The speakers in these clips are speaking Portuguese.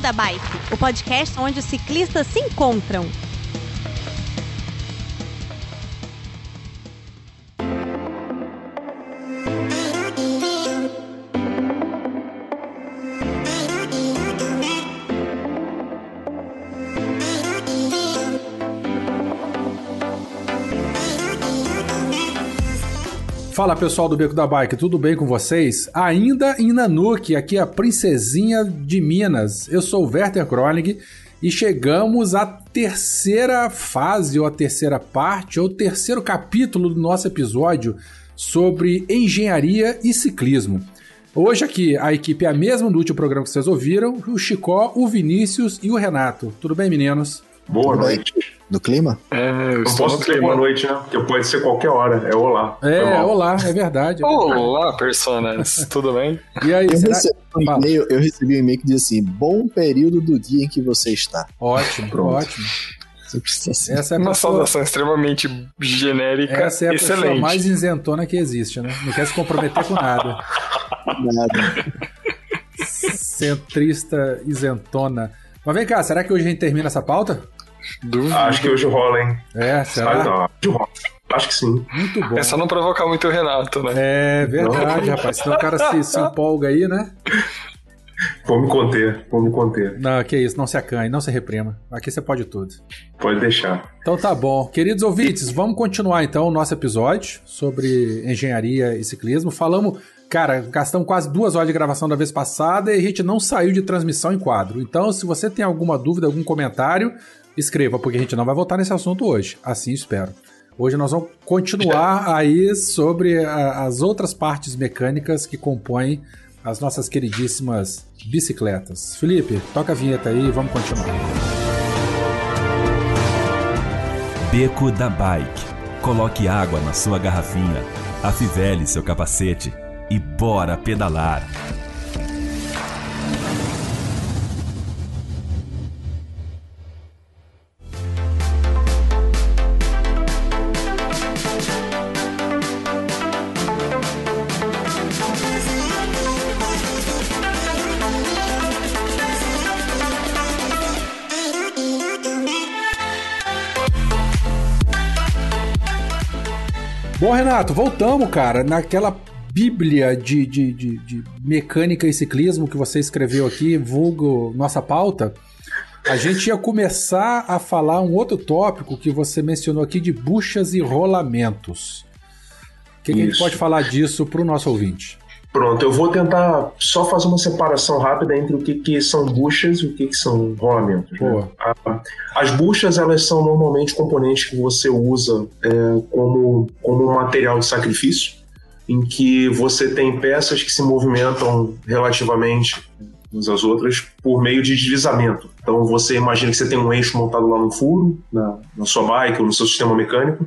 Da Bike, o podcast onde os ciclistas se encontram. Fala pessoal do Beco da Bike, tudo bem com vocês? Ainda em Nanuque, aqui a princesinha de Minas. Eu sou o Werther Kronig e chegamos à terceira fase, ou a terceira parte, ou terceiro capítulo do nosso episódio sobre engenharia e ciclismo. Hoje aqui a equipe é a mesma do último programa que vocês ouviram, o Chicó, o Vinícius e o Renato. Tudo bem, meninos? Boa noite. No clima? É, eu não posso dizer boa noite, né? Porque pode ser qualquer hora. É olá. É, olá, é verdade. É olá, personas. Tudo bem? E aí, eu, será... recebi um e-mail, eu recebi um e-mail que diz assim: bom período do dia em que você está. Ótimo, Pronto. ótimo. Assim. Essa é uma pessoa... saudação extremamente genérica. Essa é a excelente. pessoa mais isentona que existe, né? Não quer se comprometer com nada. Nada. Centrista isentona. Mas vem cá, será que hoje a gente termina essa pauta? Dúvida. Acho que hoje rola, hein? É, será? não, Acho que sim. Muito bom. É só não provocar muito o Renato, né? É verdade, não. rapaz. Senão o cara se, se empolga aí, né? Vou me conter, vou me conter. Não, que isso, não se acanhe, não se reprima. Aqui você pode tudo. Pode deixar. Então tá bom. Queridos ouvintes, vamos continuar então o nosso episódio sobre engenharia e ciclismo. Falamos, cara, gastamos quase duas horas de gravação da vez passada e a gente não saiu de transmissão em quadro. Então, se você tem alguma dúvida, algum comentário, escreva, porque a gente não vai voltar nesse assunto hoje. Assim espero. Hoje nós vamos continuar aí sobre a, as outras partes mecânicas que compõem as nossas queridíssimas bicicletas. Felipe, toca a vinheta aí e vamos continuar. Beco da Bike. Coloque água na sua garrafinha, afivele seu capacete e bora pedalar. Bom, Renato, voltamos, cara, naquela bíblia de, de, de, de, mecânica e ciclismo que você escreveu aqui, vulgo nossa pauta. A gente ia começar a falar um outro tópico que você mencionou aqui de buchas e rolamentos. O que, que a gente pode falar disso para o nosso ouvinte? Pronto, eu vou tentar só fazer uma separação rápida entre o que, que são buchas e o que, que são rolamentos. Né? As buchas, elas são normalmente componentes que você usa é, como, como um material de sacrifício, em que você tem peças que se movimentam relativamente umas às outras por meio de deslizamento. Então você imagina que você tem um eixo montado lá no furo, na, na sua bike ou no seu sistema mecânico,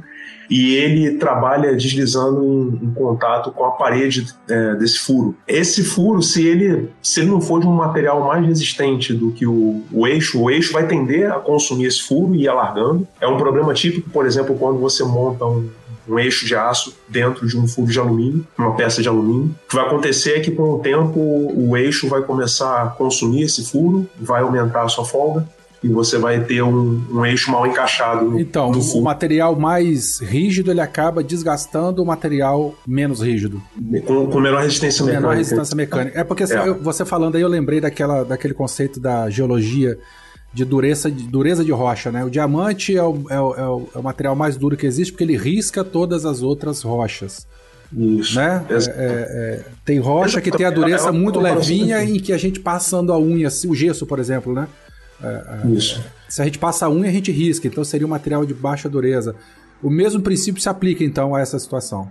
e ele trabalha deslizando em, em contato com a parede é, desse furo. Esse furo, se ele, se ele não for de um material mais resistente do que o, o eixo, o eixo vai tender a consumir esse furo e ir alargando. É um problema típico, por exemplo, quando você monta um, um eixo de aço dentro de um furo de alumínio, uma peça de alumínio. O que vai acontecer é que com o tempo o eixo vai começar a consumir esse furo, vai aumentar a sua folga e você vai ter um, um eixo mal encaixado. No, então, no o material mais rígido ele acaba desgastando o material menos rígido. Com, com menor resistência mecânica. Menor resistência mecânica. É porque é. você falando aí, eu lembrei daquela, daquele conceito da geologia de dureza, de dureza de rocha, né? O diamante é o, é, o, é, o, é o material mais duro que existe porque ele risca todas as outras rochas. Isso. Né? É, é, tem rocha que tem a dureza muito levinha em que a gente passando a unha, o gesso, por exemplo, né? É, é, Isso. Se a gente passa a unha, a gente risca, então seria um material de baixa dureza. O mesmo princípio se aplica então a essa situação.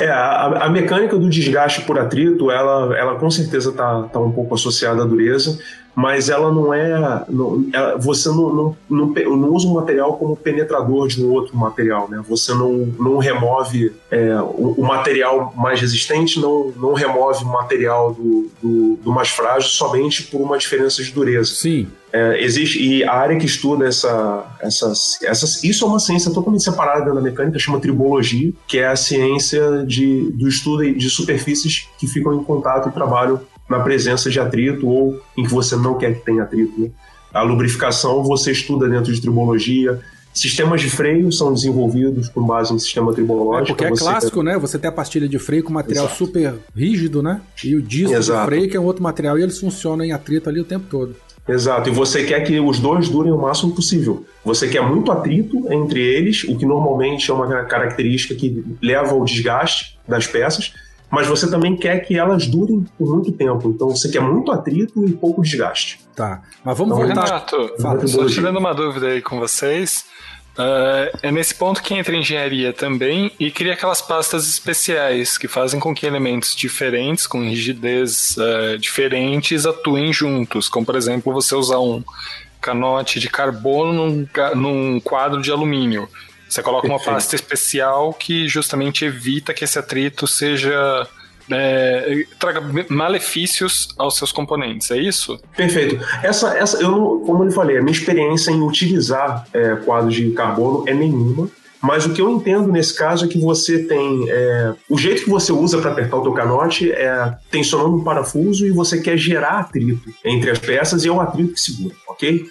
É, a, a mecânica do desgaste por atrito, ela, ela com certeza está tá um pouco associada à dureza, mas ela não é. Não, ela, você não, não, não, não, usa um material como penetrador de um outro material, né? Você não, não remove é, o, o, material mais resistente, não, não remove o material do, do, do mais frágil somente por uma diferença de dureza. Sim. É, existe e a área que estuda essa, essas, essas isso é uma ciência totalmente separada da mecânica chama tribologia que é a ciência de, do estudo de superfícies que ficam em contato e trabalham na presença de atrito ou em que você não quer que tenha atrito. Né? A lubrificação você estuda dentro de tribologia, Sistemas de freio são desenvolvidos com base em sistema tribológico. É porque é clássico, né? Você tem a pastilha de freio com material Exato. super rígido, né? E o disco Exato. de freio, que é um outro material, e eles funcionam em atrito ali o tempo todo. Exato, e você quer que os dois durem o máximo possível. Você quer muito atrito entre eles, o que normalmente é uma característica que leva ao desgaste das peças, mas você também quer que elas durem por muito tempo. Então você quer muito atrito e pouco desgaste. Tá, mas vamos então, voltar. Renato, Fala, só tirando uma dúvida aí com vocês. Uh, é nesse ponto que entra a engenharia também e cria aquelas pastas especiais que fazem com que elementos diferentes, com rigidez uh, diferentes, atuem juntos. Como, por exemplo, você usar um canote de carbono num, num quadro de alumínio. Você coloca uma pasta especial que justamente evita que esse atrito seja é, traga malefícios aos seus componentes, é isso? Perfeito. Essa, essa eu como eu falei, a minha experiência em utilizar é, quadros de carbono é nenhuma. Mas o que eu entendo nesse caso é que você tem. É, o jeito que você usa para apertar o teu canote é tensionando um parafuso e você quer gerar atrito entre as peças e é o atrito que segura, ok?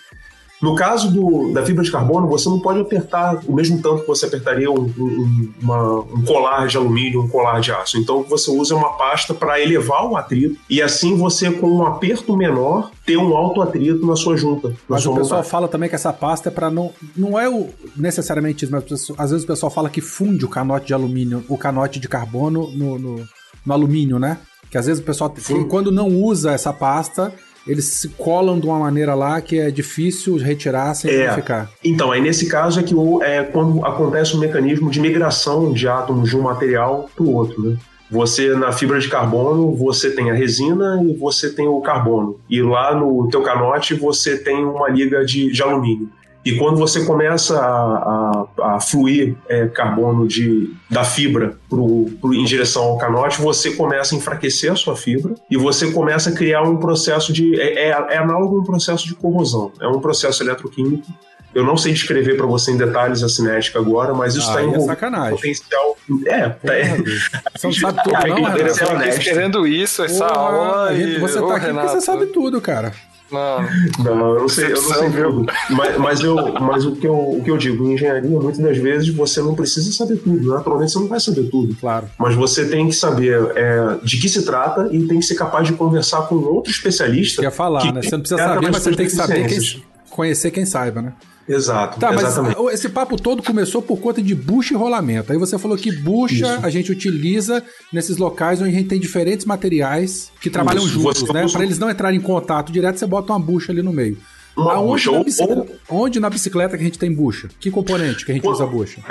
No caso do, da fibra de carbono, você não pode apertar o mesmo tanto que você apertaria um, um, uma, um colar de alumínio, um colar de aço. Então você usa uma pasta para elevar o atrito e assim você, com um aperto menor, ter um alto atrito na sua junta. Na mas sua o pessoal fala também que essa pasta é para não. Não é o, necessariamente isso, mas às vezes o pessoal fala que funde o canote de alumínio, o canote de carbono no, no, no alumínio, né? Que às vezes o pessoal, quando não usa essa pasta, eles se colam de uma maneira lá que é difícil retirar sem é. ficar. Então, aí nesse caso é que o, é quando acontece um mecanismo de migração de átomos de um material para o outro, né? Você, na fibra de carbono, você tem a resina e você tem o carbono. E lá no teu canote, você tem uma liga de, de alumínio. E quando você começa a, a, a fluir é, carbono de, da fibra pro, pro, em direção ao canote, você começa a enfraquecer a sua fibra e você começa a criar um processo de. É, é, é análogo a um processo de corrosão. É um processo eletroquímico eu não sei descrever para você em detalhes a cinética agora, mas isso está ah, envolvido é sacanagem. potencial. É, tá. É. Você não sabe tudo, não, Renato? Eu esperando isso, essa Porra, aula. Você tá aqui Renato. porque você sabe tudo, cara. Não, não, eu não sei, eu não sei tudo. Mas, mas, eu, mas o, que eu, o que eu digo, em engenharia, muitas das vezes você não precisa saber tudo. Naturalmente você não vai saber tudo. Claro. Mas você tem que saber é, de que se trata e tem que ser capaz de conversar com outro especialista. Quer falar, que né? Você não precisa saber, mas você tem que saber quem, conhecer quem saiba, né? Exato. Tá, exatamente. mas esse papo todo começou por conta de bucha e rolamento. Aí você falou que bucha Isso. a gente utiliza nesses locais onde a gente tem diferentes materiais que trabalham Isso. juntos, você né? Para eles não entrarem em contato direto, você bota uma bucha ali no meio. Uma Aonde bucha, na bicicleta, ou... onde na bicicleta que a gente tem bucha? Que componente que a gente usa bucha?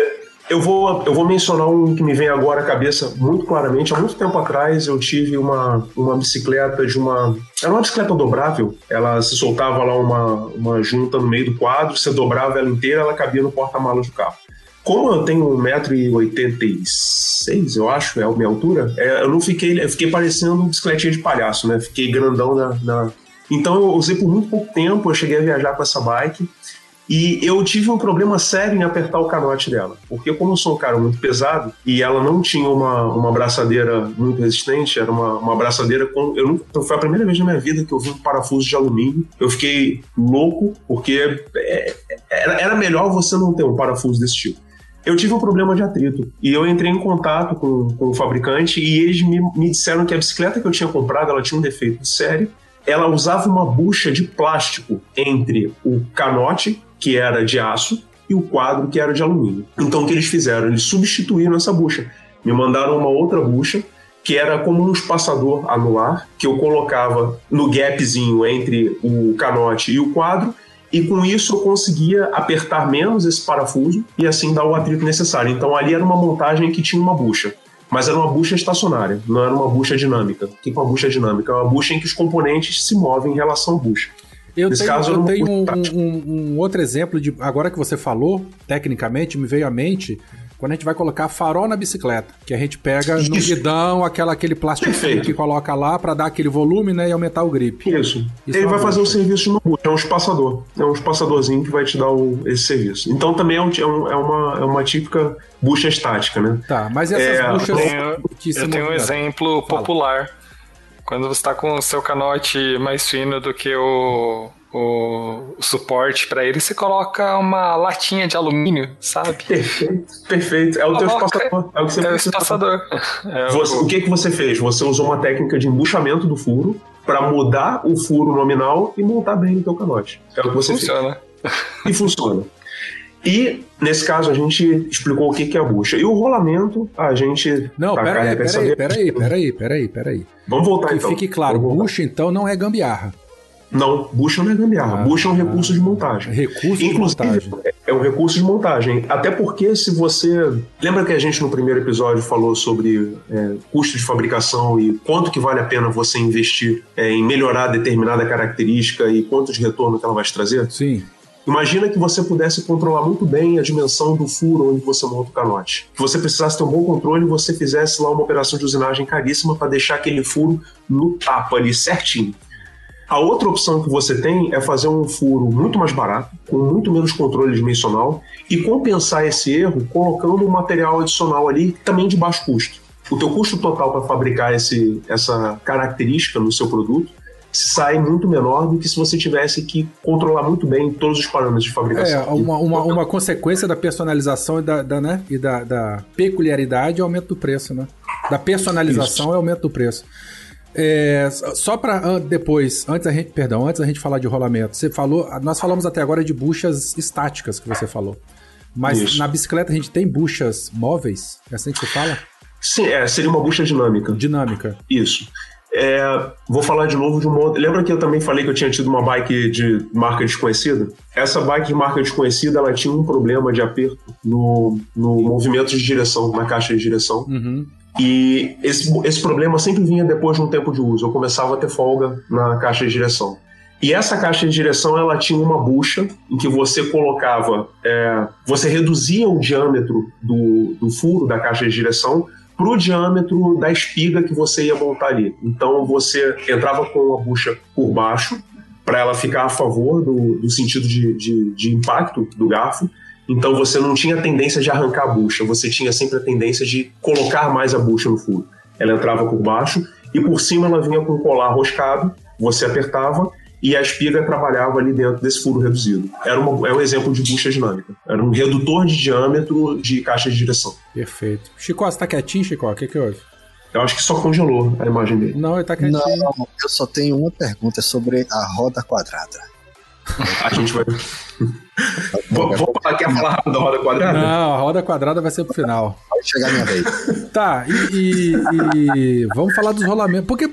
Eu vou, eu vou mencionar um que me vem agora à cabeça muito claramente. Há muito tempo atrás eu tive uma, uma bicicleta de uma. Era uma bicicleta dobrável. Ela se soltava lá uma, uma junta no meio do quadro, você dobrava ela inteira, ela cabia no porta-malas do carro. Como eu tenho 1,86m, eu acho, é a minha altura, é, eu não fiquei. Eu fiquei parecendo um bicicletinha de palhaço, né? Fiquei grandão na, na. Então eu usei por muito pouco tempo, eu cheguei a viajar com essa bike. E eu tive um problema sério em apertar o canote dela, porque como eu sou um cara muito pesado e ela não tinha uma, uma braçadeira muito resistente, era uma, uma braçadeira com. Eu não, foi a primeira vez na minha vida que eu vi um parafuso de alumínio. Eu fiquei louco, porque é, era, era melhor você não ter um parafuso desse tipo eu tive um problema de atrito. E eu entrei em contato com, com o fabricante e eles me, me, disseram que a bicicleta que eu tinha comprado ela tinha um defeito de série. Ela usava uma bucha de plástico entre o canote que era de aço, e o quadro, que era de alumínio. Então, o que eles fizeram? Eles substituíram essa bucha. Me mandaram uma outra bucha, que era como um espaçador anular, que eu colocava no gapzinho entre o canote e o quadro, e com isso eu conseguia apertar menos esse parafuso e assim dar o atrito necessário. Então ali era uma montagem que tinha uma bucha, mas era uma bucha estacionária, não era uma bucha dinâmica. O que é uma bucha dinâmica? É uma bucha em que os componentes se movem em relação à bucha. Eu Nesse tenho, caso, eu, eu tenho um, um, um, outro exemplo de. Agora que você falou, tecnicamente, me veio à mente quando a gente vai colocar farol na bicicleta, que a gente pega Isso. no guidão aquela, aquele plástico que coloca lá para dar aquele volume né, e aumentar o grip. Isso. Isso Ele é vai fazer o serviço no é um espaçador. É um espaçadorzinho que vai te dar o, esse serviço. Então também é, um, é, um, é, uma, é uma típica bucha estática, né? Tá, mas essas é, buchas. Eu tenho, eu tenho um exemplo Fala. popular Quando você está com o seu canote mais fino do que o, o, suporte para ele, você coloca uma latinha de alumínio, sabe? Perfeito, perfeito. É o teu espaçador. É o que você é o espaçador. É você, o... o que, que você fez? Você usou uma técnica de embuchamento do furo para mudar o furo nominal e montar bem o teu canote. É o que você funciona. fez. E funciona. E, nesse caso, a gente explicou o que, que é a bucha. E o rolamento, a gente. Não, peraí, peraí, peraí, peraí, peraí, peraí. Vamos voltar que então. Que fique claro, bucha então não é gambiarra. Não, bucha não é gambiarra. Ah, bucha é um recurso ah, de montagem. Recurso Inclusive, de montagem. É um recurso de montagem. Até porque se você. Lembra que a gente no primeiro episódio falou sobre é, custo de fabricação e quanto que vale a pena você investir é, em melhorar determinada característica e quanto de retorno que ela vai te trazer? Sim. Imagina que você pudesse controlar muito bem a dimensão do furo onde você monta o canote. Que você precisasse ter um bom controle e você fizesse lá uma operação de usinagem caríssima para deixar aquele furo no tapa ali certinho. A outra opção que você tem é fazer um furo muito mais barato, com muito menos controle dimensional, e compensar esse erro colocando um material adicional ali também de baixo custo. O teu custo total para fabricar esse, essa característica no seu produto sai muito menor do que se você tivesse que controlar muito bem todos os parâmetros de fabricação. É, uma, uma, uma consequência da personalização e da, da né, e da, da, peculiaridade é o aumento do preço, né? Da personalização Isso. é o aumento do preço. É, só para depois, antes a gente, perdão, antes a gente falar de rolamento, você falou, nós falamos até agora de buchas estáticas que você falou. Mas Isso. na bicicleta a gente tem buchas móveis? É assim que você fala? Sim, é, seria uma bucha dinâmica. Dinâmica. Isso. É, vou falar de novo de uma outra. Lembra que eu também falei que eu tinha tido uma bike de marca desconhecida? Essa bike de marca desconhecida ela tinha um problema de aperto no, no movimento de direção, na caixa de direção. Uhum. E esse, esse problema sempre vinha depois de um tempo de uso. Eu começava a ter folga na caixa de direção. E essa caixa de direção ela tinha uma bucha em que você colocava, é, você reduzia o diâmetro do, do furo da caixa de direção para o diâmetro da espiga que você ia montar ali. Então você entrava com a bucha por baixo para ela ficar a favor do, do sentido de, de, de, impacto do garfo. Então você não tinha tendência de arrancar a bucha, você tinha sempre a tendência de colocar mais a bucha no furo. Ela entrava por baixo e por cima ela vinha com um colar roscado, você apertava e a espiga trabalhava ali dentro desse furo reduzido. Era uma, é um exemplo de bucha dinâmica. Era um redutor de diâmetro de caixa de direção. Perfeito. Chico, você tá quietinho, Chico? O que que houve? Eu acho que só congelou a imagem dele. Não, ele tá quietinho. Não, eu só tenho uma pergunta sobre a roda quadrada. A gente vai. Vou, vou falar, quer falar da roda quadrada? Não, a roda quadrada vai ser pro final. Vai chegar a minha vez. Tá, e, e, e vamos falar dos rolamentos. Porque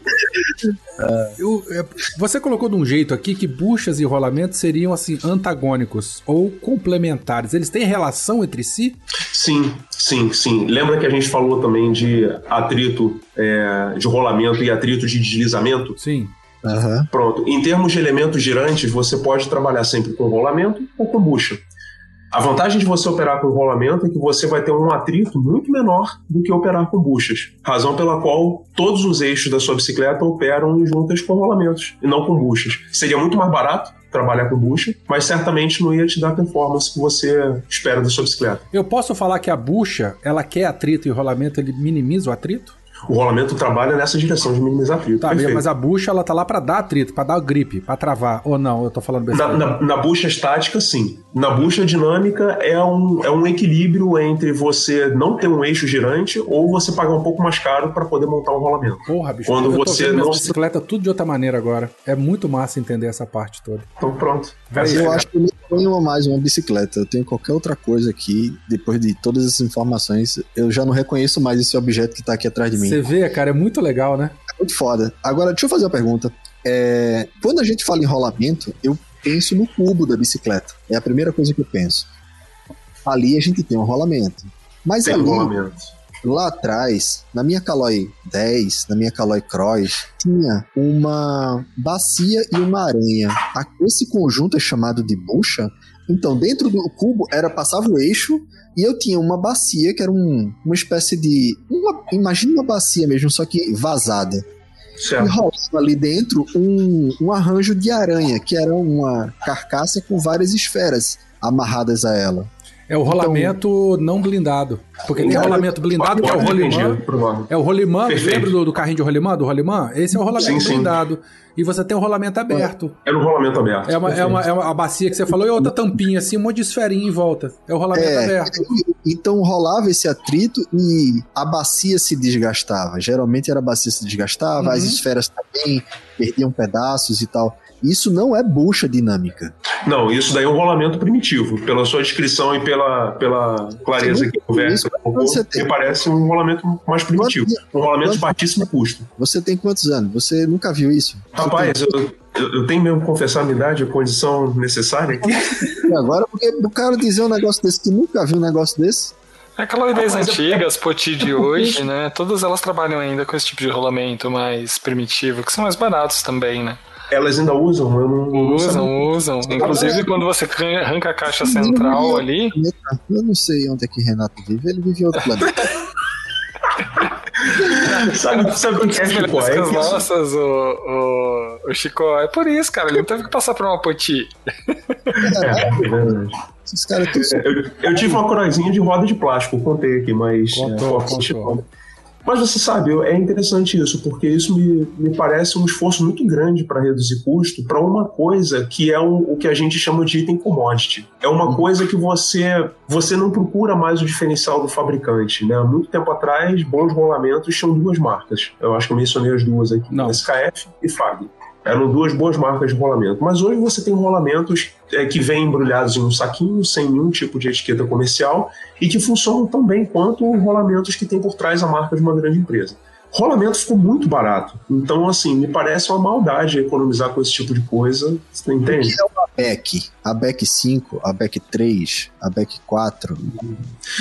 eu, é, você colocou de um jeito aqui que buchas e rolamentos seriam assim antagônicos ou complementares. Eles têm relação entre si? Sim, sim, sim. Lembra que a gente falou também de atrito é, de rolamento e atrito de deslizamento? Sim. Uhum. Pronto. Em termos de elementos girantes, você pode trabalhar sempre com rolamento ou com bucha. A vantagem de você operar com rolamento é que você vai ter um atrito muito menor do que operar com buchas. Razão pela qual todos os eixos da sua bicicleta operam juntas com rolamentos e não com buchas. Seria muito mais barato trabalhar com bucha, mas certamente não ia te dar a performance que você espera da sua bicicleta. Eu posso falar que a bucha, ela quer atrito e o rolamento ele minimiza o atrito? O rolamento trabalha nessa direção de minimizar atrito. Tá, Perfeito. mas a bucha ela tá lá para dar atrito, para dar o grip, para travar. Ou não, eu tô falando besteira. Na, na, na, bucha estática, sim. Na bucha dinâmica é um, é um equilíbrio entre você não ter um eixo girante ou você pagar um pouco mais caro para poder montar um rolamento. Porra, bicho. Quando eu você não bicicleta tudo de outra maneira agora. É muito massa entender essa parte toda. Então pronto. Mas eu acho que eu não tenho mais uma bicicleta. Eu tenho qualquer outra coisa aqui. Depois de todas essas informações, eu já não reconheço mais esse objeto que tá aqui atrás de mim. Você vê, cara, é muito legal, né? É muito foda. Agora, deixa eu fazer uma pergunta. É, quando a gente fala em rolamento, eu penso no cubo da bicicleta. É a primeira coisa que eu penso. Ali a gente tem um rolamento. Mas tem ali, rolamento. lá atrás, na minha Caloi 10, na minha Caloi Cross, tinha uma bacia e uma aranha. Esse conjunto é chamado de bucha. Então, dentro do cubo era passava o eixo e eu tinha uma bacia que era um, uma espécie de. Uma, imagina uma bacia mesmo, só que vazada. Certo. E rolava ali dentro um, um arranjo de aranha, que era uma carcaça com várias esferas amarradas a ela. É o rolamento então, não blindado. Porque tem rolamento blindado, que é o rolimã. É o rolimã, lembra do, do, carrinho de rolimã, do rolimã? Esse é o rolamento sim, blindado. Sim. E você tem o rolamento aberto. É no rolamento aberto. É uma, é uma, é uma bacia que você falou e outra tampinha, assim, um monte de esferinha em volta. É o rolamento é, aberto. Então rolava esse atrito e a bacia se desgastava. Geralmente era a bacia se desgastava, uhum. as esferas também perdiam pedaços e tal. Isso não é bucha dinâmica. Não, isso daí é um rolamento primitivo. Pela sua descrição e pela, pela clareza que conversa, me parece um rolamento mais primitivo. Quanto, um rolamento quanto, de baixíssimo custo. Você tem quantos anos? Você nunca viu isso? Rapaz, tem... eu, eu, tenho mesmo que confessar a minha idade, a condição necessária aqui. Agora, porque o cara dizer um negócio desse que nunca viu um negócio desse. É aquela ideias antigas, Poti de hoje, né? Todas elas trabalham ainda com esse tipo de rolamento mais primitivo, que são mais baratos também, né? Elas ainda usam? Eu não, usam, não usam. Inclusive, quando você arranca a caixa central ali. Eu não sei onde é que Renato vive, ele vive em outro planeta. sabe, sabe o que é Chico? É que nossas, o, o, o Chico, é por isso, cara. Ele não teve que passar por uma poti. É, é. Esses caras eu, eu tive uma coroazinha de roda de plástico, contei aqui, mas. Contou, é, contou. Mas você sabe, é interessante isso, porque isso me, me parece um esforço muito grande para reduzir custo para uma coisa que é o, o, que a gente chama de item commodity. É uma uhum. coisa que você você não procura mais o diferencial do fabricante. Né? Há muito tempo atrás, bons rolamentos tinham duas marcas. Eu acho que eu mencionei as duas aqui: não. SKF e FAG. Eram duas boas marcas de rolamento. Mas hoje você tem rolamentos é, que vêm embrulhados em um saquinho, sem nenhum tipo de etiqueta comercial, e que funcionam tão bem quanto rolamentos que tem por trás a marca de uma grande empresa. Rolamento ficou muito barato. Então, assim, me parece uma maldade economizar com esse tipo de coisa. Você entende? O que é uma BEC? A BEC 5, a BEC 3, a BEC 4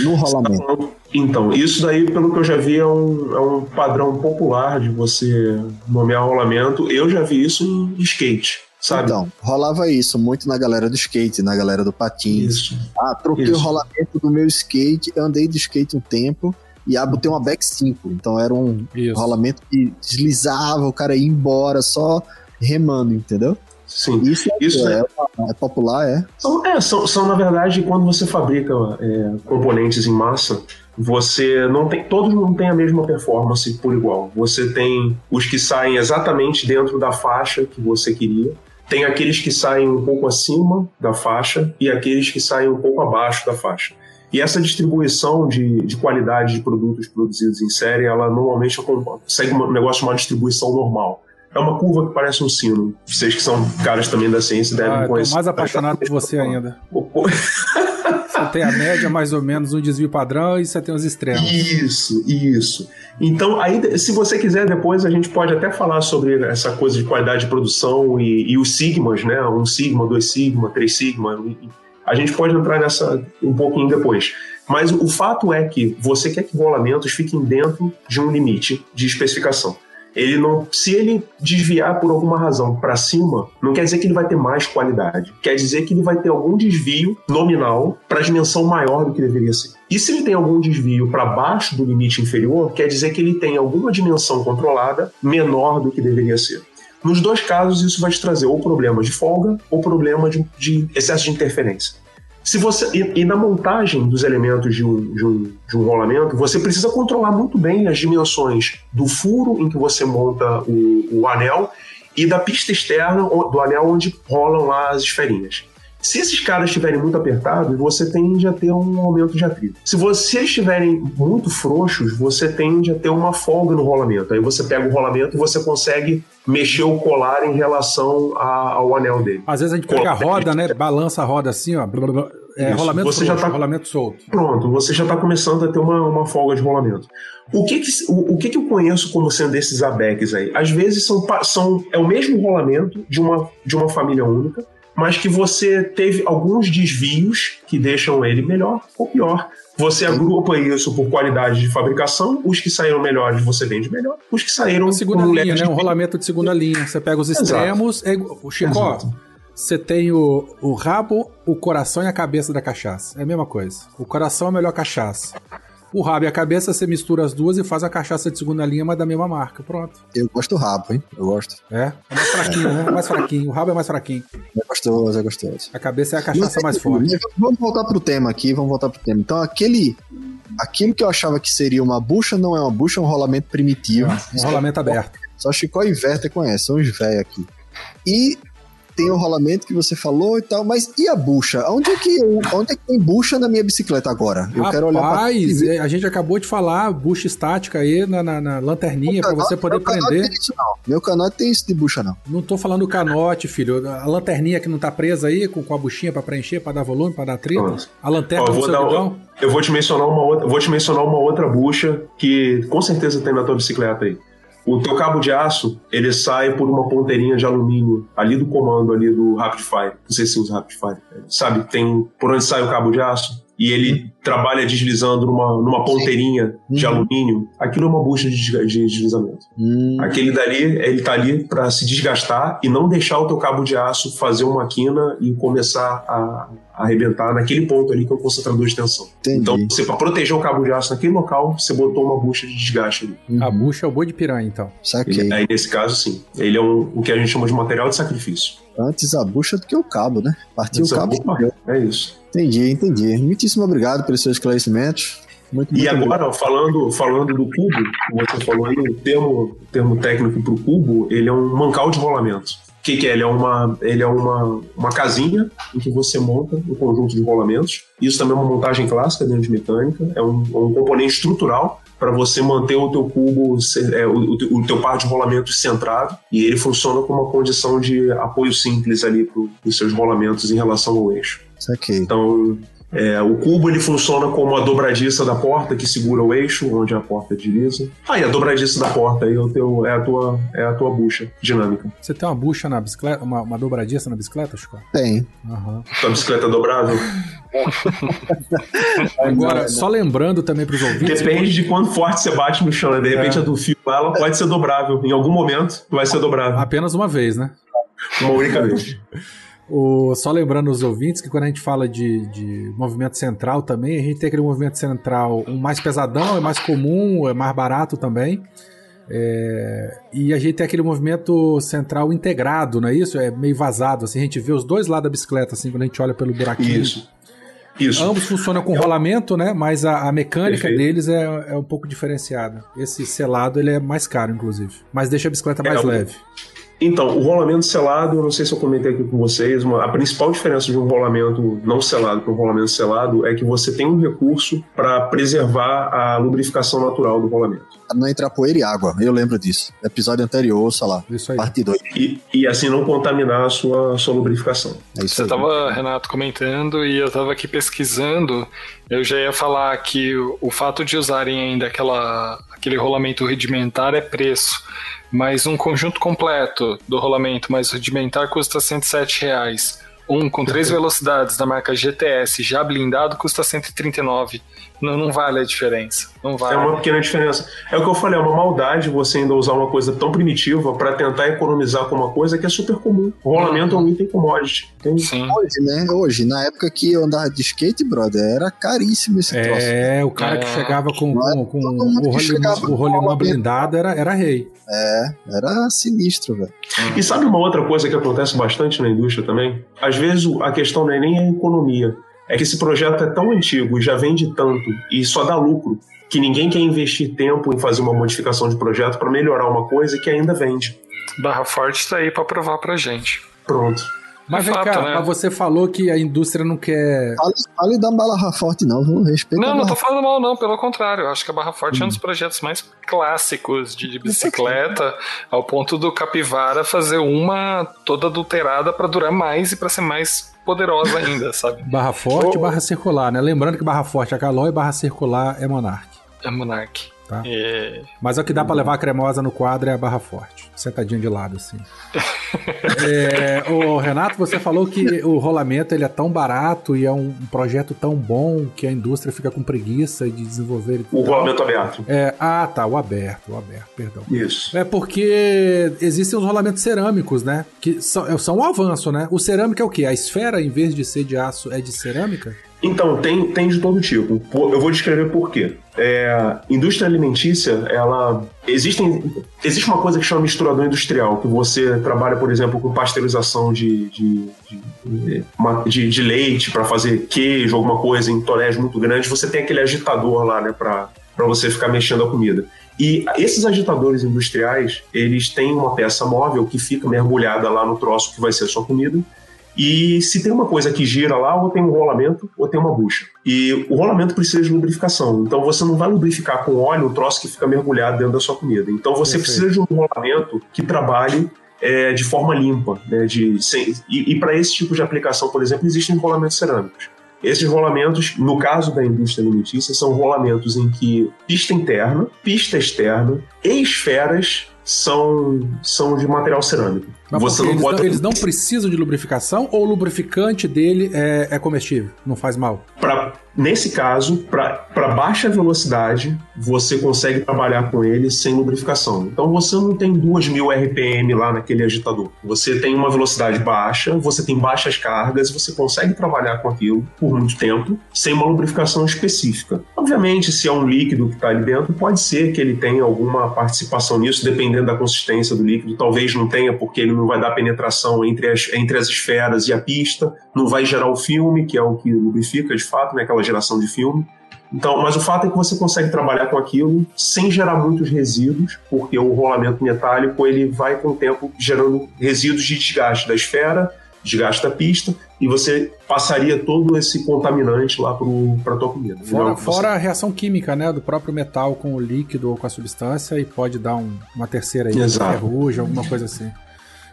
no rolamento. Então, isso daí, pelo que eu já vi, é um, é um padrão popular de você nomear rolamento. Eu já vi isso em skate. Sabe? Então, rolava isso muito na galera do skate, na galera do patins. Isso. Ah, troquei isso. o rolamento do meu skate, andei de skate um tempo, e a tem uma back 5. Então era um Isso. rolamento que deslizava, o cara ia embora só remando, entendeu? Sim. Isso, é, Isso é, é, é, popular, é? São, é, são, são, na verdade, quando você fabrica é, componentes em massa, você não tem. Todos não têm a mesma performance por igual. Você tem os que saem exatamente dentro da faixa que você queria. Tem aqueles que saem um pouco acima da faixa e aqueles que saem um pouco abaixo da faixa. E essa distribuição de, de qualidade de produtos produzidos em série, ela normalmente segue um negócio chamado distribuição normal. É uma curva que parece um sino. Vocês que são caras também da ciência devem ah, conhecer. Eu mais apaixonado por você ainda. você tem a média, mais ou menos, um desvio padrão e você tem os extremos. Isso, isso. Então, aí, se você quiser, depois a gente pode até falar sobre essa coisa de qualidade de produção e, e os sigmas, né? Um sigma, dois sigma, três sigma, a gente pode entrar nessa um pouquinho depois. Mas o fato é que você quer que rolamentos fiquem dentro de um limite de especificação. Ele não, se ele desviar por alguma razão para cima, não quer dizer que ele vai ter mais qualidade. Quer dizer que ele vai ter algum desvio nominal para dimensão maior do que deveria ser. E se ele tem algum desvio para baixo do limite inferior, quer dizer que ele tem alguma dimensão controlada menor do que deveria ser. Nos dois casos, isso vai te trazer ou problema de folga ou problema de, de excesso de interferência. Se você e, e, na montagem dos elementos de um, de, um, de um rolamento, você precisa controlar muito bem as dimensões do furo em que você monta o, o anel e da pista externa do anel onde rolam lá as esferinhas. Se esses caras estiverem muito apertados, você tende a ter um aumento de atrito. Se vocês estiverem muito frouxos, você tende a ter uma folga no rolamento. Aí você pega o rolamento e você consegue mexer o colar em relação a, ao anel dele. Às vezes a gente pega a roda, né? Balança a roda assim, ó. É, rolamento você já tá, rolamento solto. Pronto, você já está começando a ter uma, uma folga de rolamento. O que que, o, o, que que eu conheço como sendo esses ABECs aí? Às vezes são, são, é o mesmo rolamento de uma, de uma família única, mas que você teve alguns desvios que deixam ele melhor ou pior. Você agrupa isso por qualidade de fabricação, os que saíram melhores você vende melhor, os que saíram... Uma segunda linha, né? Um rolamento de segunda linha. Você pega os extremos... É, o Chico, você tem o, o rabo, o coração e a cabeça da cachaça. É a mesma coisa. O coração é a melhor cachaça. O rabo e a cabeça, você mistura as duas e faz a cachaça de segunda linha, mas da mesma marca. Pronto. Eu gosto do rabo, hein? Eu gosto. É? É mais fraquinho, né? É mais fraquinho. O rabo é mais fraquinho. É gostoso, é gostoso. A cabeça é a cachaça mais forte. Vamos voltar pro tema aqui, vamos voltar pro tema. Então, aquele. Aquilo que eu achava que seria uma bucha não é uma bucha, é um rolamento primitivo. Um rolamento aberto. Só Chicó e Werther conhecem, são os velhos aqui. E tem o rolamento que você falou e tal, mas e a bucha? Onde é que, onde é que tem bucha na minha bicicleta agora? Eu Rapaz, quero olhar pra... É, a gente acabou de falar bucha estática aí na, na, na lanterninha para você poder prender. Isso, meu canote tem isso de bucha, não. Não tô falando canote, filho. A lanterninha que não tá presa aí, com, com a buchinha para preencher, para dar volume, para dar trilha. A lanterna Ó, do seu um, Eu vou te mencionar uma outra, vou te mencionar uma outra bucha que com certeza tem na tua bicicleta aí. O teu cabo de aço, ele sai por uma ponteirinha de alumínio ali do comando ali do Rapid Fire. Não sei se usa Rapid Fire. Sabe, tem por onde sai o cabo de aço e ele trabalha deslizando numa, numa ponteirinha de uhum. alumínio, aquilo é uma bucha de, de deslizamento. Uhum. Aquele dali, ele tá ali para se desgastar e não deixar o teu cabo de aço fazer uma quina e começar a, a arrebentar naquele ponto ali que é o concentrador de tensão. Entendi. Então, você para proteger o cabo de aço naquele local, você botou uma bucha de desgaste ali. Uhum. A bucha é o boi de piranha, então. Saquei. Aí, nesse caso, sim. Ele é um, o que a gente chama de material de sacrifício. Antes a bucha do que o cabo, né? Partiu o cabo. É isso. Entendi, entendi. Muitíssimo obrigado pelos seus esclarecimentos. Muito, muito e agora, falando, falando do cubo, você falou aí, o termo, termo técnico para o cubo, ele é um mancal de rolamento. O que, que, é? Ele é, uma, ele é uma, uma casinha em que você monta um conjunto de rolamentos. Isso também é uma montagem clássica dentro de mecânica, é um, um componente estrutural para você manter o teu cubo, é, o, o, teu par de rolamentos centrado, e ele funciona como uma condição de apoio simples ali para os seus rolamentos em relação ao eixo. Okay. Então, é, o cubo ele funciona como a dobradiça da porta que segura o eixo onde a porta desliza. Ah, e a dobradiça da porta aí é, o teu, é, a, tua, é a tua bucha dinâmica. Você tem uma bucha na bicicleta, uma, uma dobradiça na bicicleta, Chico? Tem. Uhum. Tua bicicleta é dobrável? Agora, só lembrando também para os ouvintes. Depende de quanto forte você bate no chão, né? De repente é. a do fio ela pode ser dobrável. Em algum momento vai ser dobrável. Apenas uma vez, né? Uma única vez. O, só lembrando os ouvintes que quando a gente fala de, de movimento central também, a gente tem aquele movimento central um mais pesadão, é mais comum, é mais barato também. É, e a gente tem aquele movimento central integrado, não é isso? É meio vazado. Assim, a gente vê os dois lados da bicicleta, assim, quando a gente olha pelo buraquinho. Isso. Isso. Ambos funcionam com rolamento, né? Mas a, a mecânica Perfeito. deles é, é um pouco diferenciada. Esse selado ele é mais caro, inclusive. Mas deixa a bicicleta mais é, leve. Então, o rolamento selado, eu não sei se eu comentei aqui com vocês, uma, a principal diferença de um rolamento não selado para um rolamento selado é que você tem um recurso para preservar a lubrificação natural do rolamento. Não entrar poeira e água, eu lembro disso. Episódio anterior, sei lá, isso aí. parte 2. E, e, assim não contaminar a sua, sua lubrificação. É Você estava, Renato, comentando e eu estava aqui pesquisando. Eu já ia falar que o, o fato de usarem ainda aquela, aquele rolamento rudimentar é preço mas um conjunto completo do rolamento mais rudimentar custa 107 reais. Um com três velocidades da marca GTS já blindado custa 139. Não, não vale a diferença. Não vale. É uma pequena diferença. É o que eu falei, é uma maldade você ainda usar uma coisa tão primitiva para tentar economizar com uma coisa que é super comum. O rolamento é um item commodity. Sim. Hoje, né? Hoje, na época que eu andava de skate, brother, era caríssimo esse é, troço. É, o cara é. que chegava com, com, com o rolimão, o rolimão blindado era, era rei. É, era sinistro, velho. E sabe uma outra coisa que acontece bastante na indústria também? Às vezes a questão não é nem a economia, é que esse projeto é tão antigo e já vende tanto e só dá lucro que ninguém quer investir tempo em fazer uma modificação de projeto para melhorar uma coisa que ainda vende. Barra Forte está aí para provar pra gente. Pronto. Mas vem cá, né? mas você falou que a indústria não quer. Fale, fale da Barra Forte, não, viu? Respeita Não, não tô falando mal, não, pelo contrário. Eu acho que a Barra Forte hum. é um dos projetos mais clássicos de, de bicicleta, ao ponto do Capivara fazer uma toda adulterada para durar mais e para ser mais poderosa ainda, sabe? Barra Forte e barra circular, né? Lembrando que Barra Forte é Calói e barra circular é Monarch. É Monarch. Tá? É... Mas é o que dá para levar a cremosa no quadro é a barra forte. Sentadinho de lado, assim. é, o Renato, você falou que o rolamento ele é tão barato e é um projeto tão bom que a indústria fica com preguiça de desenvolver. O rolamento aberto. É, ah, tá, o aberto, o aberto, perdão. Isso. É porque existem os rolamentos cerâmicos, né? Que são, são um avanço, né? O cerâmico é o quê? A esfera, em vez de ser de aço, é de cerâmica? Então, tem, tem de todo tipo. Eu vou descrever por quê. É, indústria alimentícia, ela. Existem, existe uma coisa que chama misturador industrial, que você trabalha, por exemplo, com pasteurização de, de, de, de, de leite para fazer queijo, alguma coisa em tonéis muito grandes. Você tem aquele agitador lá, né, para você ficar mexendo a comida. E esses agitadores industriais, eles têm uma peça móvel que fica mergulhada lá no troço que vai ser a sua comida e se tem uma coisa que gira lá, ou tem um rolamento ou tem uma bucha. E o rolamento precisa de lubrificação. Então você não vai lubrificar com óleo o troço que fica mergulhado dentro da sua comida. Então você Perfeito. precisa de um rolamento que trabalhe é, de forma limpa. Né, de, sem, e, e para esse tipo de aplicação, por exemplo, existem rolamentos cerâmicos. Esses rolamentos, no caso da indústria alimentícia, são rolamentos em que pista interna, pista externa e esferas são, são de material cerâmico. Mas Você não eles, pode... não, eles não precisam de lubrificação ou o lubrificante dele é, é comestível? Não faz mal? Pra, nesse caso, para baixa velocidade, você consegue trabalhar com ele sem lubrificação. Então você não tem 2.000 RPM lá naquele agitador. Você tem uma velocidade baixa, você tem baixas cargas, você consegue trabalhar com aquilo por muito tempo sem uma lubrificação específica. Obviamente, se é um líquido que está ali dentro, pode ser que ele tenha alguma participação nisso, dependendo da consistência do líquido. Talvez não tenha, porque ele não vai dar penetração entre as, entre as esferas e a pista, não vai gerar o filme, que é o que lubrifica de fato, né, aquela geração de filme. Então, mas o fato é que você consegue trabalhar com aquilo sem gerar muitos resíduos, porque o rolamento metálico ele vai com o tempo gerando resíduos de desgaste da esfera, desgaste da pista, e você passaria todo esse contaminante lá para a tua comida. Fora, você... fora, a reação química, né, do próprio metal com o líquido ou com a substância, e pode dar um, uma terceira aí, ferrugem, alguma coisa assim.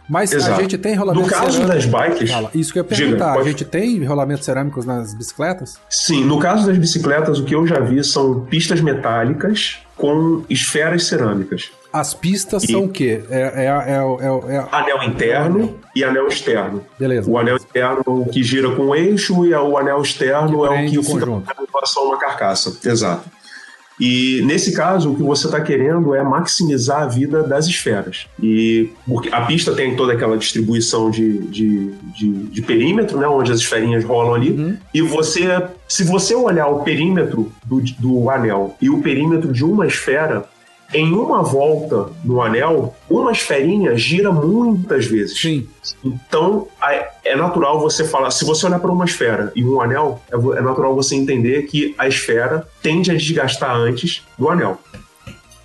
Mas Exato. a gente tem rolamento No caso cerâmico. das bikes. Fala. Isso que eu ia perguntar. Diga, pode... A gente tem rolamentos cerâmicos nas bicicletas? Sim, no caso das bicicletas, o que eu já vi são pistas metálicas com esferas cerâmicas. As pistas e... são o quê? É, é, é, é, Anel interno e anel externo. Beleza. O anel interno é o que gira com o eixo e o anel externo que é o que fica em relação a uma carcaça. Exato. E nesse caso, o que você está querendo é maximizar a vida das esferas. E porque a pista tem toda aquela distribuição de, de, de, de perímetro, né, onde as esferinhas rolam ali. Uhum. E você, se você olhar o perímetro do, do anel e o perímetro de uma esfera, em uma volta no anel, uma esferinha gira muitas vezes. Sim. Então, é natural você falar, se você olhar para uma esfera e um anel, é, é natural você entender que a esfera tende a desgastar antes do anel.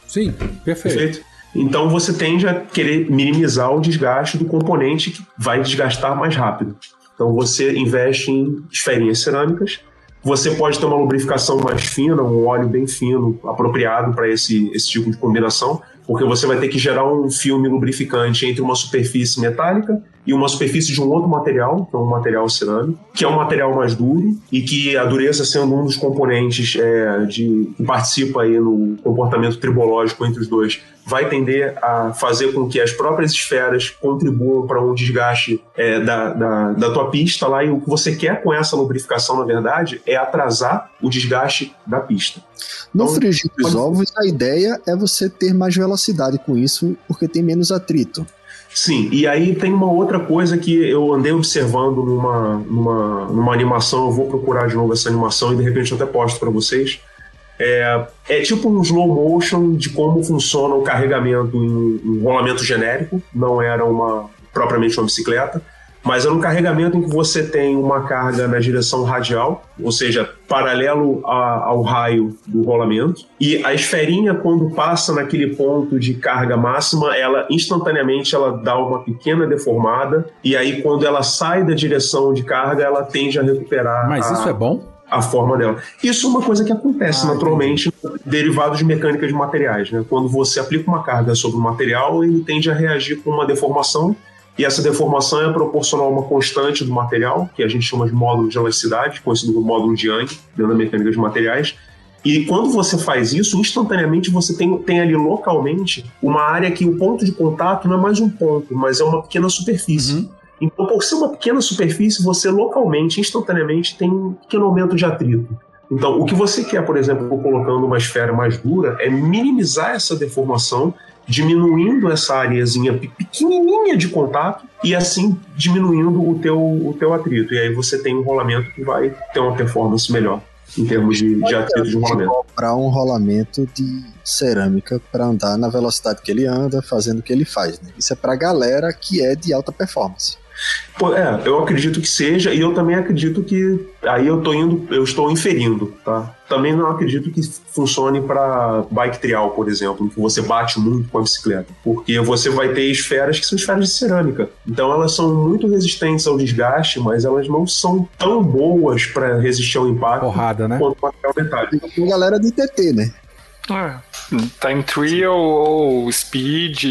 Sim, perfeito. perfeito? Então você tende a querer minimizar o desgaste do componente que vai desgastar mais rápido. Então você investe em esferinhas cerâmicas você pode ter uma lubrificação mais fina, um óleo bem fino, apropriado para esse, esse tipo de combinação, porque você vai ter que gerar um filme lubrificante entre uma superfície metálica e uma superfície de um outro material, que é um material cerâmico, que é um material mais duro e que a dureza sendo um dos componentes é, de, que participa aí no comportamento tribológico entre os dois, vai tender a fazer com que as próprias esferas contribuam para um desgaste é, da, da, da tua pista lá e o que você quer com essa lubrificação, na verdade, é atrasar o desgaste da pista. No então, frigir dos ovos, a ideia é você ter mais velocidade com isso, porque tem menos atrito. Sim, e aí tem uma outra coisa que eu andei observando numa, numa, numa animação, eu vou procurar de novo essa animação e de repente eu até posto para vocês. É, é, tipo um slow motion de como funciona o carregamento em um rolamento genérico, não era uma propriamente uma bicicleta mas é um carregamento em que você tem uma carga na direção radial, ou seja, paralelo a, ao raio do rolamento, e a esferinha, quando passa naquele ponto de carga máxima, ela instantaneamente ela dá uma pequena deformada, e aí quando ela sai da direção de carga, ela tende a recuperar. Mas a... isso é bom? a forma dela. Isso é uma coisa que acontece ah, naturalmente derivado de mecânica de materiais. Né? Quando você aplica uma carga sobre o material, ele tende a reagir com uma deformação e essa deformação é proporcional a uma constante do material, que a gente chama de módulo de elasticidade, conhecido como módulo de Young, dentro da mecânica de materiais. E quando você faz isso, instantaneamente você tem, tem ali localmente uma área que o ponto de contato não é mais um ponto, mas é uma pequena superfície. Uhum. Então, por ser uma pequena superfície, você localmente, instantaneamente, tem um pequeno aumento de atrito. Então, o que você quer, por exemplo, colocando uma esfera mais dura, é minimizar essa deformação diminuindo essa areazinha pequenininha de contato e assim diminuindo o teu, o teu atrito. E aí você tem um rolamento que vai ter uma performance melhor em termos de, de atrito de rolamento. Comprar um rolamento de cerâmica para andar na velocidade que ele anda, fazendo o que ele faz. Né? Isso é para galera que é de alta performance. Pô, é, eu acredito que seja, e eu também acredito que. Aí eu tô indo, eu estou inferindo, tá? Também não acredito que funcione para bike trial, por exemplo, que você bate muito com a bicicleta. Porque você vai ter esferas que são esferas de cerâmica. Então elas são muito resistentes ao desgaste, mas elas não são tão boas para resistir ao impacto Porrada, né? quanto o material metálico. Tem galera de TT, né? É. Time trial ou speed.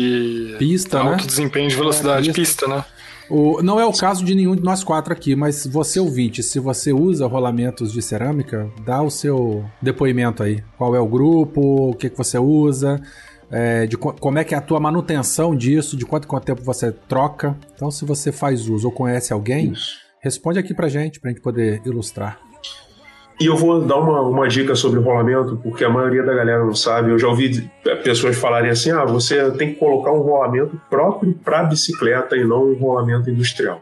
Pista, alto né? desempenho de velocidade, É, pista, né? O, não é o caso de nenhum de nós quatro aqui, mas você ouvinte, se você usa rolamentos de cerâmica, dá o seu depoimento aí. Qual é o grupo, o que, que você usa, é, de co- como é que é a tua manutenção disso, de quanto, quanto tempo você troca. Então, se você faz uso ou conhece alguém, responde aqui pra gente, pra gente poder ilustrar. E eu vou dar uma, uma dica sobre rolamento, porque a maioria da galera não sabe. Eu já ouvi pessoas falarem assim: ah, você tem que colocar um rolamento próprio para bicicleta e não um rolamento industrial.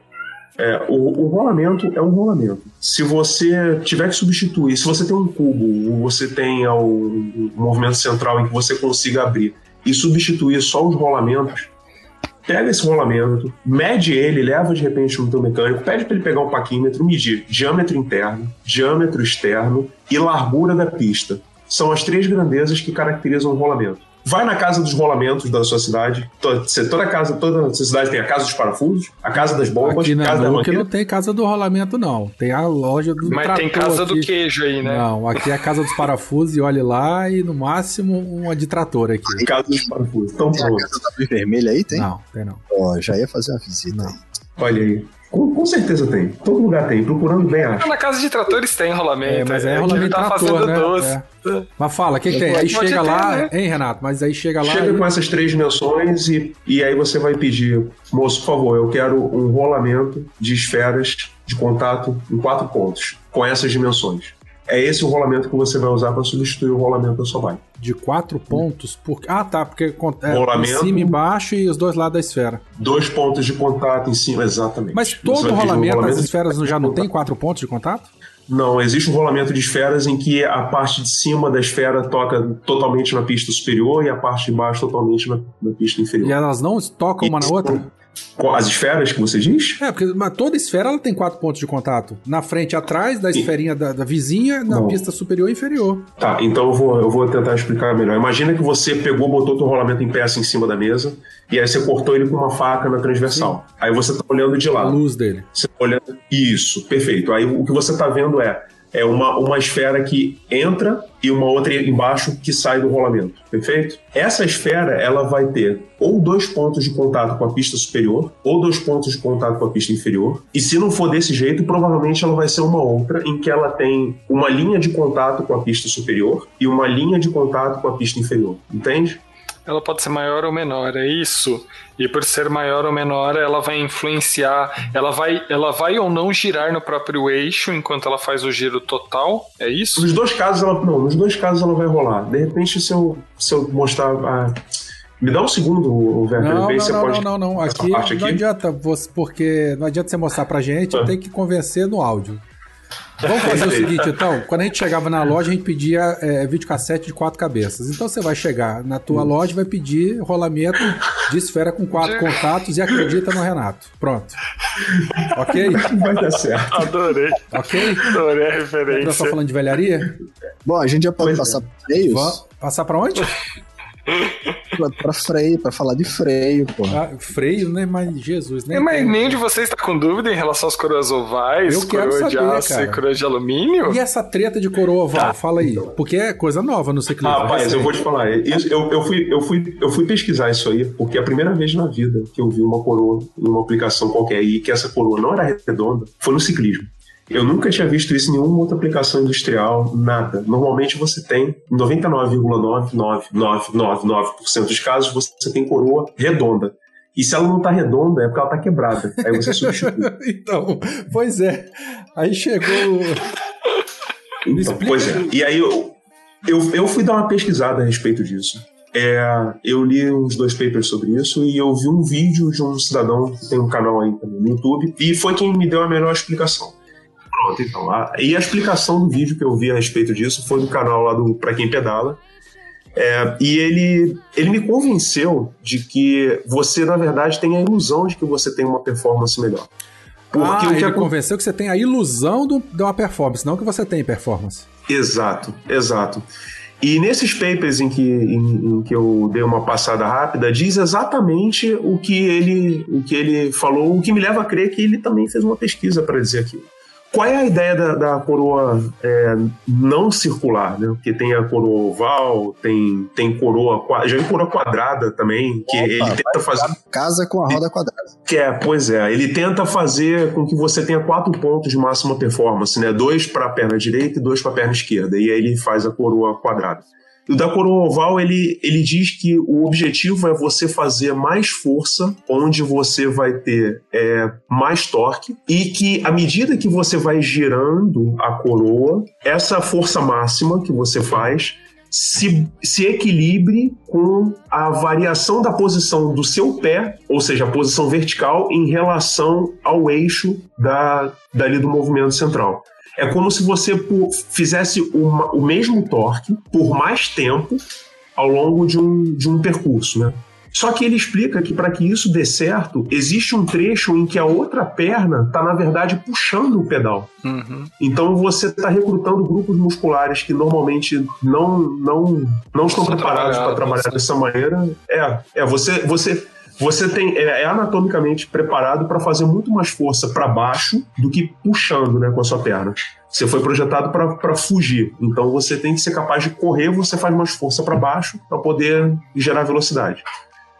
É, o, o rolamento é um rolamento. Se você tiver que substituir, se você tem um cubo, ou você tem um, um movimento central em que você consiga abrir e substituir só os rolamentos, pega esse rolamento, mede ele, leva de repente no teu mecânico, pede para ele pegar um paquímetro, medir diâmetro interno, diâmetro externo e largura da pista. São as três grandezas que caracterizam o rolamento. Vai na casa dos rolamentos da sua cidade. To- se Toda casa, toda a cidade tem a casa dos parafusos, a casa das bombas, Aqui na casa da Nuke mangueira. não tem casa do rolamento, não. Tem a loja do Mas tem casa do aqui. queijo aí, né? Não, aqui é a casa dos parafusos e olhe lá e no máximo uma de trator aqui. Casa dos parafusos. Então Tem a casa da luz vermelha aí, tem? Não, tem não. Ó, já ia fazer uma visita aí. Olha aí. Com, com certeza tem. Todo lugar tem. Procurando bem, acho. Na casa de tratores tem rolamento. É, mas é que rolamento ele tá trator, fazendo né? doce. É. Mas fala, o que, que tem? Aí Pode chega ter, lá, né? hein, Renato? Mas aí chega lá. Chega e- com essas três dimensões e, e aí você vai pedir, moço, por favor, eu quero um rolamento de esferas de contato em quatro pontos, com essas dimensões. É esse o rolamento que você vai usar para substituir o rolamento da sua bike. De quatro pontos. Por... Ah, tá. Porque é, em Rolamento. cima e embaixo e os dois lados da esfera. Dois pontos de contato em cima, exatamente. Mas todo rolamento, rolamento as esferas já não tem quatro pontos de contato? Não, existe um rolamento de esferas em que a parte de cima da esfera toca totalmente na pista superior e a parte de baixo totalmente na, na pista inferior. E elas não tocam uma na outra? As esferas que você diz? É, porque toda esfera ela tem quatro pontos de contato. Na frente e atrás, da esferinha da, da vizinha, na Não. pista superior e inferior. Tá, então eu vou, eu vou tentar explicar melhor. Imagina que você pegou, botou teu rolamento em peça em cima da mesa e aí você cortou ele com uma faca na transversal. Aí você tá olhando de A lado. luz dele. Você tá olhando... Isso, perfeito. Aí o que você tá vendo é, é uma, uma esfera que entra e uma outra embaixo que sai do rolamento, perfeito? Essa esfera, ela vai ter ou dois pontos de contato com a pista superior, ou dois pontos de contato com a pista inferior. E se não for desse jeito, provavelmente ela vai ser uma outra em que ela tem uma linha de contato com a pista superior e uma linha de contato com a pista inferior, entende? Ela pode ser maior ou menor, é isso. E por ser maior ou menor, ela vai influenciar, ela vai, ela vai ou não girar no próprio eixo enquanto ela faz o giro total, é isso? Nos dois casos ela não, nos dois casos ela vai rolar. De repente se eu, se eu mostrar a... me dá um segundo, o Werther, Não, se você não, pode não, não, não. Aqui parte não aqui. adianta você, porque não adianta você mostrar pra gente, Ah. tem que convencer no áudio. Vamos fazer o seguinte, então. Quando a gente chegava na loja, a gente pedia é, videocassete de quatro cabeças. Então você vai chegar na tua loja e vai pedir rolamento de esfera com quatro contatos e acredita no Renato. Pronto. Ok? Vai dar certo. Adorei, Ok? adorei a Nós só referência. falando de velharia? Bom, a gente já pode Pois é. passar pra freios? Vamos passar pra onde? Pra, freio, pra falar de freio, pô. Ah, freio, né? Mas Jesus, né? É, mas nenhum de vocês está com dúvida em relação às coroas ovais, Eu quero coroa de saber, aço cara. e coroa de alumínio? E essa treta de coroa oval? Fala aí. Porque é coisa nova no ciclismo. Ah, Rapaz, eu vou te falar, isso- eu, eu, fui, eu, fui, eu fui pesquisar isso aí, porque é a primeira vez na vida que eu vi uma coroa em uma aplicação qualquer e que essa coroa não era redonda, foi no ciclismo. Eu nunca tinha visto isso em nenhuma outra aplicação industrial, nada. Normalmente você tem, em 99,99999% dos casos, você tem coroa redonda. E se ela não tá redonda, é porque ela tá quebrada. Aí você substitui. então, pois é. Aí chegou. Então, pois é. E aí eu, eu, eu fui dar uma pesquisada a respeito disso. É, eu li uns dois papers sobre isso e eu vi um vídeo de um cidadão que tem um canal aí no YouTube e foi quem me deu a melhor explicação. Pronto, então. A, e a explicação do vídeo que eu vi a respeito disso foi do canal lá do Pra Quem Pedala. É, e ele, ele me convenceu de que você, na verdade, tem a ilusão de que você tem uma performance melhor. Porque ah, o que ele convenceu que você tem a ilusão do, de uma performance, não que você tem performance. Exato, exato. E nesses papers em que, em, em, que eu dei uma passada rápida, diz exatamente o que ele, o que ele falou, o que me leva a crer que ele também fez uma pesquisa para dizer aquilo. Qual é a ideia da, da coroa é, não circular, né? Porque tem a coroa oval, tem, tem coroa já tem coroa quadrada também, que Opa, ele tenta fazer casa com a roda quadrada. Que é, pois é, ele tenta fazer com que você tenha quatro pontos de máxima performance, né? Dois para a perna direita e dois para a perna esquerda, e aí ele faz a coroa quadrada. O da coroa oval, ele, ele diz que o objetivo é você fazer mais força, onde você vai ter é, mais torque, e que à medida que você vai girando a coroa, essa força máxima que você faz se, se equilibre com a variação da posição do seu pé, ou seja, a posição vertical, em relação ao eixo da, dali do movimento central. É como se você fizesse uma, o mesmo torque por mais tempo ao longo de um, de um percurso, né? Só que ele explica que para que isso dê certo, existe um trecho em que a outra perna está, na verdade, puxando o pedal. Uhum. Então você está recrutando grupos musculares que normalmente não, não, não estão preparados para trabalhar dessa maneira. É, é você, você você tem, é, é anatomicamente preparado para fazer muito mais força para baixo do que puxando né, com a sua perna. Você foi projetado para fugir, então você tem que ser capaz de correr, você faz mais força para baixo para poder gerar velocidade.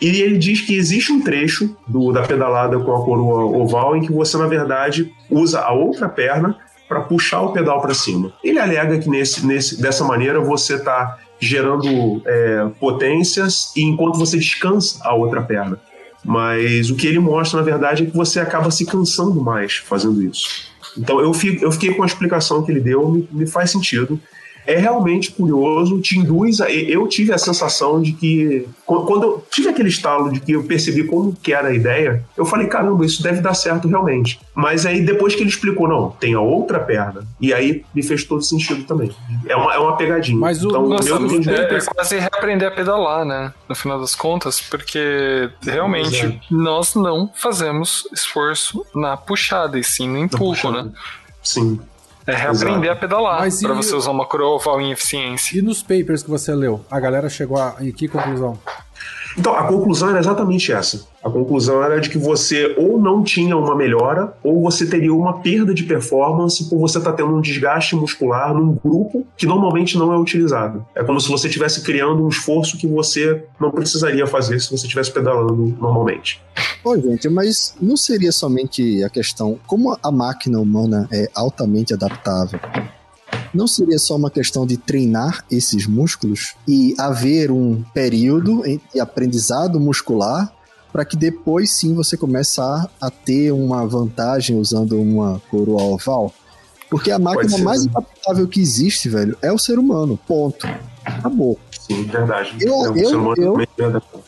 E ele diz que existe um trecho do, da pedalada com a coroa oval em que você, na verdade, usa a outra perna para puxar o pedal para cima. Ele alega que nesse, nesse, dessa maneira você está gerando é, potências e enquanto você descansa a outra perna. Mas o que ele mostra, na verdade, é que você acaba se cansando mais fazendo isso. Então eu, fico, eu fiquei com a explicação que ele deu, me, me faz sentido é realmente curioso, te induz a. Eu tive a sensação de que. Quando eu tive aquele estalo de que eu percebi como que era a ideia, eu falei, caramba, isso deve dar certo realmente. Mas aí depois que ele explicou, não, tem a outra perna, e aí me fez todo sentido também. É uma, é uma pegadinha. Mas o então, nossa, é, é quase reaprender a pedalar, né? No final das contas, porque realmente é. nós não fazemos esforço na puxada, e sim no empurro, né? Sim. É reaprender Exato. a pedalar para você usar uma coroa oval em eficiência. E nos papers que você leu, a galera chegou a em que conclusão? Então, a conclusão era exatamente essa. A conclusão era de que você ou não tinha uma melhora, ou você teria uma perda de performance por você estar tá tendo um desgaste muscular num grupo que normalmente não é utilizado. É como se você estivesse criando um esforço que você não precisaria fazer se você estivesse pedalando normalmente. Pô, gente, mas não seria somente a questão, como a máquina humana é altamente adaptável, não seria só uma questão de treinar esses músculos e haver um período de aprendizado muscular para que depois sim você começar a ter uma vantagem usando uma coroa oval? Porque a máquina mais adaptável que existe, velho, é o ser humano. Ponto. Acabou. Sim, verdade. Eu, é eu, eu,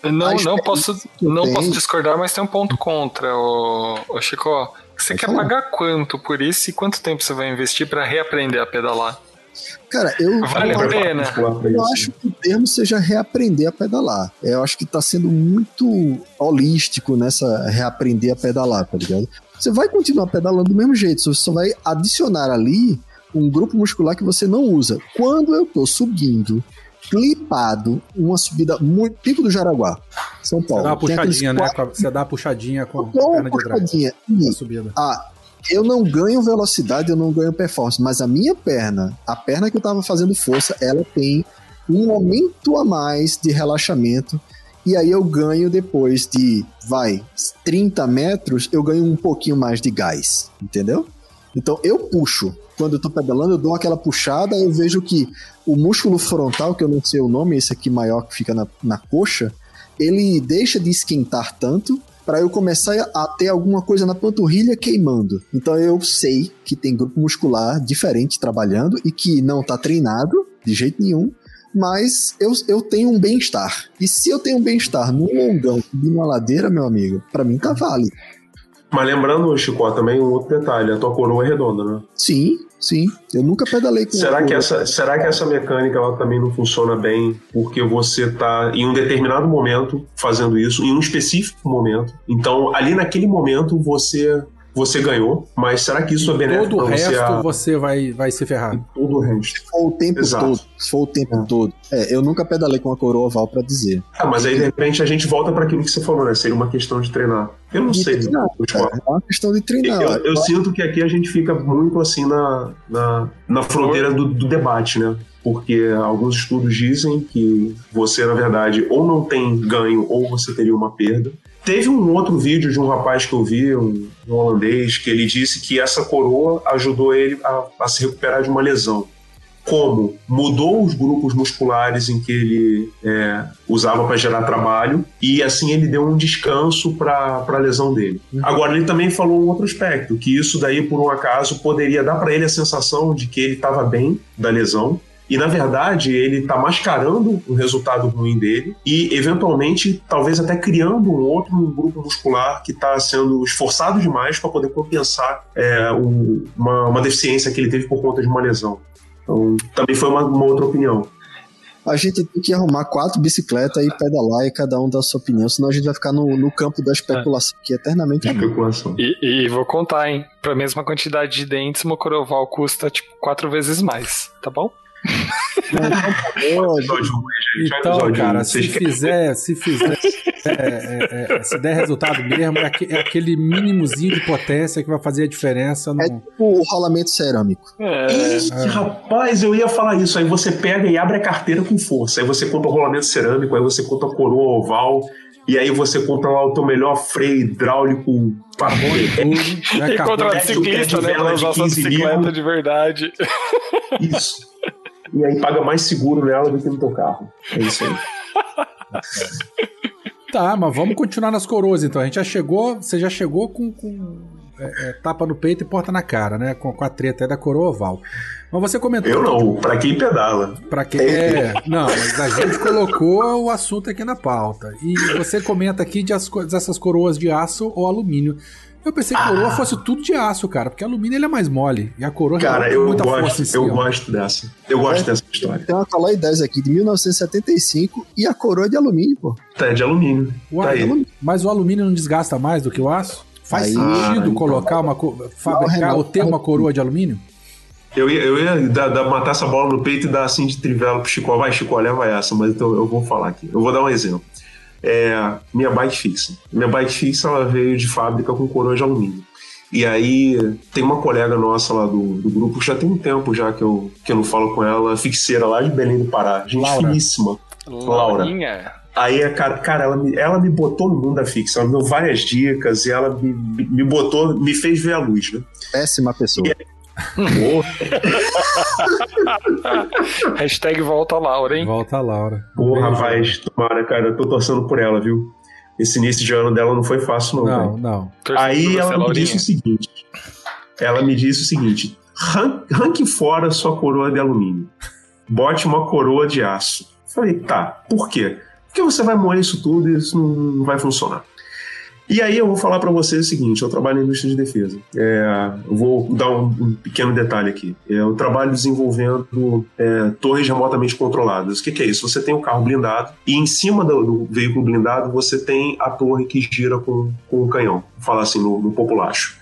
eu, não, não posso, não posso discordar, mas tem um ponto contra, o, o Chico. Você quer pagar quanto por isso e quanto tempo você vai investir para reaprender a pedalar? Cara, eu, vale pena. eu acho que o termo seja reaprender a pedalar. Eu acho que tá sendo muito holístico nessa reaprender a pedalar, tá ligado? Você vai continuar pedalando do mesmo jeito, você só vai adicionar ali um grupo muscular que você não usa. Quando eu tô subindo clipado uma subida muito. Pico do Jaraguá, São Paulo. Você dá uma puxadinha, né? Você dá uma puxadinha com a perna de trás. subida. Ah, eu não ganho velocidade, eu não ganho performance, mas a minha perna, a perna que eu tava fazendo força, ela tem um momento a mais de relaxamento. E aí eu ganho depois de, vai, 30 metros, eu ganho um pouquinho mais de gás, entendeu? Então eu puxo. Quando eu tô pedalando, eu dou aquela puxada, eu vejo que o músculo frontal, que eu não sei o nome, esse aqui maior que fica na, na coxa, ele deixa de esquentar tanto para eu começar a ter alguma coisa na panturrilha queimando. Então eu sei que tem grupo muscular diferente trabalhando e que não tá treinado de jeito nenhum, mas eu, eu tenho um bem-estar. E se eu tenho um bem-estar num longão e numa ladeira, meu amigo, para mim tá válido. Mas lembrando, Chico, também um outro detalhe: a tua coroa é redonda, né? Sim, sim. Eu nunca pedalei com será que essa Será que essa mecânica ela também não funciona bem porque você tá em um determinado momento fazendo isso, em um específico momento? Então, ali naquele momento, você você ganhou, mas será que isso é benéfico Todo o pra você? resto a- você vai, vai se ferrar. Todo o resto. Se for o tempo Exato. todo. Se for o tempo todo. É, eu nunca pedalei com a coroa oval pra dizer. Ah, mas aí de repente a gente volta para aquilo que você falou, né? Seria uma questão de treinar. Eu não De sei. treinar. É uma questão de treinar. Eu, eu sinto que aqui a gente fica muito assim na, na, na fronteira do, do debate, né? Porque alguns estudos dizem que você, na verdade, ou não tem ganho ou você teria uma perda. Teve um outro vídeo de um rapaz que eu vi, um, um holandês, que ele disse que essa coroa ajudou ele a, a se recuperar de uma lesão. Como? Mudou os grupos musculares em que ele é, usava para gerar trabalho e assim ele deu um descanso para a lesão dele. Agora, ele também falou um outro aspecto, que isso daí, por um acaso, poderia dar para ele a sensação de que ele estava bem da lesão, e na verdade ele está mascarando o resultado ruim dele e eventualmente talvez até criando um outro grupo muscular que está sendo esforçado demais para poder compensar é, um- uma, uma deficiência que ele teve por conta de uma lesão. Então também foi uma, uma outra opinião. A gente tem que arrumar quatro bicicletas e pedalar e cada um dá a sua opinião, senão a gente vai ficar no, no campo da especulação, que eternamente é Especulação. E, e vou contar, hein? Pra mesma quantidade de dentes, uma coroval custa tipo quatro vezes mais, tá bom? Episódio gente. Então, cara, se fizer, se fizer, é, é, é, se der resultado mesmo, é, aque- é aquele mínimozinho de potência que vai fazer a diferença no. É tipo o rolamento cerâmico. É. Ih, Rapaz, eu ia falar isso. Aí você pega e abre a carteira com força. Aí você compra o rolamento cerâmico, aí você compra a coroa oval, e aí você compra lá o teu melhor freio hidráulico parabólico. E contra pé ciclista, né? Pra usar sua 15 bicicleta de verdade. Isso. E aí paga mais seguro nela do que no teu carro. É isso aí. Tá, mas vamos continuar nas coroas então. A gente já chegou, você já chegou com, com, é, é, tapa no peito e porta na cara, né? Com, com a treta aí da coroa oval. Mas você comentou. Eu não, pra quem pedala. Pra quem é. Não, mas a gente colocou o assunto aqui na pauta. E você comenta aqui de as, dessas coroas de aço ou alumínio. Eu pensei que coroa fosse tudo de aço, cara, porque alumínio ele é mais mole. E a coroa Cara, tem eu muita gosto, força em si. eu ó. gosto dessa. Eu gosto dessa história. Tem uma Caloi 10 aqui de 1975 e a coroa é de alumínio, pô. Tá, é de alumínio. Uai, tá aí. alumínio. Mas o alumínio não desgasta mais do que o aço? Faz Aí- sentido Ah, então. colocar uma. co- fabricar Renato, ou ter uma coroa de alumínio? Eu ia, eu ia dar, dar- matar essa bola no peito e dar assim de trivela pro Chico. Vai, Chico, leva essa, mas então eu vou falar aqui. Eu vou dar um exemplo. É, minha bike fixa. Minha bike fixa ela veio de fábrica com coroa de alumínio. E aí tem uma colega nossa lá do, do grupo, que já tem um tempo já que eu, que eu não falo com ela, fixeira lá de Belém do Pará. Gente Laura. finíssima. Laura. Laurinha. Aí, a cara, cara ela, me, ela me botou no mundo da fixa, ela me deu várias dicas e ela me, me- botou, me fez ver a luz, né? Péssima pessoa. Porra, Hashtag volta Laura, hein? Volta a Laura. porra, Beijo. rapaz, tomara, cara, eu tô torcendo por ela, viu? Esse início de ano dela não foi fácil, não. Não, velho. não. Aí você, ela me disse o seguinte: ela me disse o seguinte: "Ran- ranque fora sua coroa de alumínio, bote uma coroa de aço. Falei, tá, por quê? Porque você vai moer isso tudo e isso não vai funcionar. E aí eu vou falar pra você o seguinte: eu trabalho na indústria de defesa. É, eu vou dar um, um pequeno detalhe aqui. É, Eu trabalho desenvolvendo é, torres remotamente controladas. O que, que é isso? Você tem o carro blindado e em cima do, do veículo blindado você tem a torre que gira com, com o canhão. Vou falar assim no, no populacho.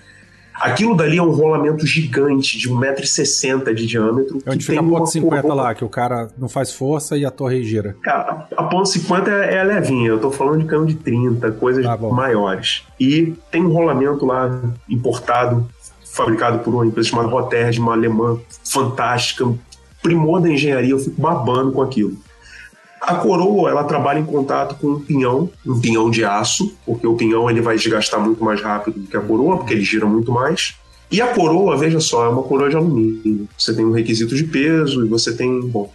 Aquilo dali é um rolamento gigante de 1,60m de diâmetro. É onde que fica a uma 50 coroa- lá, que o cara não faz força e a torre gira. Cara, a ponto 50 é, é levinha, eu tô falando de canhão de 30, coisas Tá maiores. E tem um rolamento lá importado, fabricado por uma empresa chamada Roterg, uma alemã fantástica, primor da engenharia, eu fico babando com aquilo. A coroa, ela trabalha em contato com um pinhão, um pinhão de aço, porque o pinhão ele vai desgastar muito mais rápido do que a coroa, porque ele gira muito mais. E a coroa, veja só, é uma coroa de alumínio. Você tem um requisito de peso e você tem, bom,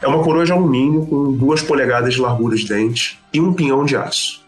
é uma coroa de alumínio com duas polegadas de largura de dente e um pinhão de aço.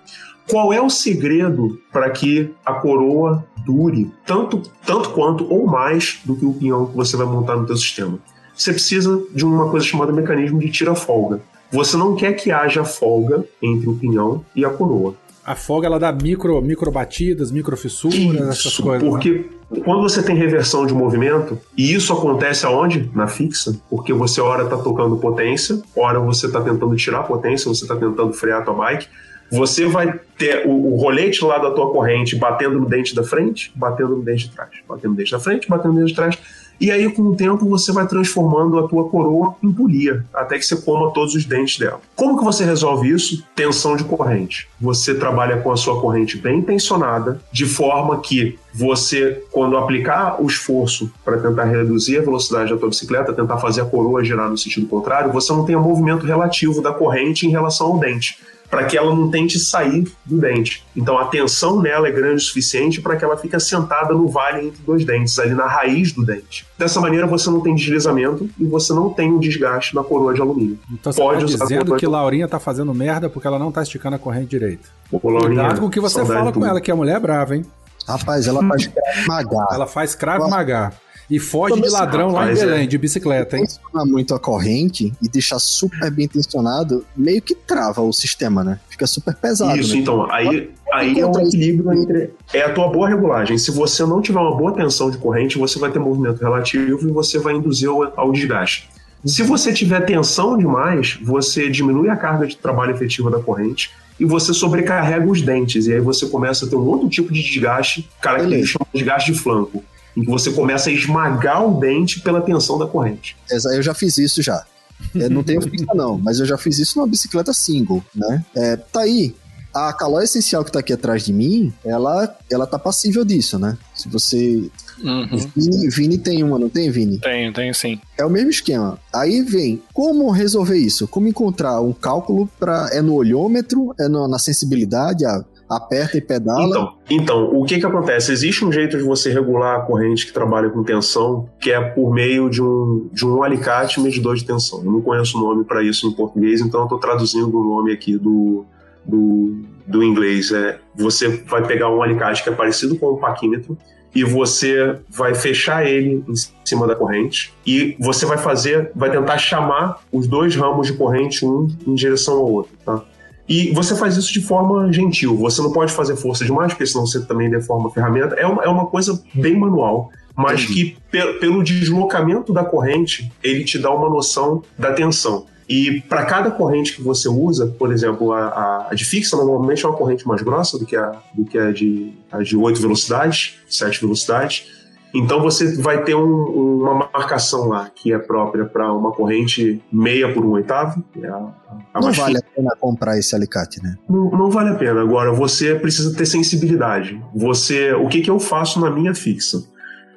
Qual é o segredo para que a coroa dure tanto, tanto quanto ou mais do que o pinhão que você vai montar no teu sistema? você precisa de uma coisa chamada mecanismo de tira-folga. Você não quer que haja folga entre o pinhão e a coroa. A folga ela dá micro, micro batidas, micro fissuras, isso, essas coisas. Porque né? quando você tem reversão de movimento, e isso acontece aonde? Na fixa, porque você ora está tocando potência, ora você está tentando tirar potência, você está tentando frear a tua bike. Você vai ter o, o, rolete lá da tua corrente batendo no dente da frente, batendo no dente de trás, batendo no dente da frente, batendo no dente de trás e aí, com o tempo, você vai transformando a tua coroa em polia, até que você coma todos os dentes dela. Como que você resolve isso? Tensão de corrente. Você trabalha com a sua corrente bem tensionada, de forma que você, quando aplicar o esforço para tentar reduzir a velocidade da tua bicicleta, tentar fazer a coroa girar no sentido contrário, você não tenha movimento relativo da corrente em relação ao dente para que ela não tente sair do dente. Então a tensão nela é grande o suficiente para que ela fique assentada no vale entre dois dentes, ali na raiz do dente. Dessa maneira você não tem deslizamento e você não tem um desgaste na coroa de alumínio. Então você Pode tá dizendo que Laurinha tá fazendo merda porque ela não tá esticando a corrente direito. Ô, Laurinha, Cuidado com o que você fala com ela, que a mulher é brava, hein? Rapaz, ela faz magá. Ela faz crave magá. E foge de ladrão lá em Belém, é. de bicicleta, hein? Tensionar muito a corrente e deixar super bem tensionado, meio que trava o sistema, né? Fica super pesado. Isso, né? então. Aí, aí é um equilíbrio entre. É a tua boa regulagem. Se você não tiver uma boa tensão de corrente, você vai ter movimento relativo e você vai induzir ao, ao desgaste. Se você tiver tensão demais, você diminui a carga de trabalho efetiva da corrente e você sobrecarrega os dentes. E aí você começa a ter um outro tipo de desgaste, cara, que eles chamam de desgaste de flanco em que você começa a esmagar o dente pela tensão da corrente. Eu já fiz isso já. É, não tenho fixa não, mas eu já fiz isso numa bicicleta single, né? É, tá aí, a calói essencial que tá aqui atrás de mim, ela, ela tá passível disso, né? Se você. Uhum. Vini, Vini, tem uma, não tem, Vini? Tenho, tenho sim. É o mesmo esquema. Aí vem, como resolver isso? Como encontrar um cálculo para É no olhômetro? É no, na sensibilidade? Ah, aperta e pedala. Então, então, o que que acontece? Existe um jeito de você regular a corrente que trabalha com tensão, que é por meio de um, de um alicate medidor de tensão. Eu não conheço o nome para isso em português, então eu estou traduzindo o nome aqui do, do, do inglês. É, você vai pegar um alicate que é parecido com um paquímetro, e você vai fechar ele em cima da corrente e você vai fazer, vai tentar chamar os dois ramos de corrente um em direção ao outro, tá? E você faz isso de forma gentil. Você não pode fazer força demais, porque senão você também deforma a ferramenta. É uma, é uma coisa bem manual, mas Entendi. que pe pelo deslocamento da corrente, ele te dá uma noção da tensão. E para cada corrente que você usa, por exemplo, a, a, de fixa normalmente é uma corrente mais grossa do que a, do que a, de, a de 8 velocidades, 7 velocidades. Então você vai ter um, uma marcação lá que é própria para uma corrente meia por um oitavo. É a, a não vale a pena comprar esse alicate, né? Não, não, vale a pena. Agora você precisa ter sensibilidade. Você, o que, que eu faço na minha fixa?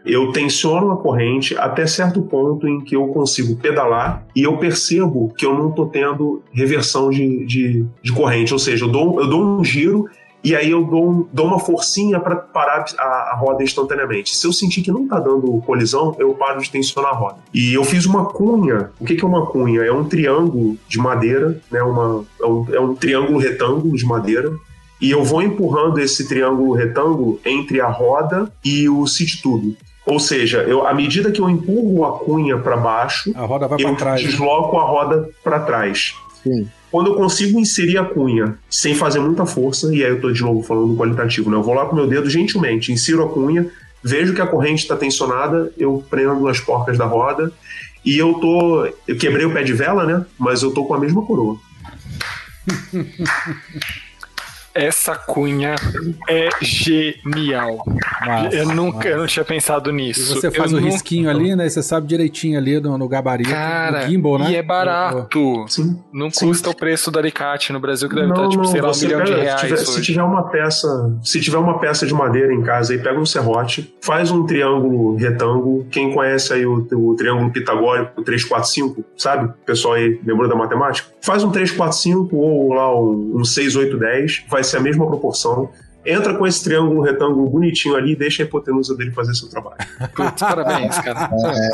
Eu tensiono a corrente até certo ponto em que eu consigo pedalar e eu percebo que eu não estou tendo reversão de, de, de corrente. Ou seja, eu dou, eu dou um giro e aí eu dou, dou uma forcinha para parar a, a, roda instantaneamente. Se eu sentir que não está dando colisão, eu paro de tensionar a roda. E eu fiz uma cunha. O que, que é uma cunha? É um triângulo de madeira, né? Uma, é, um, é um triângulo retângulo de madeira e eu vou empurrando esse triângulo retângulo entre a roda e o city tubo. Ou seja, eu, à medida que eu empurro a cunha para baixo, a roda vai eu trás. Né? desloco a roda para trás. Sim. Quando eu consigo inserir a cunha sem fazer muita força, e aí eu tô de novo falando qualitativo, né? Eu vou lá com meu dedo gentilmente, insiro a cunha, vejo que a corrente está tensionada, eu prendo as porcas da roda e eu tô. Eu quebrei o pé de vela, né? Mas eu tô com a mesma coroa. Essa cunha é genial. Nossa, eu nunca nossa. eu não tinha pensado nisso. você faz eu o risquinho ali, né? Você sabe direitinho ali no, no gabarito, Cara, no gimbal, né? E é barato. Sim. Não Sim. custa o preço do alicate no Brasil, que deve não, estar, tipo, não, sei lá, um milhão de reais. Se tiver, se tiver, uma peça, se tiver uma peça de madeira em casa e pega um serrote, faz um triângulo retângulo. Quem conhece aí o, o triângulo pitagórico 345, sabe? O pessoal aí lembrou da matemática? Faz um 345 ou lá um, um 6, 8, 10, vai ser a mesma proporção. Entra com esse triângulo retângulo bonitinho ali e deixa a hipotenusa dele fazer seu trabalho. Putz, parabéns, cara.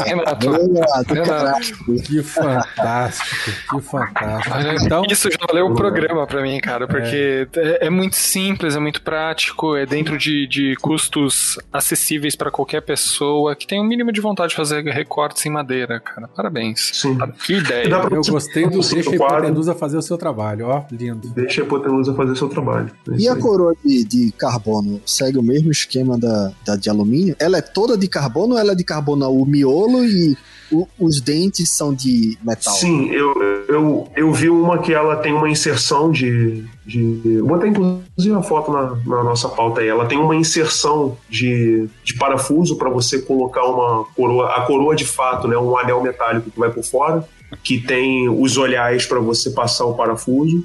É, Renato, Renato, Renato. Que fantástico, que fantástico. Então, Isso já valeu o programa pra mim, cara, porque é. é muito simples, é muito prático, é dentro de, de custos acessíveis pra qualquer pessoa que tem o um mínimo de vontade de fazer recortes em madeira, cara. Parabéns. Sim. Que ideia. Eu gostei do deixa a hipotenusa fazer o seu trabalho, ó, lindo. Deixa a hipotenusa fazer seu trabalho. É E a aí. coroa de, de carbono segue o mesmo esquema da, da de alumínio? Ela é toda de carbono ou ela é de carbono o miolo e o- os dentes são de metal? Sim, eu, eu, eu vi uma que ela tem uma inserção de. de vou botar inclusive a foto na, na nossa pauta aí. Ela tem uma inserção de, de parafuso para você colocar uma coroa. A coroa de fato, né? Um anel metálico que vai por fora, que tem os olhares para você passar o parafuso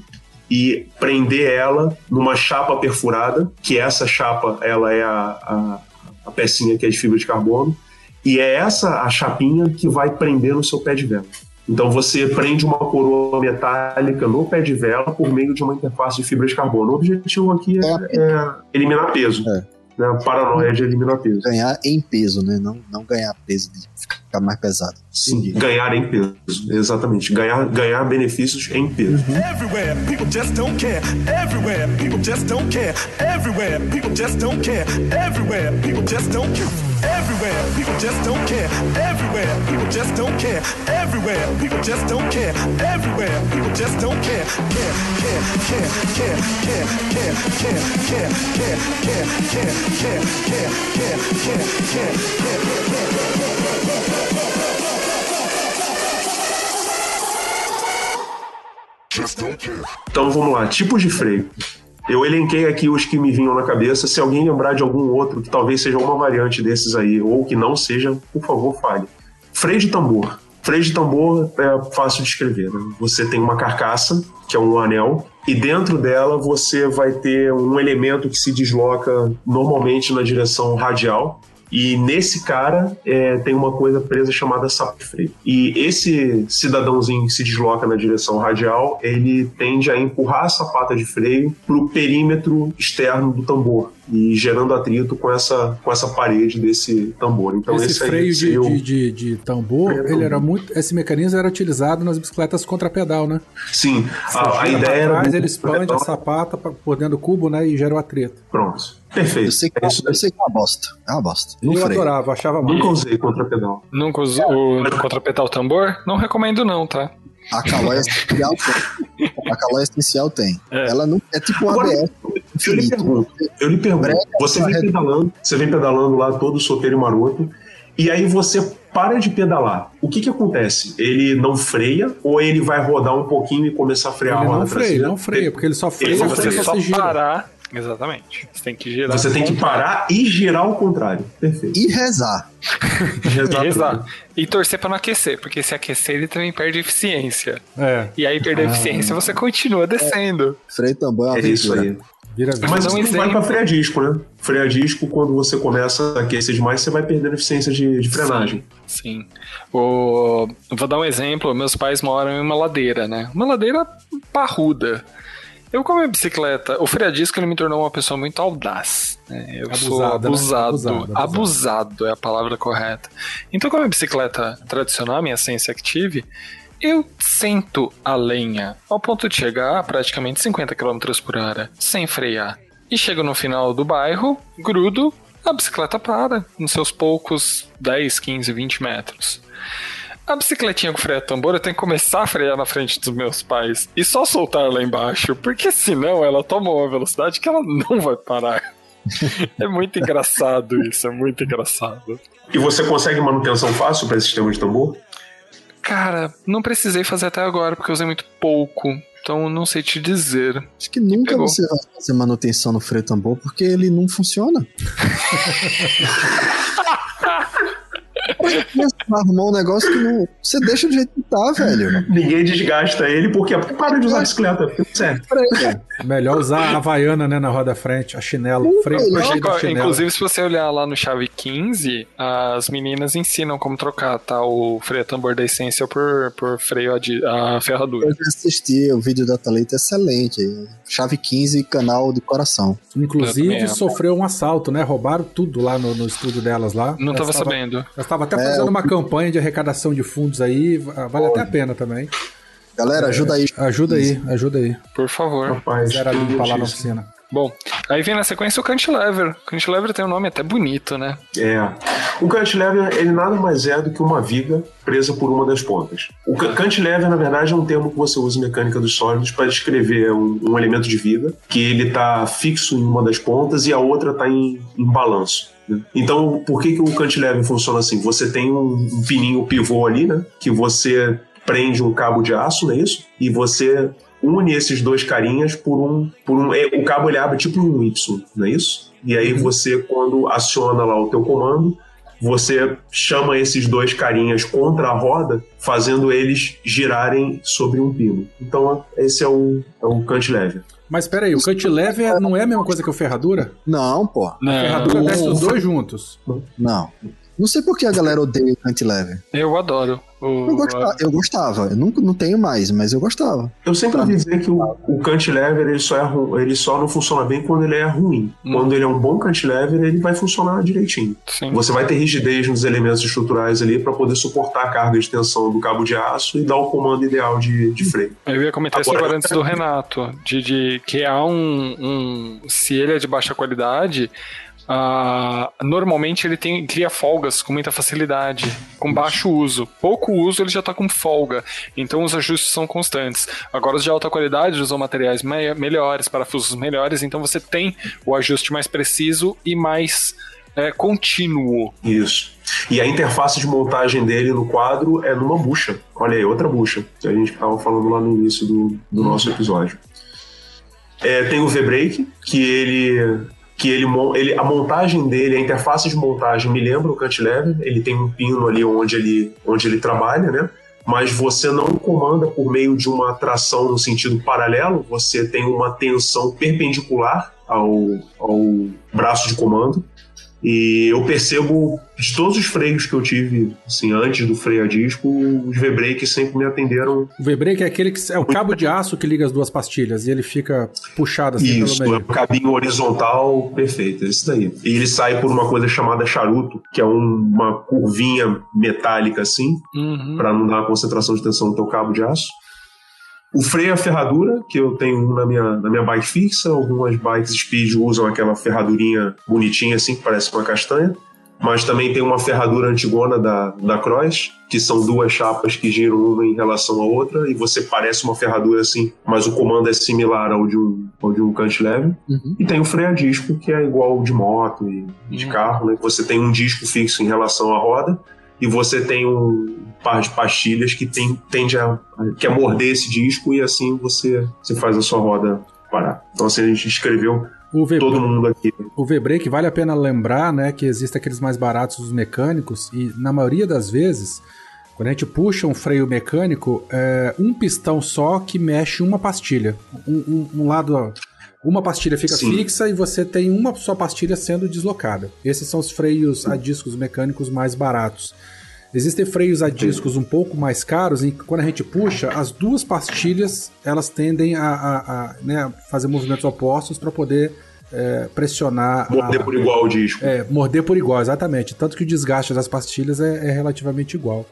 e prender ela numa chapa perfurada, que essa chapa ela é a, a, a pecinha que é de fibra de carbono. E é essa a chapinha que vai prender no seu pé de vela. Então você prende uma coroa metálica no pé de vela por meio de uma interface de fibra de carbono. O objetivo aqui é, é eliminar peso. É. Né? A paranoia de eliminar peso. Ganhar em peso, né? Não, não ganhar peso de ficar mais pesado. Sim, ganhar em peso. Exatamente. Ganhar, ganhar benefícios em peso. Everywhere, people just don't care. Everywhere, people just don't care. Everywhere, people just don't care. Everywhere, people just don't care. Everywhere, people just don't care. Everywhere, people just don't care. Everywhere, people just don't care. Everywhere, people just don't care. Care, care, care, care, care, care, care, care, care, care, care, care, care, care, care, care, care. Então vamos lá, tipos de freio. Eu elenquei aqui os que me vinham na cabeça. Se alguém lembrar de algum outro que talvez seja uma variante desses aí, ou que não seja, por favor, fale. Freio de tambor. Freio de tambor é fácil de escrever. Né? Você tem uma carcaça, que é um anel, e dentro dela você vai ter um elemento que se desloca normalmente na direção radial. E nesse cara é, tem uma coisa presa chamada freio. E esse cidadãozinho que se desloca na direção radial, ele tende a empurrar a sapata de freio para o perímetro externo do tambor e gerando atrito com essa, com essa parede desse tambor. Então esse, esse aí freio de, de, de, de tambor, ele era tambor. muito. Esse mecanismo era utilizado nas bicicletas contrapedal, né? Sim, a, a ideia era. trás, muito- ele expande a sapata pra- por dentro do cubo, né? E gera o atrito. Pronto. Perfeito. Eu sei, que, É isso eu sei que é uma bosta. É uma bosta. Eu freio. adorava, achava muito. Nunca usei contrapedal. Nunca usou o tambor? Não recomendo não, tá? A calói essencial A calói essencial tem. É. Ela não é tipo um Agora, ABS Eu lhe pergunto, eu lhe pergunto, você vem pedalando, você vem pedalando lá todo solteiro e maroto, e aí você para de pedalar. O que que acontece? Ele não freia ou ele vai rodar um pouquinho e começar a frear Ele a roda não freia, traseira? não freia, porque ele só freia Ele você freia, só você gira. parar. Exatamente. Você tem que girar. Você tem que parar e girar ao contrário. Perfeito. E rezar. E rezar. E torcer pra não aquecer, porque se aquecer ele também perde eficiência. É, E aí perder eficiência você continua descendo. Freio tambor é uma É isso aí. vira Mas Mas dar isso não vai exemplo. pra freio a disco, né? Freio a disco, quando você começa a aquecer demais, você vai perdendo eficiência de, de frenagem. Sim. O... Vou dar um exemplo. Meus pais moram em uma ladeira, né? Uma ladeira parruda. Eu com a minha bicicleta, o freadisco ele me tornou uma pessoa muito audaz. né? Eu sou Abusada, né? abusado, Abusado, abusado, abusado. é a palavra correta. Então com a minha bicicleta tradicional, minha Sense Active, eu sento a lenha ao ponto de chegar a praticamente 50 km por hora, sem frear. E chego no final do bairro, grudo, a bicicleta para, nos seus poucos 10, 15, 20 metros. A bicicletinha com freio a tambor, eu tenho que começar a frear na frente dos meus pais e só soltar lá embaixo, porque senão ela toma uma velocidade que ela não vai parar. É muito engraçado isso, é muito engraçado. E você consegue manutenção fácil para esse sistema de tambor? Cara, não precisei fazer até agora porque eu usei muito pouco, então não sei te dizer. Acho que nunca Pegou. você vai fazer manutenção no freio tambor porque ele não funciona. arrumar um negócio que não. Você deixa do jeito que tá, velho. Ninguém desgasta ele porque para de usar a bicicleta. Sério. Melhor usar a Havaiana, né, na roda frente, a chinelo. Freio inclusive, se você olhar lá no chave 15, as meninas ensinam como trocar, tá? O freio tambor da Essential por, por freio a, a ferradura. Eu já assisti o vídeo da Thalita, excelente. Chave 15, canal de coração. Inclusive, sofreu um assalto, né? Roubaram tudo lá no, no estúdio delas lá. Não tava Elas tava- sabendo. Elas estavam até É, fazendo uma campanha de arrecadação de fundos aí. Vale até a pena também. Galera, ajuda aí. Ajuda aí, ajuda aí. Por favor. Rapaz, Zero a limpa lá na oficina. Bom, aí vem na sequência o cantilever. O cantilever tem um nome até bonito, né? É. O cantilever, ele nada mais é do que uma viga presa por uma das pontas. O ca- cantilever, na verdade, é um termo que você usa em mecânica dos sólidos para descrever um, um elemento de viga que ele está fixo em uma das pontas e a outra está em, em balanço. Então, por que, que o cantilever funciona assim? Você tem um, pininho pivô ali, né? Que você prende um cabo de aço, não é isso? E você une esses dois carinhas por um. Por um é, o cabo ele abre tipo um Y, não é isso? E aí você, quando aciona lá o teu comando, você chama esses dois carinhas contra a roda, fazendo eles girarem sobre um pino. Então, esse é o, é o cantilever. Mas espera aí, o cantilever não é a mesma coisa que o ferradura? Não, pô. Não, A ferradura desce os dois juntos. Não. Não sei por que a galera odeia o cantilever. Eu adoro. O, Eu gostava, eu gostava. Eu nunca não tenho mais, mas eu gostava. Eu sempre ouvi dizer que o, o cantilever ele só, é ele só não funciona bem quando ele é ruim. Hum. Quando ele é um bom cantilever, ele vai funcionar direitinho. Sim. Você vai ter rigidez nos elementos estruturais ali para poder suportar a carga de tensão do cabo de aço e dar o comando ideal de, de freio. Eu ia comentar isso Agora- agora antes do Renato, de, de que há um, um. Se ele é de baixa qualidade, ah, normalmente ele tem, cria folgas com muita facilidade, com baixo uso. Pouco uso ele já está com folga, então os ajustes são constantes. Agora os de alta qualidade usam materiais me- melhores, parafusos melhores, então você tem o ajuste mais preciso e mais é, contínuo. Isso. E a interface de montagem dele no quadro é numa bucha. Olha aí, outra bucha, que a gente estava falando lá no início do, do nosso episódio. É, tem o V-Brake, que ele. Que ele, ele, a montagem dele, a interface de montagem me lembra o cantilever. Ele tem um pino ali onde ele, onde ele trabalha, né? Mas você não comanda por meio de uma tração no sentido paralelo, você tem uma tensão perpendicular ao, ao braço de comando. E eu percebo de todos os freios que eu tive, assim, antes do freio a disco, os V-Brake sempre me atenderam. O V-brake é aquele que é o cabo de aço que liga as duas pastilhas e ele fica puxado assim Isso, pelo é meio. um cabinho horizontal perfeito, esse daí. E ele sai por uma coisa chamada charuto, que é um- uma curvinha metálica assim, Uhum. para não dar uma concentração de tensão no teu cabo de aço. O freio a ferradura, que eu tenho um na minha, na minha bike fixa, algumas bikes speed usam aquela ferradurinha bonitinha assim, que parece uma castanha. Mas também tem uma ferradura antigona da, da Cross, que são duas chapas que giram uma em relação à outra, e você parece uma ferradura assim, mas o comando é similar ao de um, ao de um cantilever. Uhum. E tem o freio a disco, que é igual ao de moto e de Uhum. carro, né? Você tem um disco fixo em relação à roda, e você tem um par de pastilhas que tem, tende a, que a morder esse disco e assim você, você faz a sua roda parar. Então assim a gente escreveu O V- todo mundo aqui. O V-brake vale a pena lembrar, né, que existem aqueles mais baratos dos mecânicos e na maioria das vezes, quando a gente puxa um freio mecânico, é um pistão só que mexe uma pastilha. Um, um- um lado, uma pastilha fica Sim. fixa e você tem uma só pastilha sendo deslocada. Esses são os freios a discos mecânicos mais baratos. Existem freios a discos um pouco mais caros em que quando a gente puxa, as duas pastilhas elas tendem a, a- a, né, fazer movimentos opostos para poder é, pressionar. Morder a- por igual o disco. é, morder por igual, exatamente. Tanto que o desgaste das pastilhas é, é relativamente igual.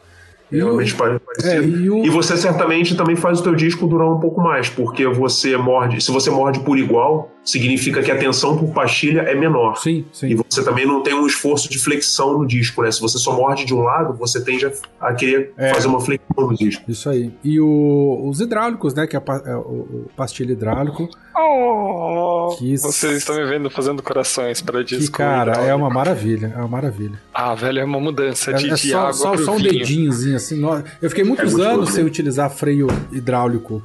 E o- Realmente pare- parecido. é, e o- E você certamente também faz o teu disco durar um pouco mais, porque você morde, se você morde por igual, significa que a tensão por pastilha é menor. Sim, sim. E você também não tem um esforço de flexão no disco, né? Se você só morde de um lado, você tende a, querer É. fazer uma flexão no disco. Isso aí. E o- os hidráulicos, né? Que é, é o, o pastilha hidráulico. Oh, Que- Vocês estão me vendo fazendo corações para Que, disco. cara, é uma maravilha. É uma maravilha. Ah, velho, é uma mudança É, de, é de só, água só, pro só um dedinhozinho assim. Eu fiquei muitos gostoso, anos né? sem utilizar freio hidráulico.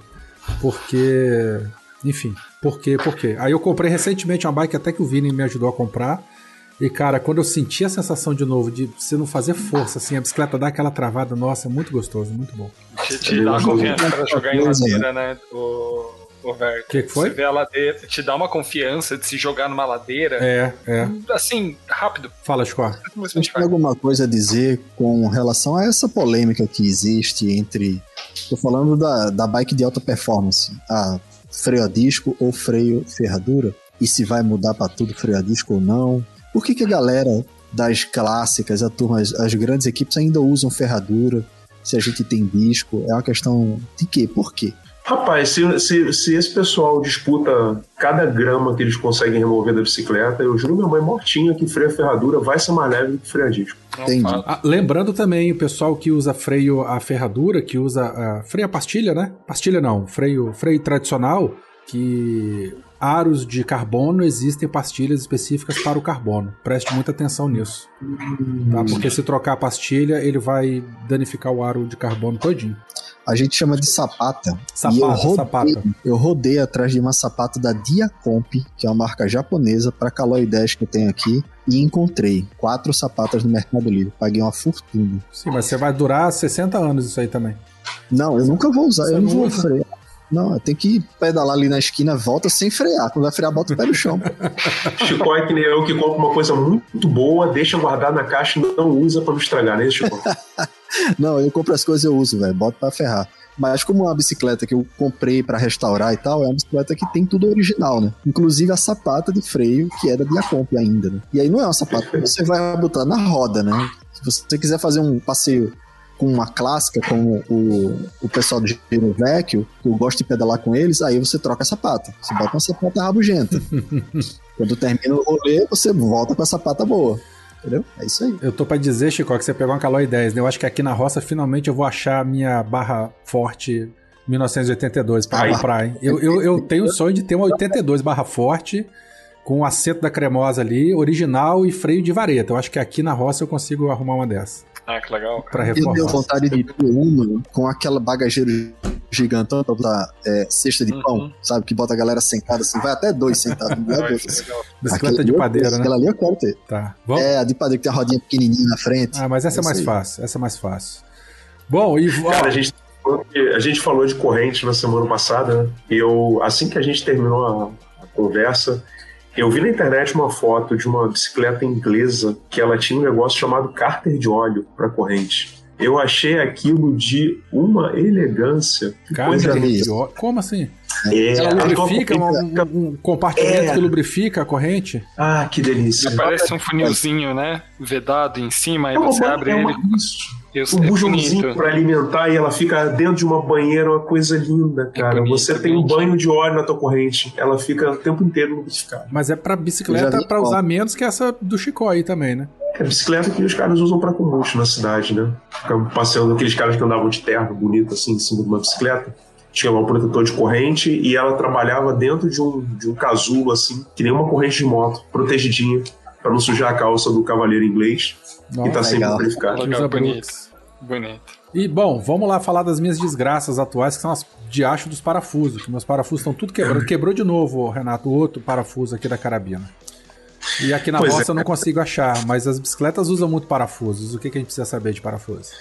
Porque. Enfim. Por quê? Por quê? Aí eu comprei recentemente uma bike até que o Vini me ajudou a comprar. E, cara, quando eu senti a sensação de novo de você não fazer força, assim, a bicicleta dá aquela travada, nossa, é muito gostoso, muito bom. Te, te dá uma confiança pra jogar em ladeira, né? O, o Vert. Que, que foi? Você vê a ladeira, te dá uma confiança de se jogar numa ladeira. É, é. Assim, rápido. Fala, Chico. Você tem alguma coisa a dizer com relação a essa polêmica que existe entre. Tô falando da, da bike de alta performance, a freio a disco ou freio ferradura, e se vai mudar para tudo freio a disco ou não. Por que, que a galera das clássicas, a turma, as, as grandes equipes ainda usam ferradura? Se a gente tem disco, é uma questão de quê? Por quê? Rapaz, se, se, se esse pessoal disputa cada grama que eles conseguem remover da bicicleta, eu juro minha mãe mortinha que freio a ferradura vai ser mais leve do que freio a disco. Entendi. Ah, lembrando também o pessoal que usa freio a ferradura, que usa a freio a pastilha, né? Pastilha não, freio, freio tradicional, que aros de carbono existem pastilhas específicas para o carbono. Preste muita atenção nisso. Tá? Porque se trocar a pastilha, ele vai danificar o aro de carbono todinho. A gente chama de sapata. Sapata, e eu rodei, sapata. eu rodei atrás de uma sapata da Diacomp, que é uma marca japonesa, para Caloi 10 que eu tenho aqui, e encontrei quatro sapatas no Mercado Livre. Paguei uma fortuna. Sim, mas você vai durar 60 anos isso aí também. Não, eu nunca vou usar, Você eu não vou frear. Não, tenho que pedalar ali na esquina, volta sem frear. Quando vai frear, bota o pé no chão. Chico é que nem eu que compra uma coisa muito boa, deixa guardar na caixa e não usa pra não estragar, né, Chico? Não, eu compro as coisas e eu uso, velho. Boto pra ferrar. Mas como é uma bicicleta que eu comprei pra restaurar e tal, é uma bicicleta que tem tudo original, né? Inclusive a sapata de freio, que é da Diacomp ainda, né? E aí não é uma sapata que você vai botar na roda, né? Se você quiser fazer um passeio com uma clássica, como o, o pessoal do Giro Vecchio, que eu gosto de pedalar com eles, aí você troca a sapata. Você bota uma sapata rabugenta. Quando termina o rolê, você volta com a sapata boa. Entendeu? É isso aí. Eu tô pra dizer, Chico, que você pegou uma Caloi 10, né? Eu acho que aqui na roça, finalmente, eu vou achar a minha barra forte 1982 pra Ai. comprar, hein? Eu, eu, eu tenho o sonho de ter uma 82 barra forte, com o assento da cremosa ali, original e freio de vareta. Eu acho que aqui na roça eu consigo arrumar uma dessa. Ah, que legal. Pra Eu tenho vontade de ter uma com aquela bagageiro gigantão pra botar é, cesta de pão, Uhum. sabe? Que bota a galera sentada assim, vai até dois sentados. Não é Vai dois. ser legal. Bicicleta de eu- padeira, né? Aquela ali eu quero ter. Tá. Vamos? É, a de padeira que tem a rodinha pequenininha na frente. Ah, mas essa é isso mais aí. fácil. Essa é mais fácil. Bom, e Cara, a gente, a gente falou de corrente na semana passada. né? Eu, assim que a gente terminou a, a conversa, eu vi na internet uma foto de uma bicicleta inglesa que ela tinha um negócio chamado cárter de óleo para corrente. Eu achei aquilo de uma elegância. Que cara, coisa já vi gente, isso. ó, como assim? É, Ela lubrifica corrente- um, um compartimento É. que lubrifica a corrente? Ah, que delícia. Parece um funilzinho, né? Vedado em cima, aí É você abre é uma- ele. isso. E o- um é bujãozinho para alimentar e ela fica dentro de uma banheira, uma coisa linda, cara. bonito, Você é tem um banho de óleo na tua corrente, ela fica o tempo inteiro lubrificada. Mas é já bicicleta foto. usar menos que essa do Chico aí também, né? É a bicicleta que os caras usam pra combustion na cidade, né? Ficam passeando aqueles caras que andavam de terno bonito assim em cima de uma bicicleta. Tinha lá um protetor de corrente e ela trabalhava dentro de um, de um casulo assim, que nem uma corrente de moto, protegidinha, pra não sujar a calça do cavaleiro inglês, que tá Nossa, sempre. Legal, usa bonito. Bonito. E bom, vamos lá falar das minhas desgraças atuais, que são as diacho dos parafusos. Que meus parafusos estão tudo quebrando. Quebrou de novo, Renato, o outro parafuso aqui da carabina. E aqui na Pois roça é. eu não consigo achar, mas as bicicletas usam muito parafusos. O que, que a gente precisa saber de parafuso?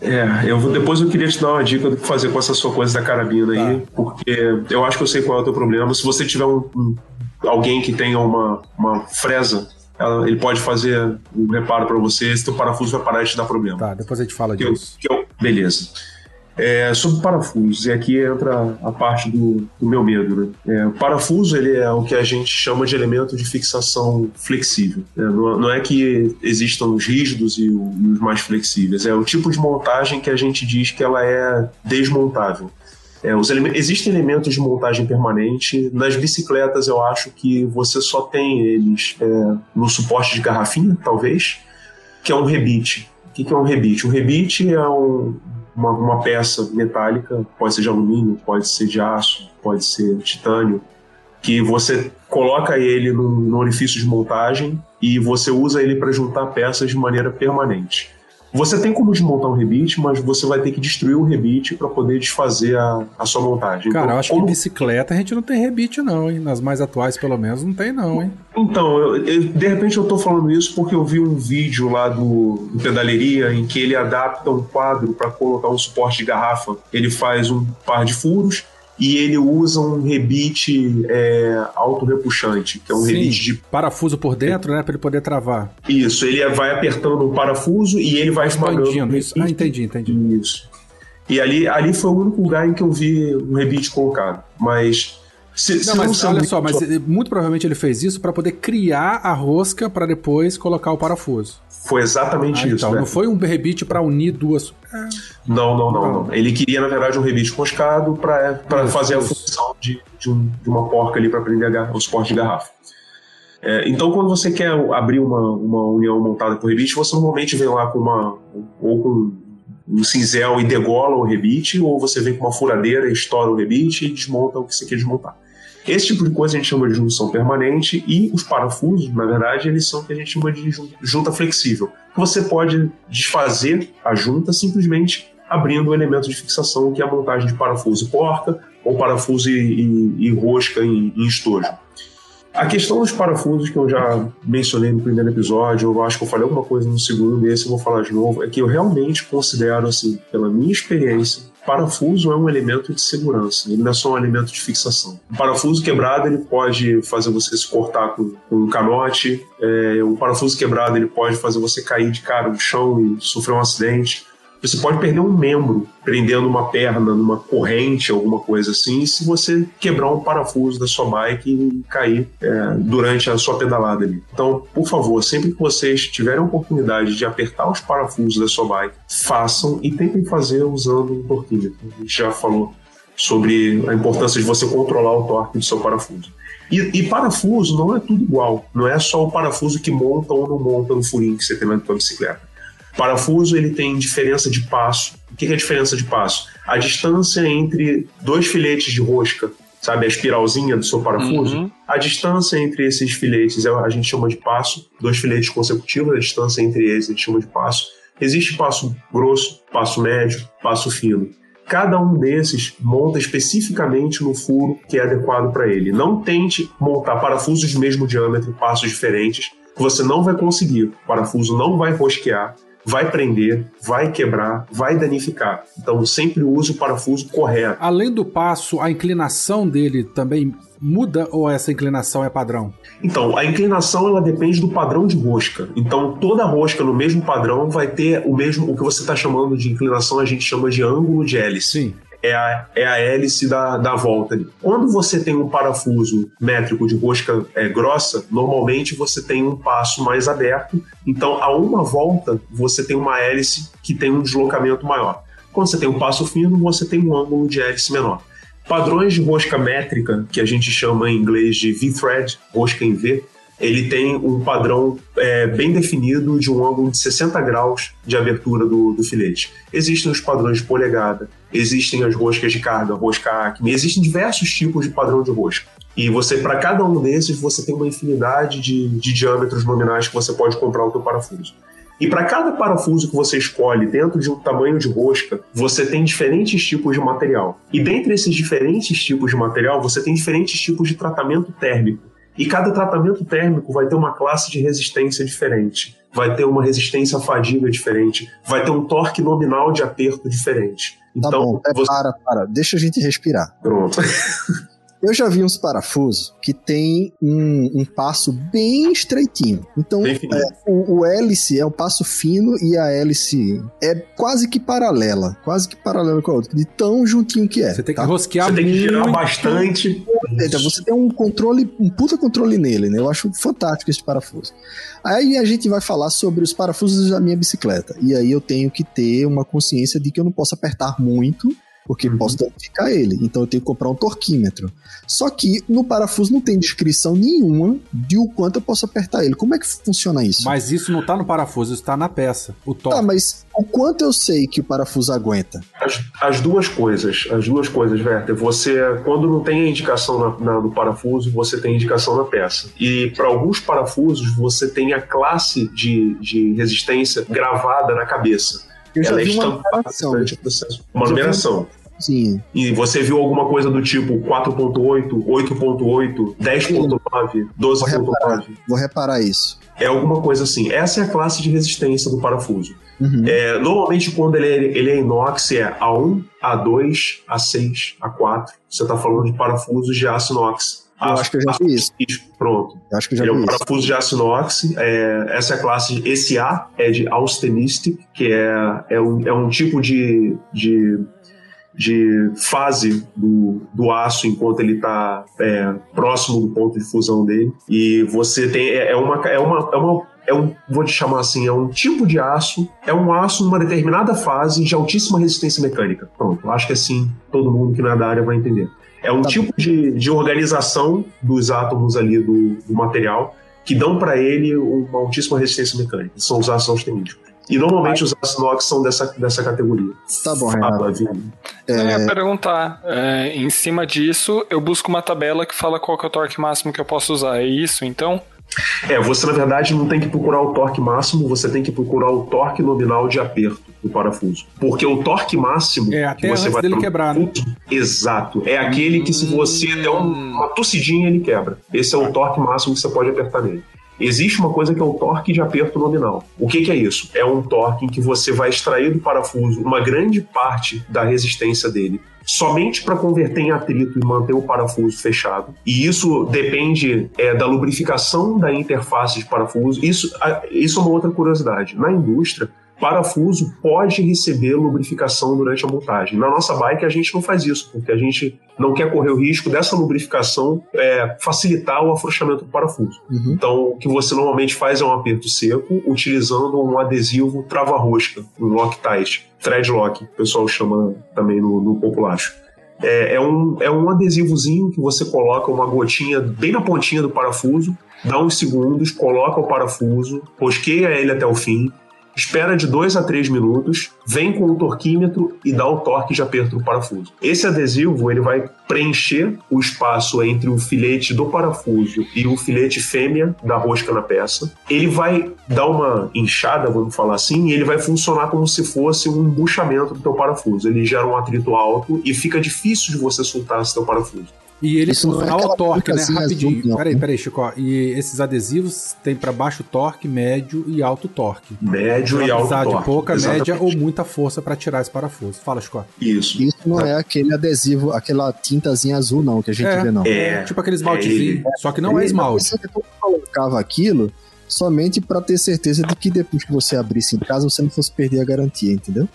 É, eu vou, depois eu queria te dar uma dica do que fazer com essa sua coisa da carabina aí, porque eu acho que eu sei qual é o teu problema. Se você tiver um, um- alguém que tenha uma, uma fresa, ela- ele pode fazer um reparo pra você, esse teu parafuso vai parar de te dar problema. Tá, depois a gente fala Que eu- disso. que eu- beleza. É, sobre parafusos, e aqui entra a parte do, do meu medo. Né? É, o parafuso ele é o que a gente chama de elemento de fixação flexível. né? Não, não é que existam os rígidos e, o- e os mais flexíveis, é o tipo de montagem que a gente diz que ela é desmontável. É, eleme- existem elementos de montagem permanente. Nas bicicletas, eu acho que você só tem eles é, no suporte de garrafinha, talvez, que é um rebite. O que que é um rebite? Um rebite é um- uma, uma peça metálica, pode ser de alumínio, pode ser de aço, pode ser titânio, que você coloca ele num orifício de montagem e você usa ele para juntar peças de maneira permanente. Você tem como desmontar um rebite, mas você vai ter que destruir o rebite para poder desfazer a, a sua montagem. Cara, então, eu acho como... que bicicleta a gente não tem rebite, não, hein? Nas mais atuais, pelo menos, não tem, não, hein? Então, eu, eu, de repente eu tô falando isso porque eu vi um vídeo lá do, do Pedaleria em que ele adapta um quadro para colocar um suporte de garrafa. Ele faz um par de furos e ele usa um rebite é, autorrepuxante, que é um Sim, rebite de parafuso por dentro, né? Pra ele poder travar. Isso, ele vai apertando o parafuso e ele vai esmagando. Expandindo isso. Ah, entendi, entendi. Isso. E ali, ali foi o único lugar em que eu vi um rebite colocado. Mas. Se, Não, se mas olha muito- só, mas muito provavelmente ele fez isso pra poder criar a rosca pra depois colocar o parafuso. Foi exatamente Ah, isso. então, né? não foi um rebite pra unir duas. Não, não, não, não. Ele queria, na verdade, um rebite roscado para Isso, fazer a isso. função de, de, um- de uma porca ali para prender a gar- o suporte de garrafa. É, então, quando você quer abrir uma, uma união montada por rebite, você normalmente vem lá com uma. ou com um cinzel e degola o rebite, ou você vem com uma furadeira e estoura o rebite e desmonta o que você quer desmontar. Esse tipo de coisa a gente chama de junção permanente e os parafusos, na verdade, eles são o que a gente chama de jun- junta flexível. Você pode desfazer a junta simplesmente abrindo o elemento de fixação, que é a montagem de parafuso e porca ou parafuso e, e- e rosca em, em estojo. A questão dos parafusos que eu já mencionei no primeiro episódio, eu acho que eu falei alguma coisa no segundo, e esse eu vou falar de novo, é que eu realmente considero, assim, pela minha experiência, parafuso é um elemento de segurança, ele não é só um elemento de fixação. Um parafuso quebrado, ele pode fazer você se cortar com, com um canote, é, um parafuso quebrado, ele pode fazer você cair de cara no chão e sofrer um acidente. Você pode perder um membro prendendo uma perna numa corrente, alguma coisa assim, se você quebrar um parafuso da sua bike e cair é, durante a sua pedalada ali. Então, por favor, sempre que vocês tiverem a oportunidade de apertar os parafusos da sua bike, façam e tentem fazer usando um torquímetro. A gente já falou sobre a importância de você controlar o torque do seu parafuso. E, e parafuso não é tudo igual. Não é só o parafuso que monta ou não monta no furinho que você tem na tua bicicleta. Parafuso ele tem diferença de passo. O que é diferença de passo? A distância entre dois filetes de rosca, sabe, a espiralzinha do seu parafuso, Uhum. a distância entre esses filetes é- a gente chama de passo, dois filetes consecutivos, a distância entre eles a gente chama de passo. Existe passo grosso, passo médio, passo fino. Cada um desses monta especificamente no furo que é adequado para ele. Não tente montar parafusos de mesmo diâmetro, passos diferentes, você não vai conseguir. O parafuso não vai rosquear, vai prender, vai quebrar, vai danificar. Então sempre use o parafuso correto. Além do passo, a inclinação dele também muda ou essa inclinação é padrão? Então, a inclinação ela depende do padrão de rosca. Então, toda rosca no mesmo padrão vai ter o mesmo, o que você está chamando de inclinação, a gente chama de ângulo de hélice. Sim. É a, é a hélice da, da volta ali. Quando você tem um parafuso métrico de rosca é, grossa, normalmente você tem um passo mais aberto. Então, a uma volta, você tem uma hélice que tem um deslocamento maior. Quando você tem um passo fino, você tem um ângulo de hélice menor. Padrões de rosca métrica, que a gente chama em inglês de V-thread, rosca em V, ele tem um padrão é, bem definido de um ângulo de 60 graus de abertura do, do filete. Existem os padrões de polegada, existem as roscas de carga, rosca acme, existem diversos tipos de padrão de rosca. E você, para cada um desses, você tem uma infinidade de, de diâmetros nominais que você pode comprar o teu parafuso. E para cada parafuso que você escolhe dentro de um tamanho de rosca, você tem diferentes tipos de material. E dentre esses diferentes tipos de material, você tem diferentes tipos de tratamento térmico. E cada tratamento térmico vai ter uma classe de resistência diferente, vai ter uma resistência à fadiga diferente, vai ter um torque nominal de aperto diferente. Tá Então, bom, é, você... para, para, deixa a gente respirar. Pronto. Eu já vi uns parafusos que tem um, um passo bem estreitinho. Então, Bem é, o, o hélice é um passo fino e a hélice é quase que paralela. Quase que paralela com a outra. De tão juntinho que é. Você tem que tá? rosquear Você tem que girar bastante. Então, você tem um controle, um puta controle nele, né? Eu acho fantástico esse parafuso. Aí a gente vai falar sobre os parafusos da minha bicicleta. E aí eu tenho que ter uma consciência de que eu não posso apertar muito porque posso danificar ele. Então eu tenho que comprar um torquímetro. Só que no parafuso não tem descrição nenhuma de o quanto eu posso apertar ele. Como é que funciona isso? Mas isso não tá no parafuso, isso tá na peça. O torque. Tá, mas o quanto eu sei que o parafuso aguenta? As, as duas coisas, as duas coisas, Werther. Você, quando não tem a indicação na, na- no parafuso, você tem a indicação na peça. E para alguns parafusos, você tem a classe de, de resistência gravada na cabeça. Eu já Ela é vi uma estampada numeração. durante o processo. Uma numeração. Sim. E você viu alguma coisa do tipo 4.8, 8.8, 10.9, 12.9? Vou reparar isso. É alguma coisa assim. Essa é a classe de resistência do parafuso. Uhum. É, normalmente, quando ele é, ele é inox, é A1, A2, A6, A4. Você está falando de parafusos de aço inox. Eu acho que eu já vi isso. Pronto. Eu acho que eu já Ele é vi um isso. parafuso de aço inox. é, essa é a classe. Esse A é de austenistic, que é, é, um, é um tipo de, de, de fase do, do aço enquanto ele está próximo do ponto de fusão dele. E você tem. É, é uma. É uma, é uma é um, vou te chamar assim, é um tipo de aço, é um aço numa determinada fase de altíssima resistência mecânica. Pronto, acho que assim todo mundo que não é da área vai entender. É um Tá tipo de, de organização dos átomos ali do, do material que dão para ele uma altíssima resistência mecânica. São os ácidos austeníticos. E normalmente os inox são dessa, dessa categoria. Tá bom, Renato. Vini. Eu É, ia perguntar, é, em cima disso, eu busco uma tabela que fala qual que é o torque máximo que eu posso usar. É isso, então? É, você na verdade não tem que procurar o torque máximo, você tem que procurar o torque nominal de aperto do parafuso. Porque o torque máximo É, até que você antes vai dele quebrar, né? Exato. É aquele que se você der um- uma tossidinha, ele quebra. Esse é o torque máximo que você pode apertar nele. Existe uma coisa que é o torque de aperto nominal. O que, que é isso? É um torque em que você vai extrair do parafuso uma grande parte da resistência dele somente para converter em atrito e manter o parafuso fechado. E isso depende é, da lubrificação da interface de parafuso. Isso, isso é uma outra curiosidade. Na indústria, parafuso pode receber lubrificação durante a montagem. Na nossa bike, a gente não faz isso, porque a gente não quer correr o risco dessa lubrificação é, facilitar o afrouxamento do parafuso. Uhum. Então, o que você normalmente faz é um aperto seco, utilizando um adesivo trava-rosca, um Loctite, thread lock, o pessoal chama também no, no populacho. É, é um, é um adesivozinho que você coloca uma gotinha bem na pontinha do parafuso, dá uns segundos, coloca o parafuso, rosqueia ele até o fim, espera de 2 a 3 minutos, vem com o torquímetro e dá o torque de aperto do parafuso. Esse adesivo ele vai preencher o espaço entre o filete do parafuso e o filete fêmea da rosca na peça. Ele vai dar uma inchada, vamos falar assim, e ele vai funcionar como se fosse um embuchamento do teu parafuso. Ele gera um atrito alto e fica difícil de você soltar esse teu parafuso. E ele Isso não é ao torque, né? brincazinha Rapidinho. azul, não. Peraí, peraí, Chico. E esses adesivos tem para baixo torque, médio e alto torque. Médio e alto precisar de torque. pouca, Exatamente. média ou muita força para tirar esse parafuso. Fala, Chico. Isso. Isso não é aquele adesivo, aquela tintazinha azul, não, que a gente É. vê, não. É, Tipo aquele esmaltezinho, só que não é Ele- esmalte. Você colocava aquilo somente pra ter certeza de que depois que você abrisse em casa, você não fosse perder a garantia, entendeu?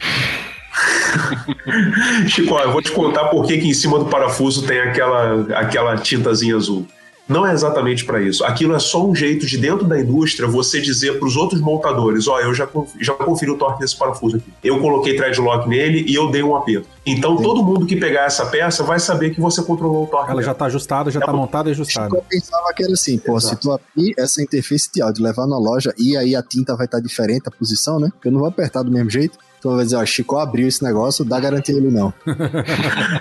Chico, eu vou te contar por que que em cima do parafuso tem aquela, aquela tintazinha azul. Não é exatamente para isso. Aquilo é só um jeito de, dentro da indústria, você dizer para os outros montadores: ó, eu já, já conferi o torque desse parafuso aqui. Eu coloquei threadlock nele e eu dei um aperto. Então, todo mundo que pegar essa peça vai saber que você controlou o torque. Ela dela. já tá ajustada, já tá montada e ajustada. Eu pensava que era assim, pô, se tu abrir essa interface de áudio, levar na loja e aí a tinta vai estar diferente, a posição, né? Porque eu não vou apertar do mesmo jeito. Então vai dizer, ó, Chico abriu esse negócio, dá garantia a ele não.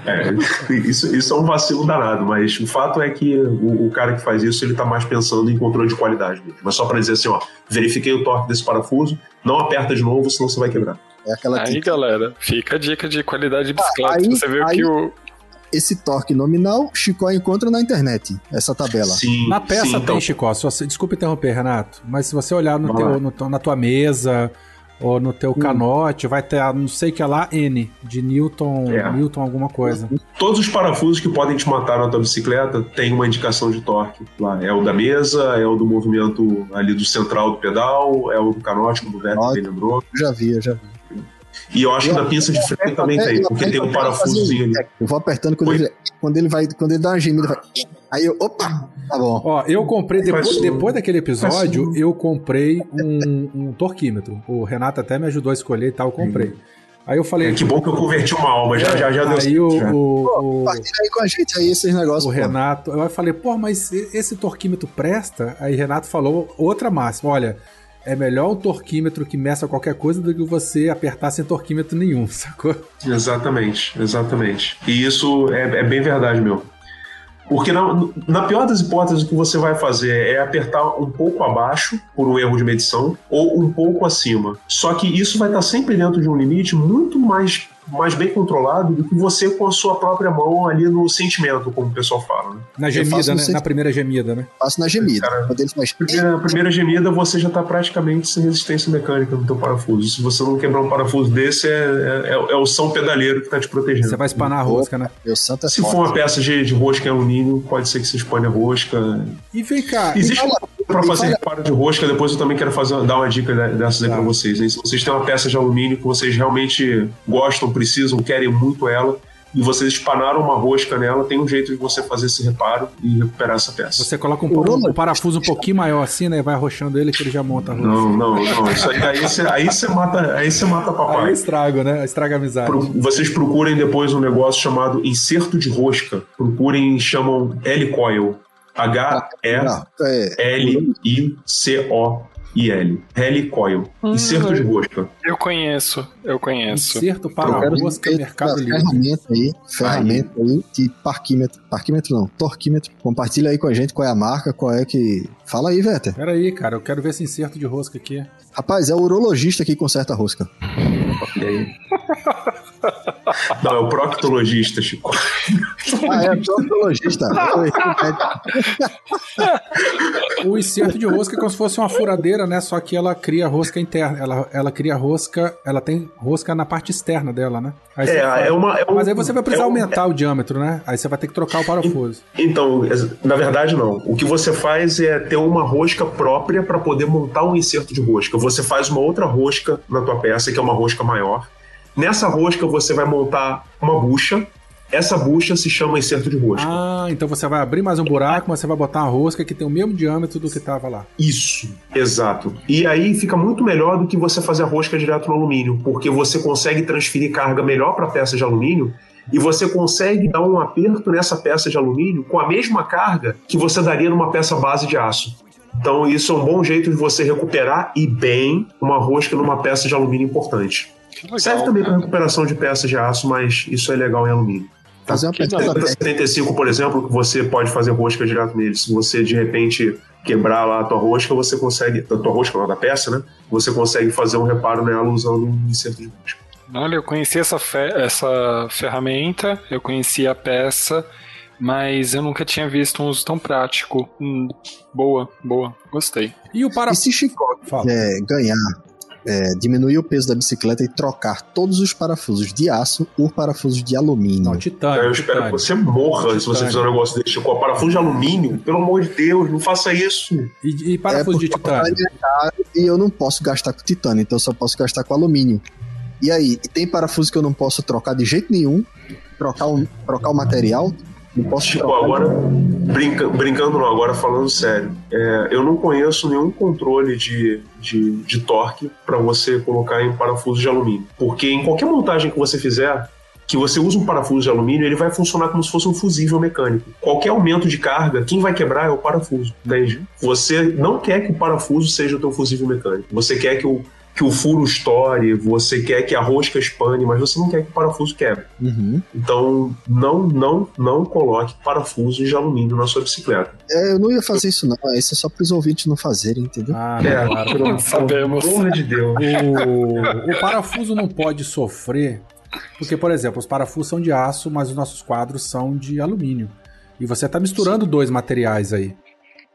É, isso, isso é um vacilo danado, mas o fato é que o, o cara que faz isso, ele tá mais pensando em controle de qualidade mesmo. Mas só para dizer assim, ó, verifiquei o torque desse parafuso, não aperta de novo, senão você vai quebrar. É aquela Aí, tinta. galera, fica a dica de qualidade de bicicleta. aí- Você viu aí- que o. Esse torque nominal, Chico encontra na internet, essa tabela. Sim, Na peça sim, tem, então, Chico. Se você, desculpa interromper, Renato, mas se você olhar no teu, no na tua mesa ou no Hum. teu canote, vai ter, não sei o que é lá, N, de Newton, É. Newton alguma coisa. Todos os parafusos que podem te matar na tua bicicleta têm uma indicação de torque lá. É o da mesa, é o do movimento ali do central do pedal, é o do canote, como o bem lembrou. Eu já vi, eu já vi. E eu acho que na pinça de freio também tem, porque tem um parafusozinho ali. Eu vou apertando quando Oi? ele, quando ele vai, quando ele dá uma gemida, vai. Aí eu, opa, tá bom. Ó, eu comprei, depois, Faz- depois daquele episódio, faz- eu comprei um, um torquímetro. O Renato até me ajudou a escolher e tal, eu comprei. Aí eu falei. É, que bom que eu converti uma alma, já, já, já deu Aí o, já. o, aí com a gente aí esses negócios. o pô. Renato, eu falei, pô, mas esse torquímetro presta? Aí Renato falou outra máxima, olha, é melhor um torquímetro que meça qualquer coisa do que você apertar sem torquímetro nenhum, sacou? Exatamente, exatamente. E isso é, é bem verdade, meu. Porque na, na pior das hipóteses, o que você vai fazer é apertar um pouco abaixo por um erro de medição ou um pouco acima. Só que isso vai estar sempre dentro de um limite muito mais, mais bem controlado do que você com a sua própria mão ali no sentimento, como o pessoal fala. Né? Na faço gemida, né? Na primeira gemida, né? Faço na gemida. Cara, faz. Primeira, primeira gemida, você já está praticamente sem resistência mecânica no teu parafuso. Se você não quebrar um parafuso desse, é, é, é o São Pedaleiro que está te protegendo. Você vai espanar a rosca, né? Meu santo é Se forte. for uma peça de, de rosca em alumínio, pode ser que você expane a rosca. E vem cá, Existe fala- para fazer fala- reparo de rosca, depois eu também quero fazer, dar uma dica de- dessas aí Tá. para vocês. hein? Se vocês têm uma peça de alumínio que vocês realmente gostam, precisam, querem muito ela, e vocês espanaram uma rosca nela, tem um jeito de você fazer esse reparo e recuperar essa peça. você coloca um, po- um parafuso um pouquinho maior assim, né? Vai arrochando ele que ele já monta a rosca. Não, não, não. Isso aí, aí, você, aí você mata, aí você mata Aí eu papai. estrago, né? Estraga a amizade. Pro- vocês procurem depois um negócio chamado inserto de rosca. Procurem, chamam L-Coil. H-E-L-I-C-O-I-L. Helicoil. Inserto de rosca. Eu conheço, eu conheço. Inserto para Eu quero rosca, ter Mercado uma Livre. ferramenta aí, ferramenta aí de parquímetro. Parquímetro não, torquímetro. Compartilha aí com a gente qual é a marca, qual é que. Fala aí, Vetter. Pera aí, cara, eu quero ver esse inserto de rosca aqui. Rapaz, é o urologista que conserta a rosca. E aí? Não, é o proctologista, Chico. Ah, é o urologista. Oi, O inserto de rosca é como se fosse uma furadeira, né? Só que ela cria rosca interna. Ela, ela cria rosca. Ela tem rosca na parte externa dela, né? Aí É, é uma. é um- Mas aí você vai precisar é um- aumentar o diâmetro, né? Aí você vai ter que trocar o parafuso. Então, na verdade, não. O que você faz é ter uma rosca própria para poder montar um inserto de rosca. Você faz uma outra rosca na tua peça, que é uma rosca maior. Nessa rosca você vai montar uma bucha. Essa bucha se chama inserto de rosca. Ah, então você vai abrir mais um buraco, mas você vai botar uma rosca que tem o mesmo diâmetro do que tava lá. Isso, exato. E aí fica muito melhor do que você fazer a rosca direto no alumínio, porque você consegue transferir carga melhor para a peça de alumínio e você consegue dar um aperto nessa peça de alumínio com a mesma carga que você daria numa peça base de aço. Então isso é um bom jeito de você recuperar e bem uma rosca numa peça de alumínio importante. Legal. Serve também para recuperação de peças de aço, mas isso é legal em alumínio. Fazer uma pra 75, por exemplo, que você pode fazer rosca direto nele. Se você de repente quebrar lá a tua rosca, você consegue. A tua rosca lá da peça, né? Você consegue fazer um reparo nela usando um inserto de rosca. Olha, eu conheci essa, fe- essa ferramenta, eu conheci a peça, mas eu nunca tinha visto um uso tão prático. Hum, boa, boa, gostei. E o para... E se Chico Fala. é, ganhar, é, diminuir o peso da bicicleta e trocar todos os parafusos de aço por parafusos de alumínio? Não, titânio. eu espero que titânio. você morra se você fizer um negócio desse. Com parafuso de alumínio, pelo amor de Deus, não faça isso. E, e parafuso de porque titânio? é caro e eu não posso gastar com titânio, então eu só posso gastar com alumínio. E aí, tem parafuso que eu não posso trocar de jeito nenhum, trocar o, trocar o material, não posso Tipo, agora, brinca- brincando não, agora falando sério, é, eu não conheço nenhum controle de, de, de torque para você colocar em parafuso de alumínio. Porque em qualquer montagem que você fizer, que você usa um parafuso de alumínio, ele vai funcionar como se fosse um fusível mecânico. Qualquer aumento de carga, quem vai quebrar é o parafuso, entende? Você não quer que o parafuso seja o teu fusível mecânico. Você quer que o, que o furo estoure, você quer que a rosca espane, mas você não quer que o parafuso quebre. Uhum. Então, não, não, não coloque parafusos de alumínio na sua bicicleta. É, eu não ia fazer isso, não. Isso é só para os ouvintes não fazerem, entendeu? Ah, É, claro. pelo Sabemos. amor de Deus. O, o parafuso não pode sofrer, porque, por exemplo, os parafusos são de aço, mas os nossos quadros são de alumínio. E você está misturando dois materiais aí.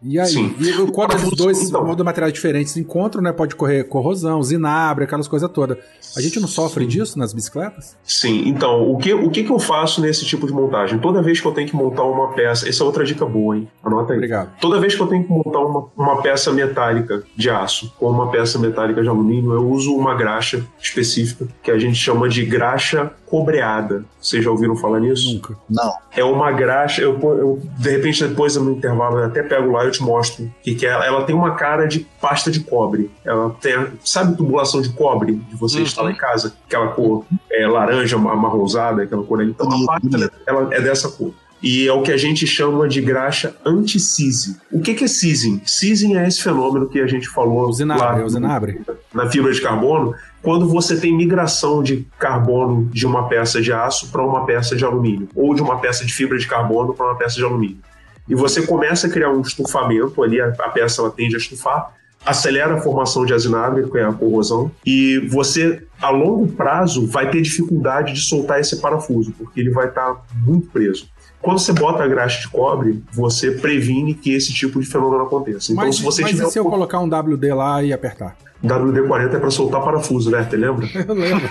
E aí, Sim. e quando esses Parafuso, dois, dois materiais diferentes se encontram, né? Pode correr corrosão, zinabre, aquelas coisas todas. A gente não sofre disso nas bicicletas? Sim, então, o que, o que que eu faço nesse tipo de montagem? Toda vez que eu tenho que montar uma peça, essa é outra dica boa, hein? Anota aí. Obrigado. Toda vez que eu tenho que montar uma, uma peça metálica de aço com uma peça metálica de alumínio, eu uso uma graxa específica que a gente chama de graxa cobreada. Vocês já ouviram falar nisso? Nunca. Não. É uma graxa, eu, eu de repente depois no intervalo eu até pego lá e eu te mostro o que, que é. Ela tem uma cara de pasta de cobre. Ela tem, sabe tubulação de cobre de você Uhum. instalar em casa? Aquela cor é, laranja, amarronzada, aquela cor ali. Então a Bonito, pasta ela é dessa cor. E é o que a gente chama de graxa anti-seizing. O que, que é seizing? Seizing é esse fenômeno que a gente falou O zinabre, lá o zinabre. na fibra de carbono, quando você tem migração de carbono de uma peça de aço para uma peça de alumínio, ou de uma peça de fibra de carbono para uma peça de alumínio. E você começa a criar um estufamento ali, a, a peça ela tende a estufar, acelera a formação de azinabre, que é a corrosão, e você, a longo prazo, vai ter dificuldade de soltar esse parafuso, porque ele vai estar muito preso. Quando você bota a graxa de cobre, você previne que esse tipo de fenômeno aconteça. Então, mas se você mas tiver e se eu um colocar um WD lá e apertar? WD-40 é para soltar parafuso, né? Você lembra? Eu lembro.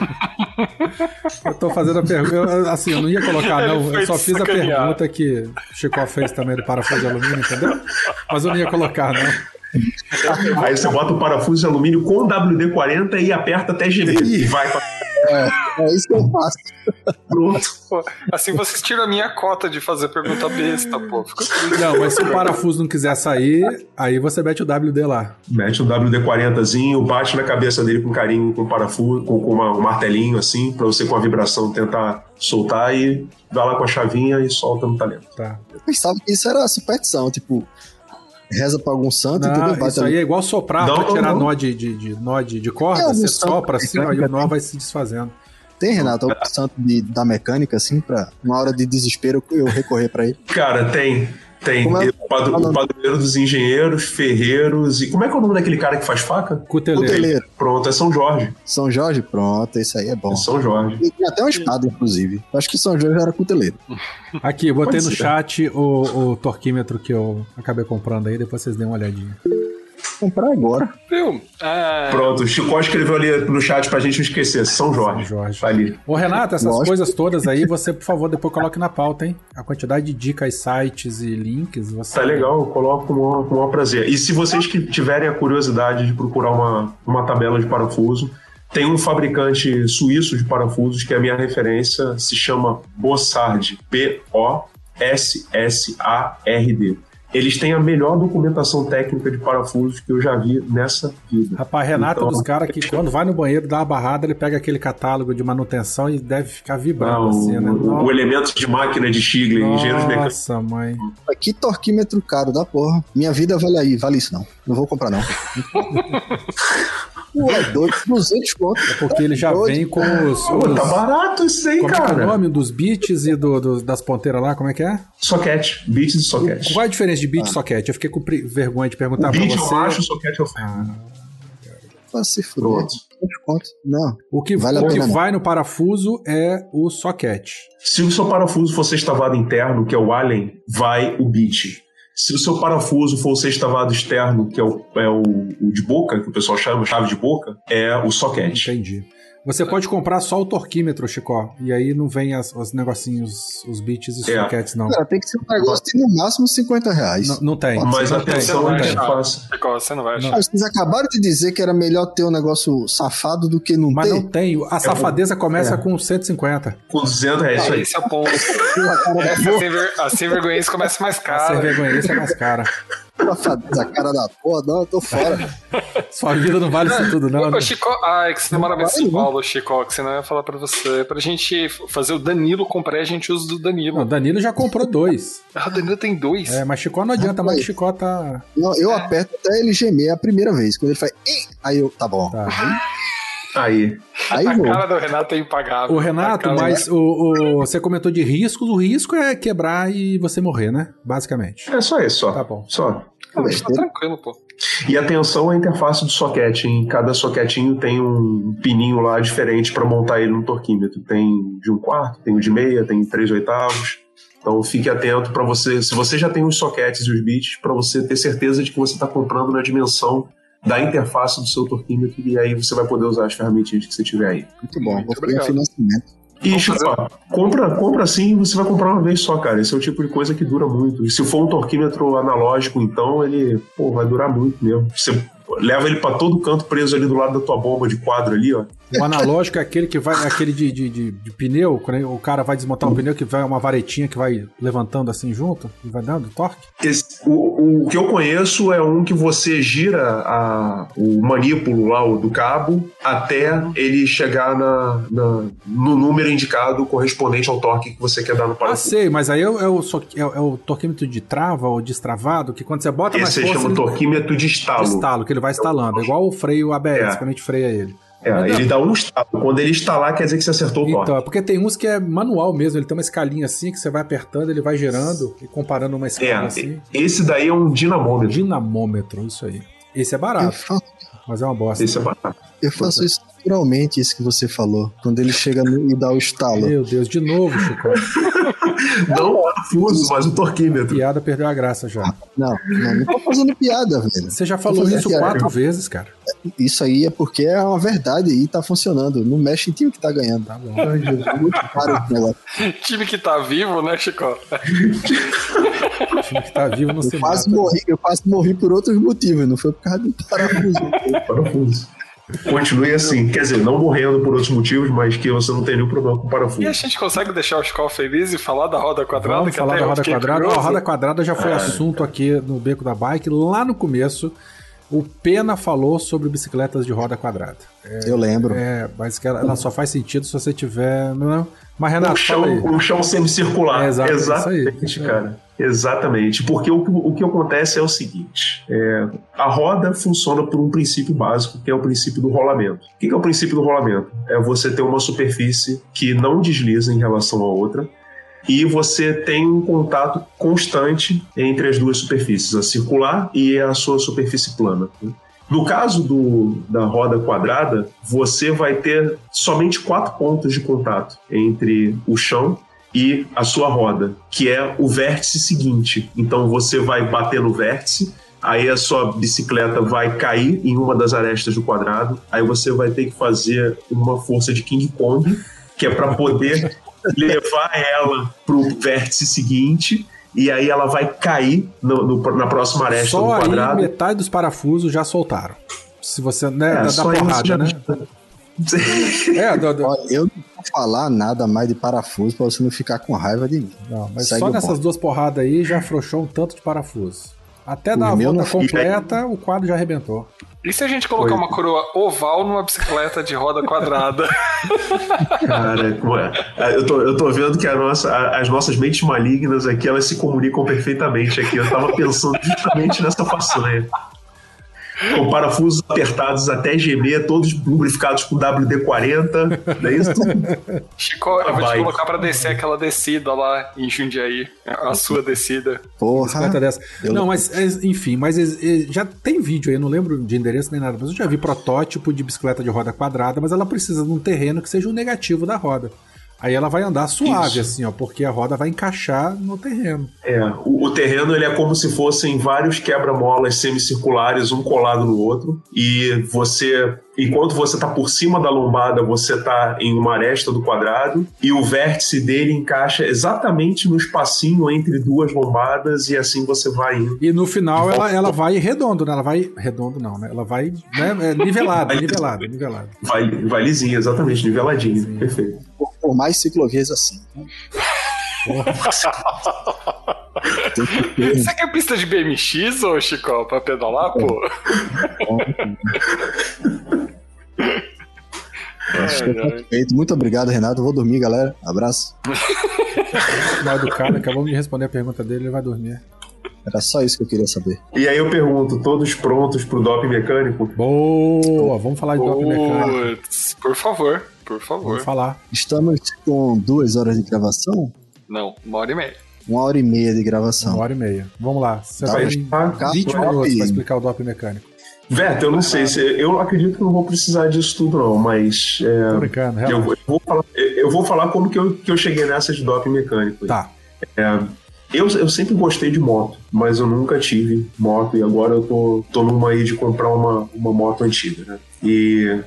eu tô fazendo a pergunta. Assim, eu não ia colocar, não. Eu só fiz a pergunta que o Chico fez também do parafuso de alumínio, entendeu? Mas eu não ia colocar, não. Aí você bota o parafuso de alumínio com WD-40 e aperta até gemer. E vai pra É isso que eu faço. pronto. Pô, assim vocês tiram a minha cota de fazer pergunta besta, pô. Não, mas se o parafuso não quiser sair, aí você mete o WD lá. Mete um WD-40zinho, bate na cabeça dele com carinho, com parafuso, com, com uma- um martelinho assim, pra você com a vibração tentar soltar e vai lá com a chavinha e solta no talento. Tá. Eu pensava que isso era superstição, tipo, reza pra algum santo, Não, entendeu? Bate isso ali. aí é igual soprar Não, pra tirar não. nó de, de, de- nó de, de corda. É Você santo sopra assim, ó, e o nó vai se desfazendo. Tem, Renato, algum santo de- da mecânica, assim, pra uma hora de desespero eu recorrer pra ele. Cara, tem. Tem. É- O, padro- o padroeiro dos engenheiros, ferreiros e. Como é que é o nome daquele cara que faz faca? Cuteleiro. Cuteleiro. Pronto, é São Jorge. São Jorge, pronto, isso aí é bom. É São Jorge. E tem até uma espada, inclusive. Eu Acho que São Jorge era cuteleiro. Aqui, botei Pode no ser. chat o, o torquímetro que eu acabei comprando aí, depois vocês dêem uma olhadinha. Comprar agora. Viu? É, Pronto, o Chico escreveu ali no chat pra gente não esquecer. São Jorge. São Jorge. Tá ali. Ô, Renato, essas Lógico. coisas todas aí, você, por favor, depois coloque na pauta, hein? A quantidade de dicas, sites e links. Você... Tá legal, eu coloco com o maior, com o maior prazer. E se vocês que tiverem a curiosidade de procurar uma, uma tabela de parafuso, tem um fabricante suíço de parafusos que é a minha referência, se chama Bossard, B-O-S-S-A-R-D. Eles têm a melhor documentação técnica de parafusos que eu já vi nessa vida. Rapaz, Renato é Então- dos caras que quando vai no banheiro, dá uma barrada, ele pega aquele catálogo de manutenção e deve ficar vibrando Ah, assim, né? o, o elemento de máquina de Stigler, engenheiros mecânicos. Nossa, mãe. Que torquímetro caro da porra. Minha vida vale aí, vale isso não. Não vou comprar não. Pô, é doido, 200 conto. Porque ele já Doido. vem com os. Pô, os- tá barato isso aí, como é que é o cara. nome dos bits e do, do- das ponteiras lá? Como é que é? Soquete, beats de soquete. Qual é a diferença de bit e soquete? Eu fiquei com vergonha de perguntar O pra beat é você. o macho, o soquete é o fêmea. Ah, Pra se fuder. Pronto. 200 conto. Não. o que, Vale o que vai no parafuso é o soquete. Se o seu parafuso for sextavado interno, que é o Allen, vai o bit. Se o seu parafuso for o sextavado externo, que é o, é o, o de boca, que o pessoal chama chave de boca, é o soquete. Entendi. Você pode comprar só o torquímetro, Chicó. E aí não vem as- os negocinhos, os bits e os É. soquetes, não. Cara, tem que ser um negócio de no máximo 50 reais. Não, não tem. Mas não tem, atenção, é você não vai achar. Ah, Vocês acabaram de dizer que era melhor ter um negócio safado do que não Mas ter. não tem. A safadeza começa É. com 150. Com 200 reais, isso aí. Esse é o ponto. Sem, ver, a sem vergonha começa mais A cara. sem vergonha, isso é mais cara. Safadeza, cara da porra, não, eu tô fora. Sua vida não vale isso tudo, não. né? Ô, Chico, ai, que você não mora mais em São vai. Paulo, Chico, que senão eu ia falar pra você. Pra gente fazer o Danilo comprar, a gente usa do Danilo. Não, Danilo já comprou dois. Ah, o Danilo tem dois. É, mas Chicó não adianta, mas Rapaz. Chicó tá. Não, eu aperto até ele gemer a primeira vez. Quando ele faz. Aí eu, tá bom. tá. Aí. Aí a vou. cara do Renato é impagável. O Renato, mas o, o- você comentou de riscos. O risco é quebrar e você morrer, né? Basicamente. É só isso, só. Tá bom. Só. Ah, mas tá tranquilo, pô. E atenção à interface do soquete. Em cada soquetinho tem um pininho lá diferente para montar ele no torquímetro. Tem de um quarto, tem o de meia, tem três oitavos. Então fique atento para você, se você já tem os soquetes e os bits, para você ter certeza de que você está comprando na dimensão da interface do seu torquímetro e aí você vai poder usar as ferramentinhas que você tiver aí. Muito bom. Muito Vou fazer obrigado. financiamento. E Vamos compra, compra assim você vai comprar uma vez só, cara. Esse é o tipo de coisa que dura muito. E se for um torquímetro analógico, então ele pô, vai durar muito mesmo. Você leva ele para todo canto preso ali do lado da tua bomba de quadro ali, ó. O analógico é aquele que vai, aquele de, de, de, de pneu, quando o cara vai desmontar o pneu, que vai uma varetinha que vai levantando assim junto, e vai dando torque. Esse- o, o que eu conheço é um que você gira a- o manípulo lá o do cabo até ele chegar na, na- no número indicado correspondente ao torque que você quer dar no Ah, parafuso. sei, mas aí é, o- é o, é, o- é torquímetro de trava ou destravado, que quando você bota mais Esse aí força, chama ele- torquímetro de de estalo. estalo, que ele vai estalando. É igual o freio ABS, É. quando a gente freia ele. É, ele dá um estalo. Quando ele estalar, quer dizer que você acertou o torque. Então, é porque tem uns que é manual mesmo, ele tem uma escalinha assim que você vai apertando, ele vai gerando e comparando uma escala É, assim. esse daí é um dinamômetro. Dinamômetro, isso aí. Esse é barato, fa- mas é uma bosta. Esse é barato. eu faço isso naturalmente, isso que você falou. Quando ele chega no- e dá o estalo. Meu Deus, de novo, Chico. Não o parafuso, mas o torquímetro. piada perdeu a graça já. Não, não, não tô fazendo piada, velho. Você já falou isso piada. quatro vezes, cara. Isso aí é porque é uma verdade e tá funcionando. Não mexe em time que tá ganhando. Tá bom. Jesus, muito caro. Time que tá vivo, né, Chico? Time que tá vivo não se Eu mata. quase, morri, eu quase morri por outros motivos, não foi por causa do parafuso. Parafuso. Continue assim. Quer dizer, não morrendo por outros motivos, mas que você não tem nenhum problema com o parafuso. E a gente consegue deixar o Chico feliz e falar da roda quadrada? Vamos que falar até da roda quadrada. Curioso. a roda quadrada já foi assunto aqui no Beco da Bike, lá no começo. O Pena falou sobre bicicletas de roda quadrada. Eu lembro. É, mas que ela, ela só faz sentido se você tiver. Não, mas Renato, um chão, um chão semicircular. É, exato, Exatamente, isso aí. cara. Exatamente. Porque o, que- o que acontece é o seguinte: é, a roda funciona por um princípio básico, que é o princípio do rolamento. O que que é o princípio do rolamento? É você ter uma superfície que não desliza em relação à outra. E você tem um contato constante entre as duas superfícies, a circular e a sua superfície plana. No caso do, da roda quadrada, você vai ter somente quatro pontos de contato entre o chão e a sua roda, que é o vértice seguinte. Então você vai bater no vértice, aí a sua bicicleta vai cair em uma das arestas do quadrado, aí você vai ter que fazer uma força de King Kong, que é para poder levar ela pro vértice seguinte. E aí ela vai cair no- no- na próxima aresta do Só aí quadrado. metade dos parafusos já soltaram. Se você. Né, É, da, da aí porrada, já- né? É, do- do- eu falar nada mais de parafuso pra você não ficar com raiva de mim. não, mas Segue só nessas duas porradas aí já afrouxou um tanto de parafuso. Até dar a volta completa, o quadro já arrebentou. E se a gente colocar Foi. uma coroa oval numa bicicleta de roda quadrada? Cara, é? Ah, eu tô, eu tô vendo que a nossa, a- as nossas mentes malignas aqui, elas se comunicam perfeitamente aqui. Eu tava pensando justamente nessa façanha. Com parafusos apertados até gemer, todos lubrificados com WD-40. Não é isso? Chico, eu vou te colocar pra descer aquela descida lá em Jundiaí. A sua descida. Porra. bicicleta dessa. Não, mas é, enfim, mas é, é, já tem vídeo aí, eu não lembro de endereço nem nada, mas eu já vi protótipo de bicicleta de roda quadrada, mas ela precisa de um terreno que seja o negativo da roda. Aí ela vai andar suave, Isso. assim, ó, porque a roda vai encaixar no terreno. É, o, o terreno ele é como se fossem vários quebra-molas semicirculares, um colado no outro, e você, enquanto você está por cima da lombada, você está em uma aresta do quadrado, e o vértice dele encaixa exatamente no espacinho entre duas lombadas, e assim você vai indo. E no final ela, ela vai redondo, né? Ela vai. Redondo não, né? Ela vai né, é, nivelada, nivelada, nivelada. Vai, vai lisinho, exatamente, niveladinho. Perfeito. Por, mais ciclovias assim. Que ter Você quer pista de BMX, ô Chico, pra pedalar, pô? Acho que é perfeito. Muito obrigado, Renato. Vou dormir, galera. Abraço. Mal educado, acabamos de responder a pergunta dele, ele vai dormir. Era só isso que eu queria saber. E aí eu pergunto, todos prontos pro doping mecânico? Boa! Vamos falar de doping mecânico. Putz, por favor, por favor. Vamos falar. Estamos com duas horas de gravação? Não, uma hora e meia. Uma hora e meia de gravação. Uma hora e meia. Vamos lá. Você Tá, vai mas em tá, 20 tá, minutos para explicar o doping mecânico. Veto, eu não sei, se, eu acredito que não vou precisar disso tudo não, mas é, Tô brincando, eu, vou- eu vou falar, eu vou falar como que eu, que eu cheguei nessa de doping mecânico. aí. Tá. Eu, eu sempre gostei de moto, mas eu nunca tive moto e agora eu tô, tô numa aí de comprar uma, uma moto antiga, né? E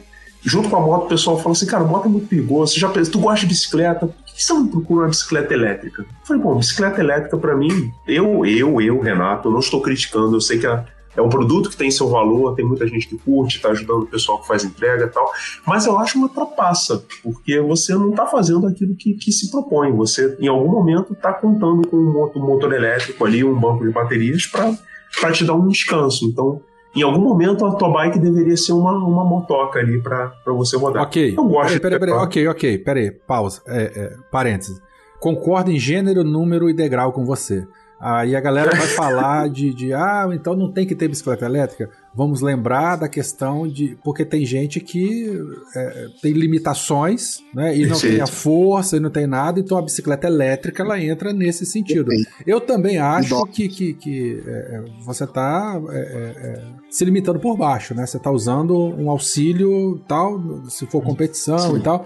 junto com a moto o pessoal fala assim, cara, moto é muito perigoso, você já tu gosta de bicicleta, por que você não procura uma bicicleta elétrica? Eu falei, bom, bicicleta elétrica pra mim, eu, eu, eu, Renato, eu não estou criticando, eu sei que a, é um produto que tem seu valor, tem muita gente que curte, está ajudando o pessoal que faz entrega e tal, mas eu acho uma trapaça, porque você não está fazendo aquilo que, que se propõe. Você, em algum momento, está contando com um motor elétrico ali, um banco de baterias para te dar um descanso. Então, em algum momento a tua bike deveria ser uma, uma motoca ali para você rodar. Ok. Eu gosto peraí, peraí, peraí, ok, ok, peraí, pausa, é, é, parênteses. Concordo em gênero, número e degrau com você. Aí a galera vai falar de, de, ah, então não tem que ter bicicleta elétrica. Vamos lembrar da questão de. Porque tem gente que é, tem limitações, né? E não tem a força, e não tem nada, então a bicicleta elétrica ela entra nesse sentido. Eu também acho que, que, que é, você está é, é, é, se limitando por baixo, né? Você está usando um auxílio tal, se for competição Sim. e tal.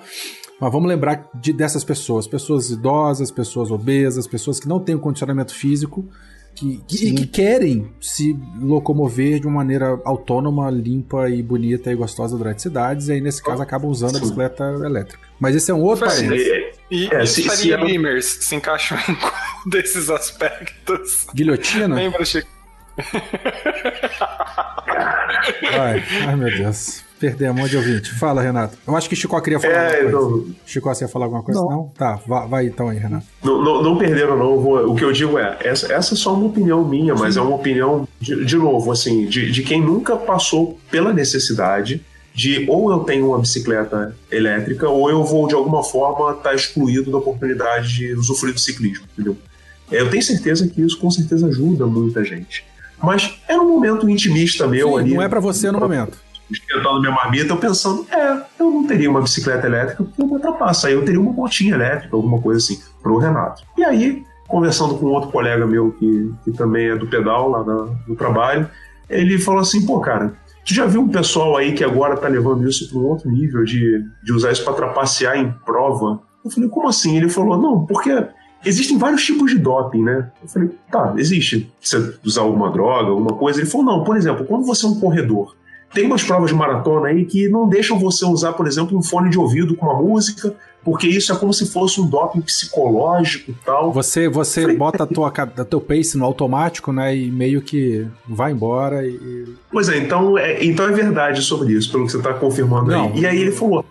Mas vamos lembrar de, dessas pessoas, pessoas idosas, pessoas obesas, pessoas que não têm um condicionamento físico que, que, e que querem se locomover de uma maneira autônoma, limpa e bonita e gostosa durante cidades, e aí nesse caso acabam usando a bicicleta elétrica. Mas esse é um outro parênteses. E, é, se, se, se Limers se encaixam em qual desses aspectos? Guilhotina? Lembra, Chico? Ai, ai meu Deus. Perdemos onde ouvinte. Fala, Renato. Eu acho que Chico queria falar é, alguma coisa. Não... Chico, você ia falar alguma coisa? Não? não? Tá, vai, vai, então aí, Renato. Não, não, não perderam, não. Vou, o que eu digo é, essa, essa é só uma opinião minha, mas Sim. é uma opinião, de, de novo, assim, de, de quem nunca passou pela necessidade de ou eu tenho uma bicicleta elétrica ou eu vou, de alguma forma, estar tá excluído da oportunidade de usufruir do ciclismo, entendeu? Eu tenho certeza que isso com certeza ajuda muita gente. Mas era um momento intimista meu Sim, ali. Não é para você no momento esquentando minha marmita, eu pensando, é, eu não teria uma bicicleta elétrica porque eu me ultrapassa. Aí eu teria uma motinha elétrica, alguma coisa assim, pro Renato. E aí, conversando com outro colega meu que, que também é do pedal lá na, no trabalho, ele falou assim, pô, cara, tu já viu um pessoal aí que agora tá levando isso para um outro nível de, de usar isso para trapacear em prova? Eu falei, como assim? Ele falou, não, porque existem vários tipos de doping, né? Eu falei, tá, existe. Você usar alguma droga, alguma coisa? Ele falou, não, por exemplo, quando você é um corredor tem umas provas de maratona aí que não deixam você usar, por exemplo, um fone de ouvido com uma música, porque isso é como se fosse um doping psicológico e tal. Você, você Falei, bota a tua, a teu pace no automático, né? E meio que vai embora e. Pois é, então é, então é verdade sobre isso, pelo que você está confirmando não. aí. E aí ele falou.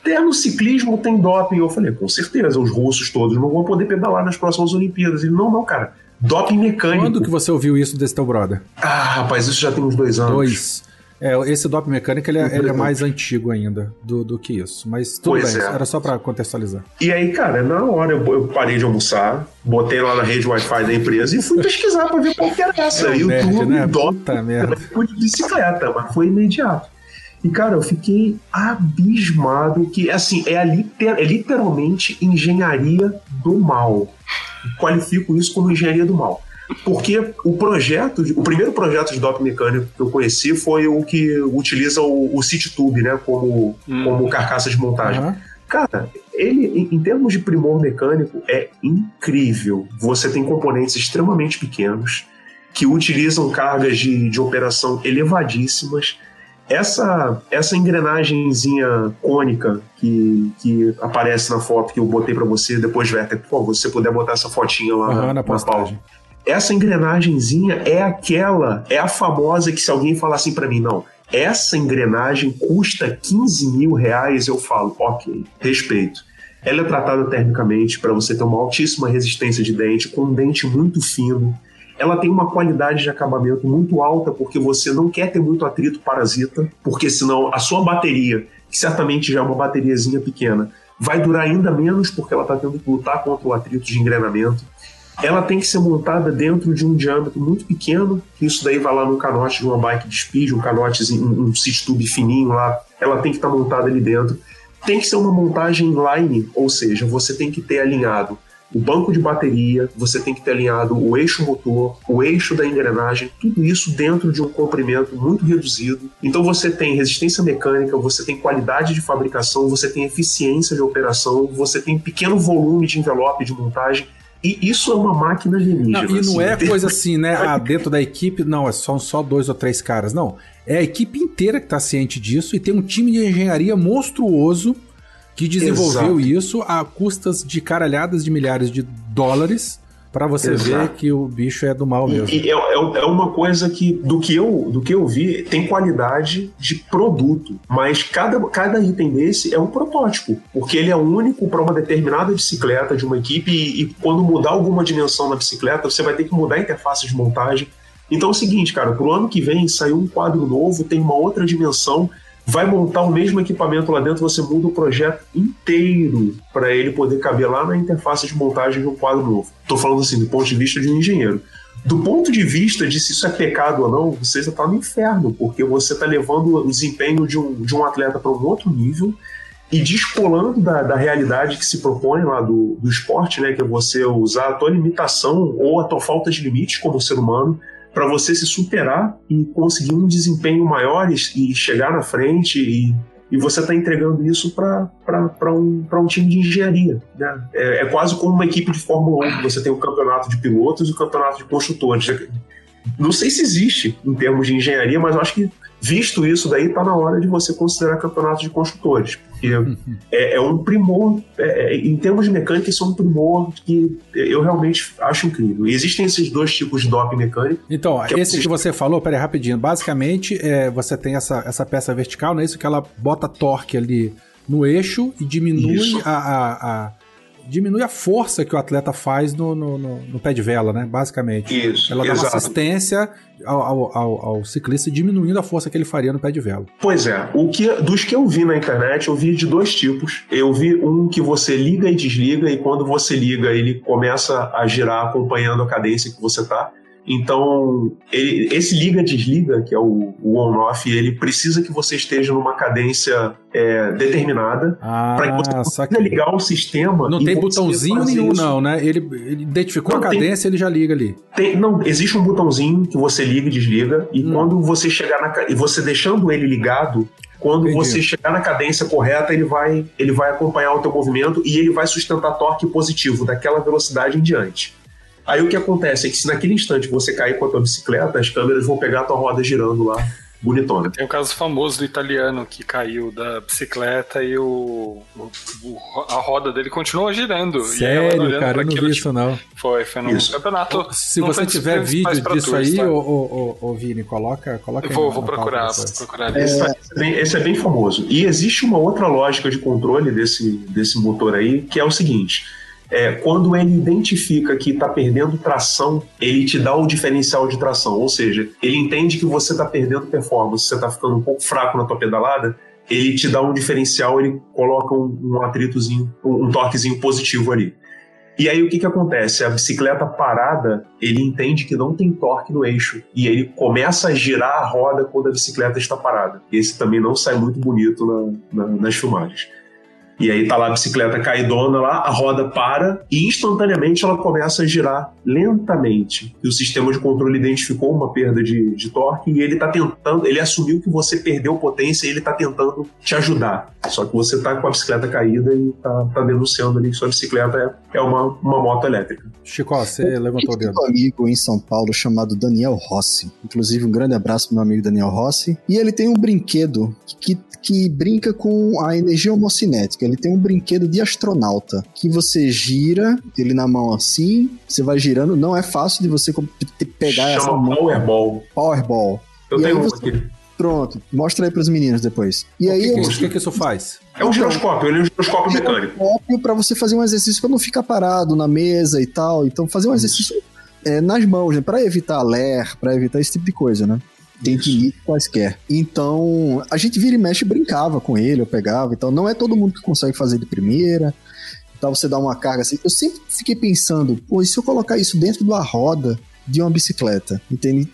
Até no ciclismo tem doping. Eu falei, com certeza, os russos todos não vão poder pedalar nas próximas Olimpíadas. Ele, não, não, cara. Doping mecânico. Quando que você ouviu isso desse teu brother? Ah, rapaz, isso já tem uns dois anos. Dois. É, esse dop mecânico ele é, ele é, mais antigo ainda do, do que isso. Mas tudo pois bem, é. era só para contextualizar. E aí, cara, na hora eu, eu, parei de almoçar, botei lá na rede Wi-Fi da empresa e fui pesquisar para ver qual que era essa. É YouTube, nerd, né? dop, Puta merda. de bicicleta, mas foi imediato. E, cara, eu fiquei abismado que, assim, é, liter, é literalmente engenharia do mal. Qualifico isso como engenharia do mal. Porque o projeto, o primeiro projeto de doping mecânico que eu conheci foi o que utiliza o, o CityTube, né, como, hum. como carcaça de montagem. Uhum. Cara, ele, em termos de primor mecânico, é incrível. Você tem componentes extremamente pequenos que utilizam cargas de, de operação elevadíssimas. Essa, essa engrenagemzinha cônica que, que aparece na foto que eu botei para você, depois, Werther, se você puder botar essa fotinha lá uhum, na, na, na pauta essa engrenagemzinha é aquela, é a famosa que se alguém falar assim para mim, não, essa engrenagem custa 15 mil reais, eu falo, ok, respeito. Ela é tratada termicamente para você ter uma altíssima resistência de dente, com um dente muito fino. Ela tem uma qualidade de acabamento muito alta, porque você não quer ter muito atrito parasita, porque senão a sua bateria, que certamente já é uma bateriazinha pequena, vai durar ainda menos, porque ela está tendo que lutar contra o atrito de engrenamento ela tem que ser montada dentro de um diâmetro muito pequeno. Isso daí vai lá no canote de uma bike de speed, um canotezinho, um, um seat tube fininho lá. Ela tem que estar tá montada ali dentro. Tem que ser uma montagem line, ou seja, você tem que ter alinhado o banco de bateria, você tem que ter alinhado o eixo motor, o eixo da engrenagem, tudo isso dentro de um comprimento muito reduzido. Então você tem resistência mecânica, você tem qualidade de fabricação, você tem eficiência de operação, você tem pequeno volume de envelope de montagem e isso é uma máquina alienígena. Não, e não assim, é coisa assim, né? Ah, dentro da equipe, não, é só, só dois ou três caras. Não. É a equipe inteira que está ciente disso e tem um time de engenharia monstruoso que desenvolveu Exato. isso a custas de caralhadas de milhares de dólares para você Exato. ver que o bicho é do mal mesmo. E, e é, é- é uma coisa que, do que, eu, do que eu vi, tem qualidade de produto, mas cada, cada item desse é um protótipo, porque ele é único para uma determinada bicicleta de uma equipe e, e quando mudar alguma dimensão na bicicleta, você vai ter que mudar a interface de montagem. Então é o seguinte, cara, pro ano que vem saiu um quadro novo, tem uma outra dimensão, vai montar o mesmo equipamento lá dentro, você muda o projeto inteiro para ele poder caber lá na interface de montagem de um quadro novo. Tô falando assim, do ponto de vista de um engenheiro. Do ponto de vista de se isso é pecado ou não, você já tá no inferno, porque você tá levando o desempenho de um, de um atleta para um outro nível e descolando da, da realidade que se propõe lá do, do esporte, né, que é você usar a tua limitação ou a tua falta de limites como ser humano para você se superar e conseguir um desempenho maior e, e chegar na frente e, e você está entregando isso para um, um time de engenharia. Né? É, é quase como uma equipe de Fórmula 1, que você tem o campeonato de pilotos e o campeonato de construtores. Não sei se existe em termos de engenharia, mas eu acho que visto isso daí, está na hora de você considerar campeonato de construtores. Porque é, é um primor, é, é, em termos de mecânica, isso é um primor que eu realmente acho incrível. E existem esses dois tipos de doping mecânico. Então, Que é esse o- que você falou, peraí, rapidinho. Basicamente, é, você tem essa, essa peça vertical, não é isso? Que ela bota torque ali no eixo e diminui a, a- a- diminui a força que o atleta faz no, no, no- no pé de vela, né? Basicamente. Isso, Ela dá uma exato. assistência ao, ao- ao- ao ciclista diminuindo a força que ele faria no pé de vela. Pois é, o que, dos que eu vi na internet, eu vi de dois tipos. Eu vi um que você liga e desliga, e quando você liga, ele começa a girar acompanhando a cadência que você tá. Então, ele- esse liga-desliga, que é o, o on-off, ele precisa que você esteja numa cadência é, determinada Ah, para que você consiga saquei. ligar o sistema. Não tem botãozinho nenhum, isso. não, né? Ele, ele identificou Não, a tem- cadência, ele já liga ali. Tem- não, existe um botãozinho que você liga e desliga, e Hum. quando você chegar na e você deixando ele ligado, quando Entendi. você chegar na cadência correta, ele vai, ele vai acompanhar o teu movimento e ele vai sustentar torque positivo daquela velocidade em diante. Aí o que acontece é que se naquele instante você cair com a tua bicicleta, as câmeras vão pegar a tua roda girando lá, bonitona. Tem o caso famoso do italiano que caiu da bicicleta e o, o- o- a roda dele continuou girando. e Sério, olhando cara, eu não vi tipo, isso não. Foi, foi num Isso. campeonato. Se você tiver vídeo disso aí, tá? ô, ô, Vini, coloca, coloca Eu aí vou, no- vou no procurar, vou procurar Esse, isso. é bem, esse é bem famoso. E existe uma outra lógica de controle desse, desse motor aí, que é o seguinte: é, quando ele identifica que está perdendo tração, ele te dá o diferencial de tração. Ou seja, ele entende que você está perdendo performance, você está ficando um pouco fraco na tua pedalada, ele te dá um diferencial, ele coloca um, um atritozinho, um, um torquezinho positivo ali. E aí o que, que acontece? A bicicleta parada, ele entende que não tem torque no eixo. E ele começa a girar a roda quando a bicicleta está parada. Esse também não sai muito bonito na- na- nas filmagens. E aí tá lá a bicicleta caidona lá, a roda para e instantaneamente ela começa a girar lentamente. E o sistema de controle identificou uma perda de, de torque e ele tá tentando, ele assumiu que você perdeu potência e ele tá tentando te ajudar. Só que você tá com a bicicleta caída e tá, tá denunciando ali que sua bicicleta é, é uma, uma moto elétrica. Chico, você levantou o Eu tenho dedo. um amigo em São Paulo chamado Daniel Rossi. Inclusive, um grande abraço pro meu amigo Daniel Rossi. E ele tem um brinquedo que, que brinca com a energia homocinética. Ele tem um brinquedo de astronauta que você gira ele na mão assim, você vai girando. Não é fácil de você pegar essa Chama mão. Powerball. Powerball. Eu E tenho um você- aqui. Pronto, mostra aí pros meninos depois. E O aí que, que, eu- que que isso faz? É um giroscópio, ele é um giroscópio mecânico. próprio para você fazer um exercício para não ficar parado na mesa e tal. Então fazer um exercício é, nas mãos, né? Para evitar ler, para evitar esse tipo de coisa, né? Tem Isso. limites quaisquer. Então, a gente vira e mexe brincava com ele, eu pegava. Então, não é todo mundo que consegue fazer de primeira. Então, você dá uma carga assim. Eu sempre fiquei pensando, pô, e se eu colocar isso dentro de uma roda de uma bicicleta? Entende?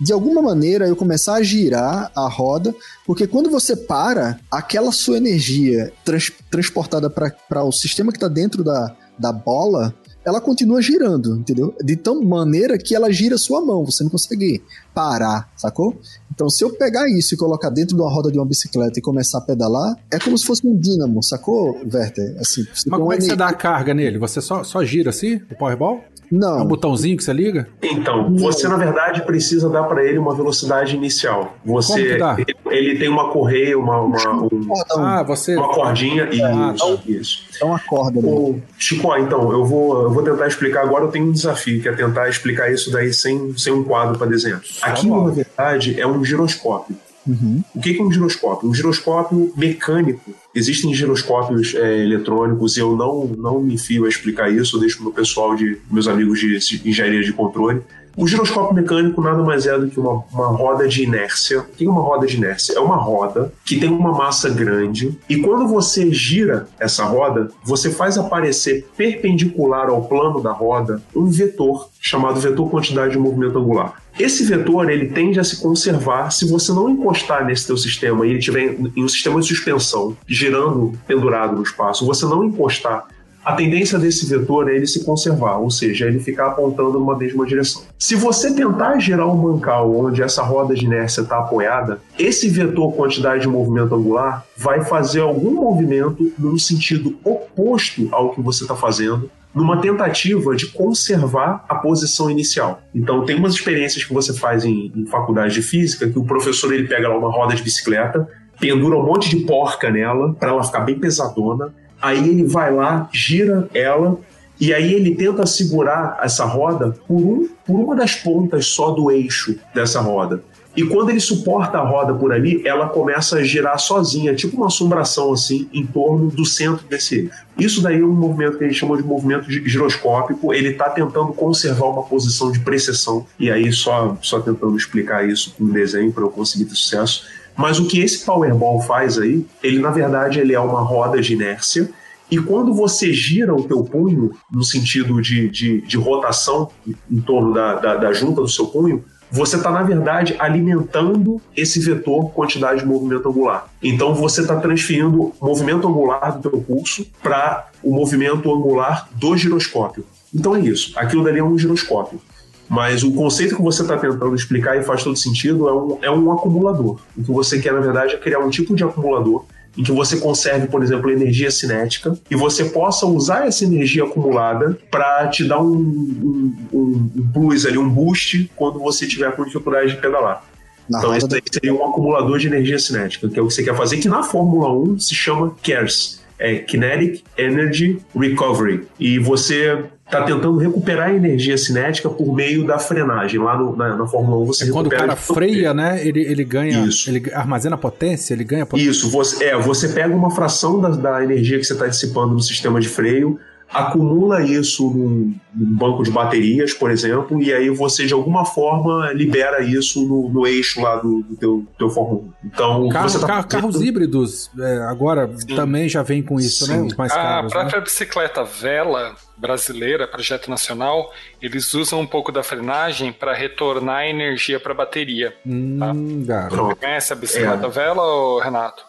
De alguma maneira, eu começar a girar a roda porque quando você para, aquela sua energia trans- transportada para o sistema que está dentro da, da bola, ela continua girando, entendeu? De tal maneira que ela gira sua mão, você não consegue parar, sacou? Então, se eu pegar isso e colocar dentro de uma roda de uma bicicleta e começar a pedalar, é como se fosse um dínamo, sacou, Werther? Assim, Mas como é que você dá a carga nele? Você só, só gira assim, o Powerball? Não. É um botãozinho que você liga? Então, você na verdade precisa dar para ele uma velocidade inicial. Como Você, que dá? ele, ele tem uma correia, uma, uma, um- Cordão. Ah, você. uma cordinha e Ah, isso, isso. É uma corda, né? Ô, Chico, ó, então, eu vou, eu vou tentar explicar agora. Eu tenho um desafio, que é tentar explicar isso daí sem, sem um quadro para desenhar. Aquilo, na verdade, é um giroscópio. Uhum. O que que é um giroscópio? Um giroscópio mecânico. Existem giroscópios é, eletrônicos e eu não, não me fio a explicar isso, eu deixo para o pessoal de meus amigos de engenharia de controle. O giroscópio mecânico nada mais é do que uma, uma roda de inércia. O que é uma roda de inércia? É uma roda que tem uma massa grande e quando você gira essa roda, você faz aparecer perpendicular ao plano da roda um vetor chamado vetor quantidade de movimento angular. Esse vetor ele tende a se conservar se você não encostar nesse teu sistema e ele estiver em um sistema de suspensão girando pendurado no espaço, você não encostar a tendência desse vetor é ele se conservar, ou seja, ele ficar apontando numa mesma direção. Se você tentar girar um mancal onde essa roda de inércia está apoiada, esse vetor quantidade de movimento angular vai fazer algum movimento num sentido oposto ao que você está fazendo, numa tentativa de conservar a posição inicial. Então, tem umas experiências que você faz em, em faculdade de física que o professor ele pega lá uma roda de bicicleta, pendura um monte de porca nela para ela ficar bem pesadona. Aí ele vai lá, gira ela e aí ele tenta segurar essa roda por, um, por uma das pontas só do eixo dessa roda. E quando ele suporta a roda por ali, ela começa a girar sozinha, tipo uma assombração assim, em torno do centro desse. Isso daí é um movimento que gente chama de movimento gi- giroscópico. Ele está tentando conservar uma posição de precessão. E aí, só, só tentando explicar isso com um desenho para eu conseguir ter sucesso. Mas o que esse Powerball faz aí, ele na verdade ele é uma roda de inércia. E quando você gira o teu punho, no sentido de, de, de rotação em torno da, da, da junta do seu punho, você está, na verdade, alimentando esse vetor quantidade de movimento angular. Então você está transferindo movimento angular do teu pulso para o movimento angular do giroscópio. Então é isso. Aquilo dali é um giroscópio. Mas o conceito que você está tentando explicar e faz todo sentido é um, é um acumulador. O que você quer, na verdade, é criar um tipo de acumulador em que você conserve, por exemplo, energia cinética e você possa usar essa energia acumulada para te dar um, um, um, plus ali, um boost quando você tiver com dificuldade de pedalar. Na então, do... daí seria um acumulador de energia cinética, que é o que você quer fazer, que na Fórmula 1 se chama KERS é Kinetic Energy Recovery. E você está tentando recuperar a energia cinética por meio da frenagem. Lá no- na, na Fórmula 1 você É quando o recupera cara freia, né? Ele, ele ganha. Isso. Ele armazena potência, ele ganha potência. Isso, você, é, você pega uma fração da, da energia que você está dissipando no sistema de freio, acumula isso num, num banco de baterias, por exemplo, e aí você de alguma forma libera isso no, no eixo lá do, do teu, teu Fórmula 1. Então, Carro- você tá carro- fazendo- carros híbridos é, agora também já vem com isso, né? Sim. Os mais A caros. né? própria bicicleta Vela brasileira, projeto nacional, eles usam um pouco da frenagem para retornar a energia para a bateria. Hum, garoto. Pronto. Conhece a bicicleta É. Vela, Renato?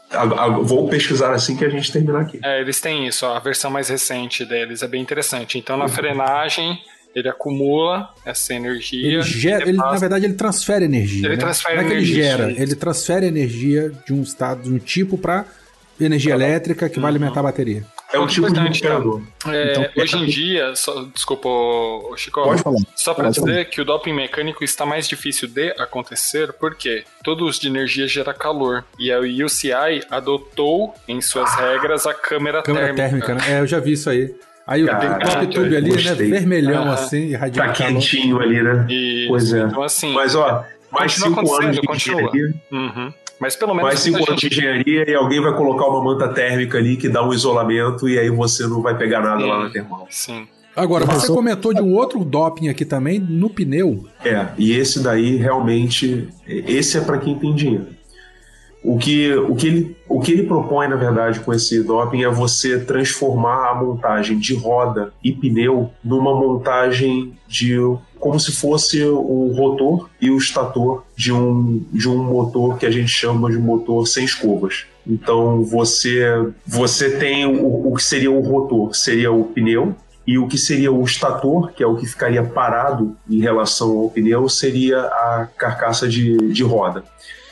Vou pesquisar assim que a gente terminar aqui. É, eles têm isso, ó, a versão mais recente deles é bem interessante. Então, na frenagem, ele acumula essa energia. Ele gera, ele, na verdade, ele transfere energia. Ele né? transfere Não é que ele energia, gera, ele transfere energia de um estado, de um tipo para energia elétrica que vai alimentar a bateria. É um Muito tipo de importante, tá? recuperador. É, Então, hoje em dia, só, desculpa, Chico, Pode falar. só para dizer que o doping mecânico está mais difícil de acontecer porque todo uso de energia gera calor e a UCI adotou em suas regras a câmera, Câmera térmica. térmica, né? É, eu já vi isso aí. Aí o Caraca, top tube ali, né? gostei. Vermelhão Aham. assim, irradiando Tá calor. quentinho ali, né? E, Pois é. Então, assim, Mas, ó, mais Continua cinco anos de continua. engenharia, uhum. Mas pelo menos cinco muita anos de gente- engenharia e alguém vai colocar uma manta térmica ali que dá um isolamento e aí você não vai pegar nada Sim. lá na termal. Sim. Agora, você comentou de um outro doping aqui também, no pneu. É, e esse daí realmente, esse é para quem tem dinheiro. O que, o, que ele, o que ele propõe, na verdade, com esse doping é você transformar a montagem de roda e pneu numa montagem de como se fosse o rotor e o estator de um, de um motor que a gente chama de motor sem escovas. Então você, você tem o, o que seria o rotor, seria o pneu, e o que seria o estator, que é o que ficaria parado em relação ao pneu, seria a carcaça de, de roda.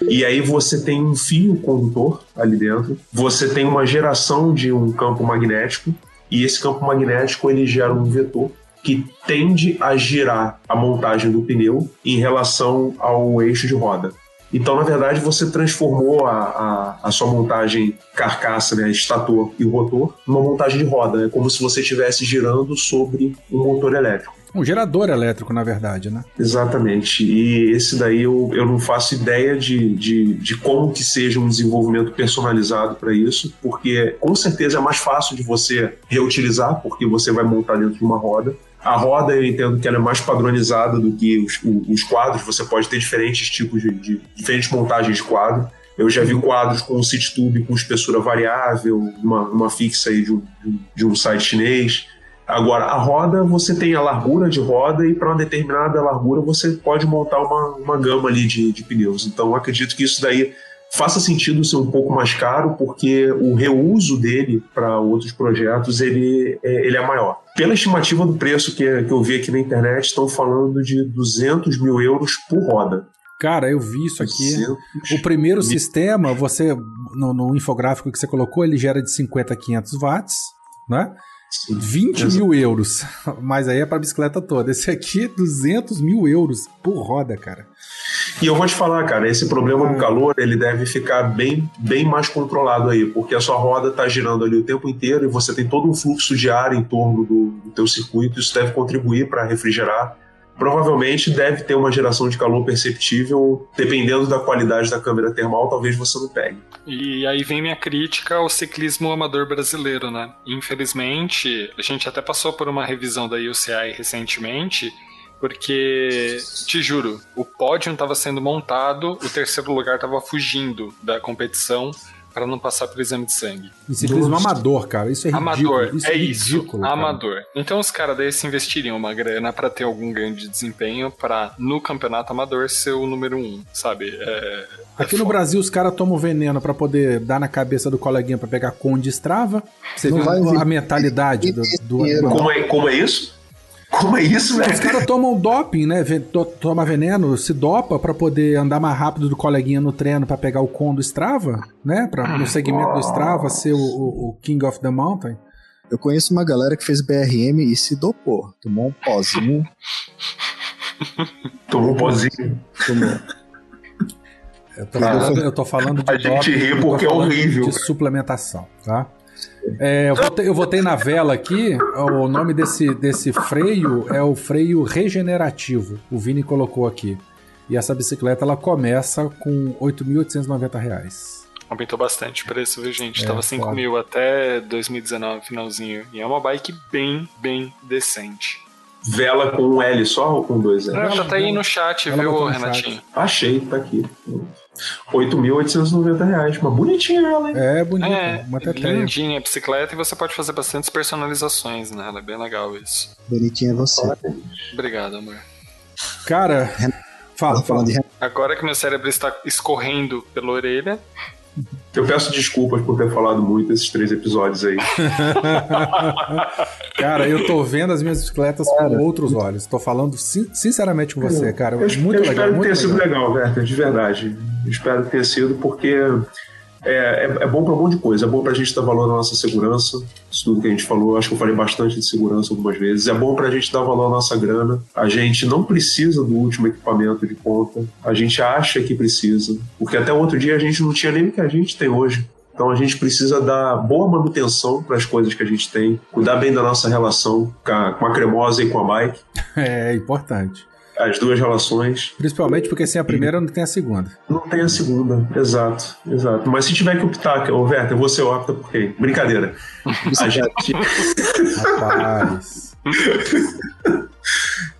E aí você tem um fio condutor ali dentro, você tem uma geração de um campo magnético, e esse campo magnético ele gera um vetor que tende a girar a montagem do pneu em relação ao eixo de roda. Então, na verdade, você transformou a, a, a sua montagem carcaça, né, estator e rotor, numa montagem de roda. É como se você estivesse girando sobre um motor elétrico. Um gerador elétrico, na verdade, né? Exatamente. E esse daí eu, eu não faço ideia de, de, de como que seja um desenvolvimento personalizado para isso, porque com certeza é mais fácil de você reutilizar, porque você vai montar dentro de uma roda. A roda, eu entendo que ela é mais padronizada do que os, os quadros. Você pode ter diferentes tipos de, de diferentes montagens de quadro. Eu já vi quadros com city tube com espessura variável, uma, uma fixa aí de um, de um site chinês. Agora, a roda, você tem a largura de roda e para uma determinada largura você pode montar uma, uma gama ali de, de pneus. Então, acredito que isso daí faça sentido ser um pouco mais caro, porque o reuso dele para outros projetos ele é, ele é maior. Pela estimativa do preço que, que eu vi aqui na internet, estão falando de 200 mil euros por roda. Cara, eu vi isso aqui. O primeiro mil. sistema, você no, no, infográfico que você colocou, ele gera de 50 a 500 watts, né? Sim, 20 exatamente. mil euros. Mas aí é para bicicleta toda. Esse aqui, 200 mil euros por roda, cara. E eu vou te falar, cara, esse problema do calor, ele deve ficar bem, bem mais controlado aí, porque a sua roda está girando ali o tempo inteiro e você tem todo um fluxo de ar em torno do, do teu circuito, isso deve contribuir para refrigerar. Provavelmente deve ter uma geração de calor perceptível, dependendo da qualidade da câmera termal, talvez você não pegue. E aí vem minha crítica ao ciclismo amador brasileiro, né? Infelizmente, a gente até passou por uma revisão da UCI recentemente, porque, te juro, o pódio estava sendo montado, o terceiro lugar estava fugindo da competição para não passar pelo exame de sangue. E ciclismo amador, cara, isso é ridículo. Amador, isso é, é ridículo, isso, amador. Então os caras daí se investiriam uma grana para ter algum ganho de desempenho para no campeonato amador ser o número um, sabe? É, é Aqui no Brasil os caras tomam veneno para poder dar na cabeça do coleguinha para pegar conde estrava. Você não viu a mentalidade do, do... Como, é, como é isso? Como é isso, velho? Os caras tomam doping, né? Toma veneno, se dopa para poder andar mais rápido do coleguinha no treino para pegar o com do Strava, né? Pra, no segmento do Strava ser o, o, o, King of the Mountain. Eu conheço uma galera que fez BRM e se dopou. Tomou um pozinho. Tomou um pozinho. Tomou. Eu tô, falando, eu tô falando de A gente ri porque é horrível. De suplementação, tá? É, eu, votei, eu votei na vela aqui. O nome desse, desse freio é o freio regenerativo. O Vini colocou aqui. E essa bicicleta ela começa com R$ 8.890. Aumentou bastante o preço, viu, gente? É, Tava 5 claro. mil até 2019, finalzinho. E é uma bike bem, bem decente. Vela com um L só ou com dois L? Ela tá aí no chat, ela viu, Renatinho? Chat. Achei, tá aqui. 8.890 reais. Uma bonitinha ela, hein? É, bonita. É, uma lindinha a bicicleta e você pode fazer bastantes personalizações nela. É bem legal isso. Bonitinha é você. Obrigado, amor. Cara, fala, fala. Agora que meu cérebro está escorrendo pela orelha, eu peço desculpas por ter falado muito esses três episódios aí. cara, eu tô vendo as minhas bicicletas cara, com outros olhos. Tô falando sin sinceramente com você, cara. Eu, muito eu legal. Espero que tenha sido legal, Werther, de verdade. Eu espero que tenha sido, porque é, é, é bom para um monte de coisa. É bom para a gente dar valor à nossa segurança, isso tudo que a gente falou. Acho que eu falei bastante de segurança algumas vezes. É bom para a gente dar valor à nossa grana. A gente não precisa do último equipamento de ponta. A gente acha que precisa, porque até outro dia a gente não tinha nem o que a gente tem hoje. Então a gente precisa dar boa manutenção para as coisas que a gente tem, cuidar bem da nossa relação com a, com a cremosa e com a bike. É importante as duas relações. Principalmente porque sem a primeira não tem a segunda. Não tem a segunda, exato, exato. Mas se tiver que optar, Roberto, você opta por quem? Brincadeira. a gente... Rapaz.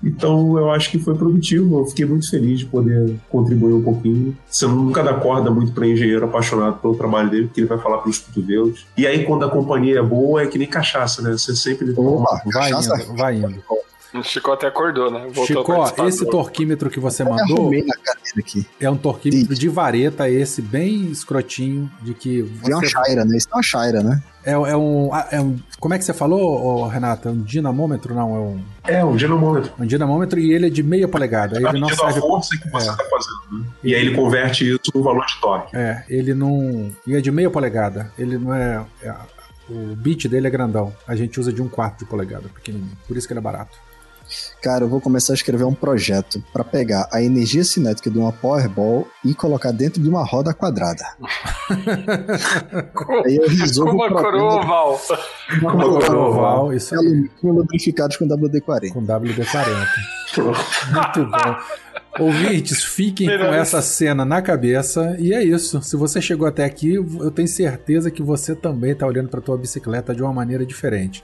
Então eu acho que foi produtivo, eu fiquei muito feliz de poder contribuir um pouquinho. Você nunca dá corda muito para engenheiro apaixonado pelo trabalho dele, porque ele vai falar pelos cotovelos. E aí quando a companhia é boa, é que nem cachaça, né? Você sempre... Opa, vai indo, vai indo. O Chico até acordou, né? Voltou Chico, esse torquímetro que você mandou é um torquímetro Sim. de vareta, esse bem escrotinho, de que. Você... É uma Shaira, né? Isso é uma Shaira, né? É, é, um, é um. Como é que você falou, Renato? É um dinamômetro? Não, é um. É, um dinamômetro. Um dinamômetro e ele é de meia polegada. Ele não serve. a força que você está é. fazendo. Né? E aí ele converte isso no valor de torque. É, ele não. E é de meia polegada. Ele não é, é o bit dele é grandão. A gente usa de um quarto de polegada, pequenininho. Por isso que ele é barato. Cara, eu vou começar a escrever um projeto para pegar a energia cinética de uma Powerball e colocar dentro de uma roda quadrada. Aí eu resolvo Como o a problema coroa oval. Uma Coroa oval. isso de aí, alumínio lubrificados com WD-40. com WD-40. Muito bom. Ouvintes, fiquem com essa cena na cabeça. E é isso. Se você chegou até aqui, eu tenho certeza que você também está olhando para tua bicicleta de uma maneira diferente.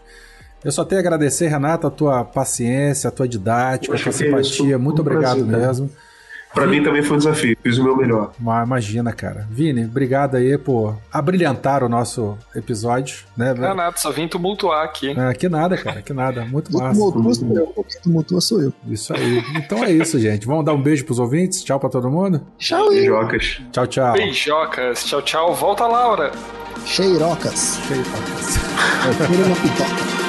Eu só tenho a agradecer, Renata, a tua paciência, a tua didática, a tua que é simpatia. Muito Um obrigado prazer, mesmo. Pra mim também foi um desafio, fiz o meu melhor. Ma- Imagina, cara. Vini, obrigado aí por abrilhantar o nosso episódio, né? Não é nada, só vim tumultuar aqui. Ah, que nada, cara, que nada. Muito massa. tumultua sou eu, tumultua sou eu. Isso aí. Então é isso, gente. Vamos dar um beijo pros ouvintes. Tchau pra todo mundo. Tchau, Beijocas. Tchau, tchau. Beijocas. Tchau, tchau. Volta, Laura. cheirocas. Cheio. É, tira uma pitoca.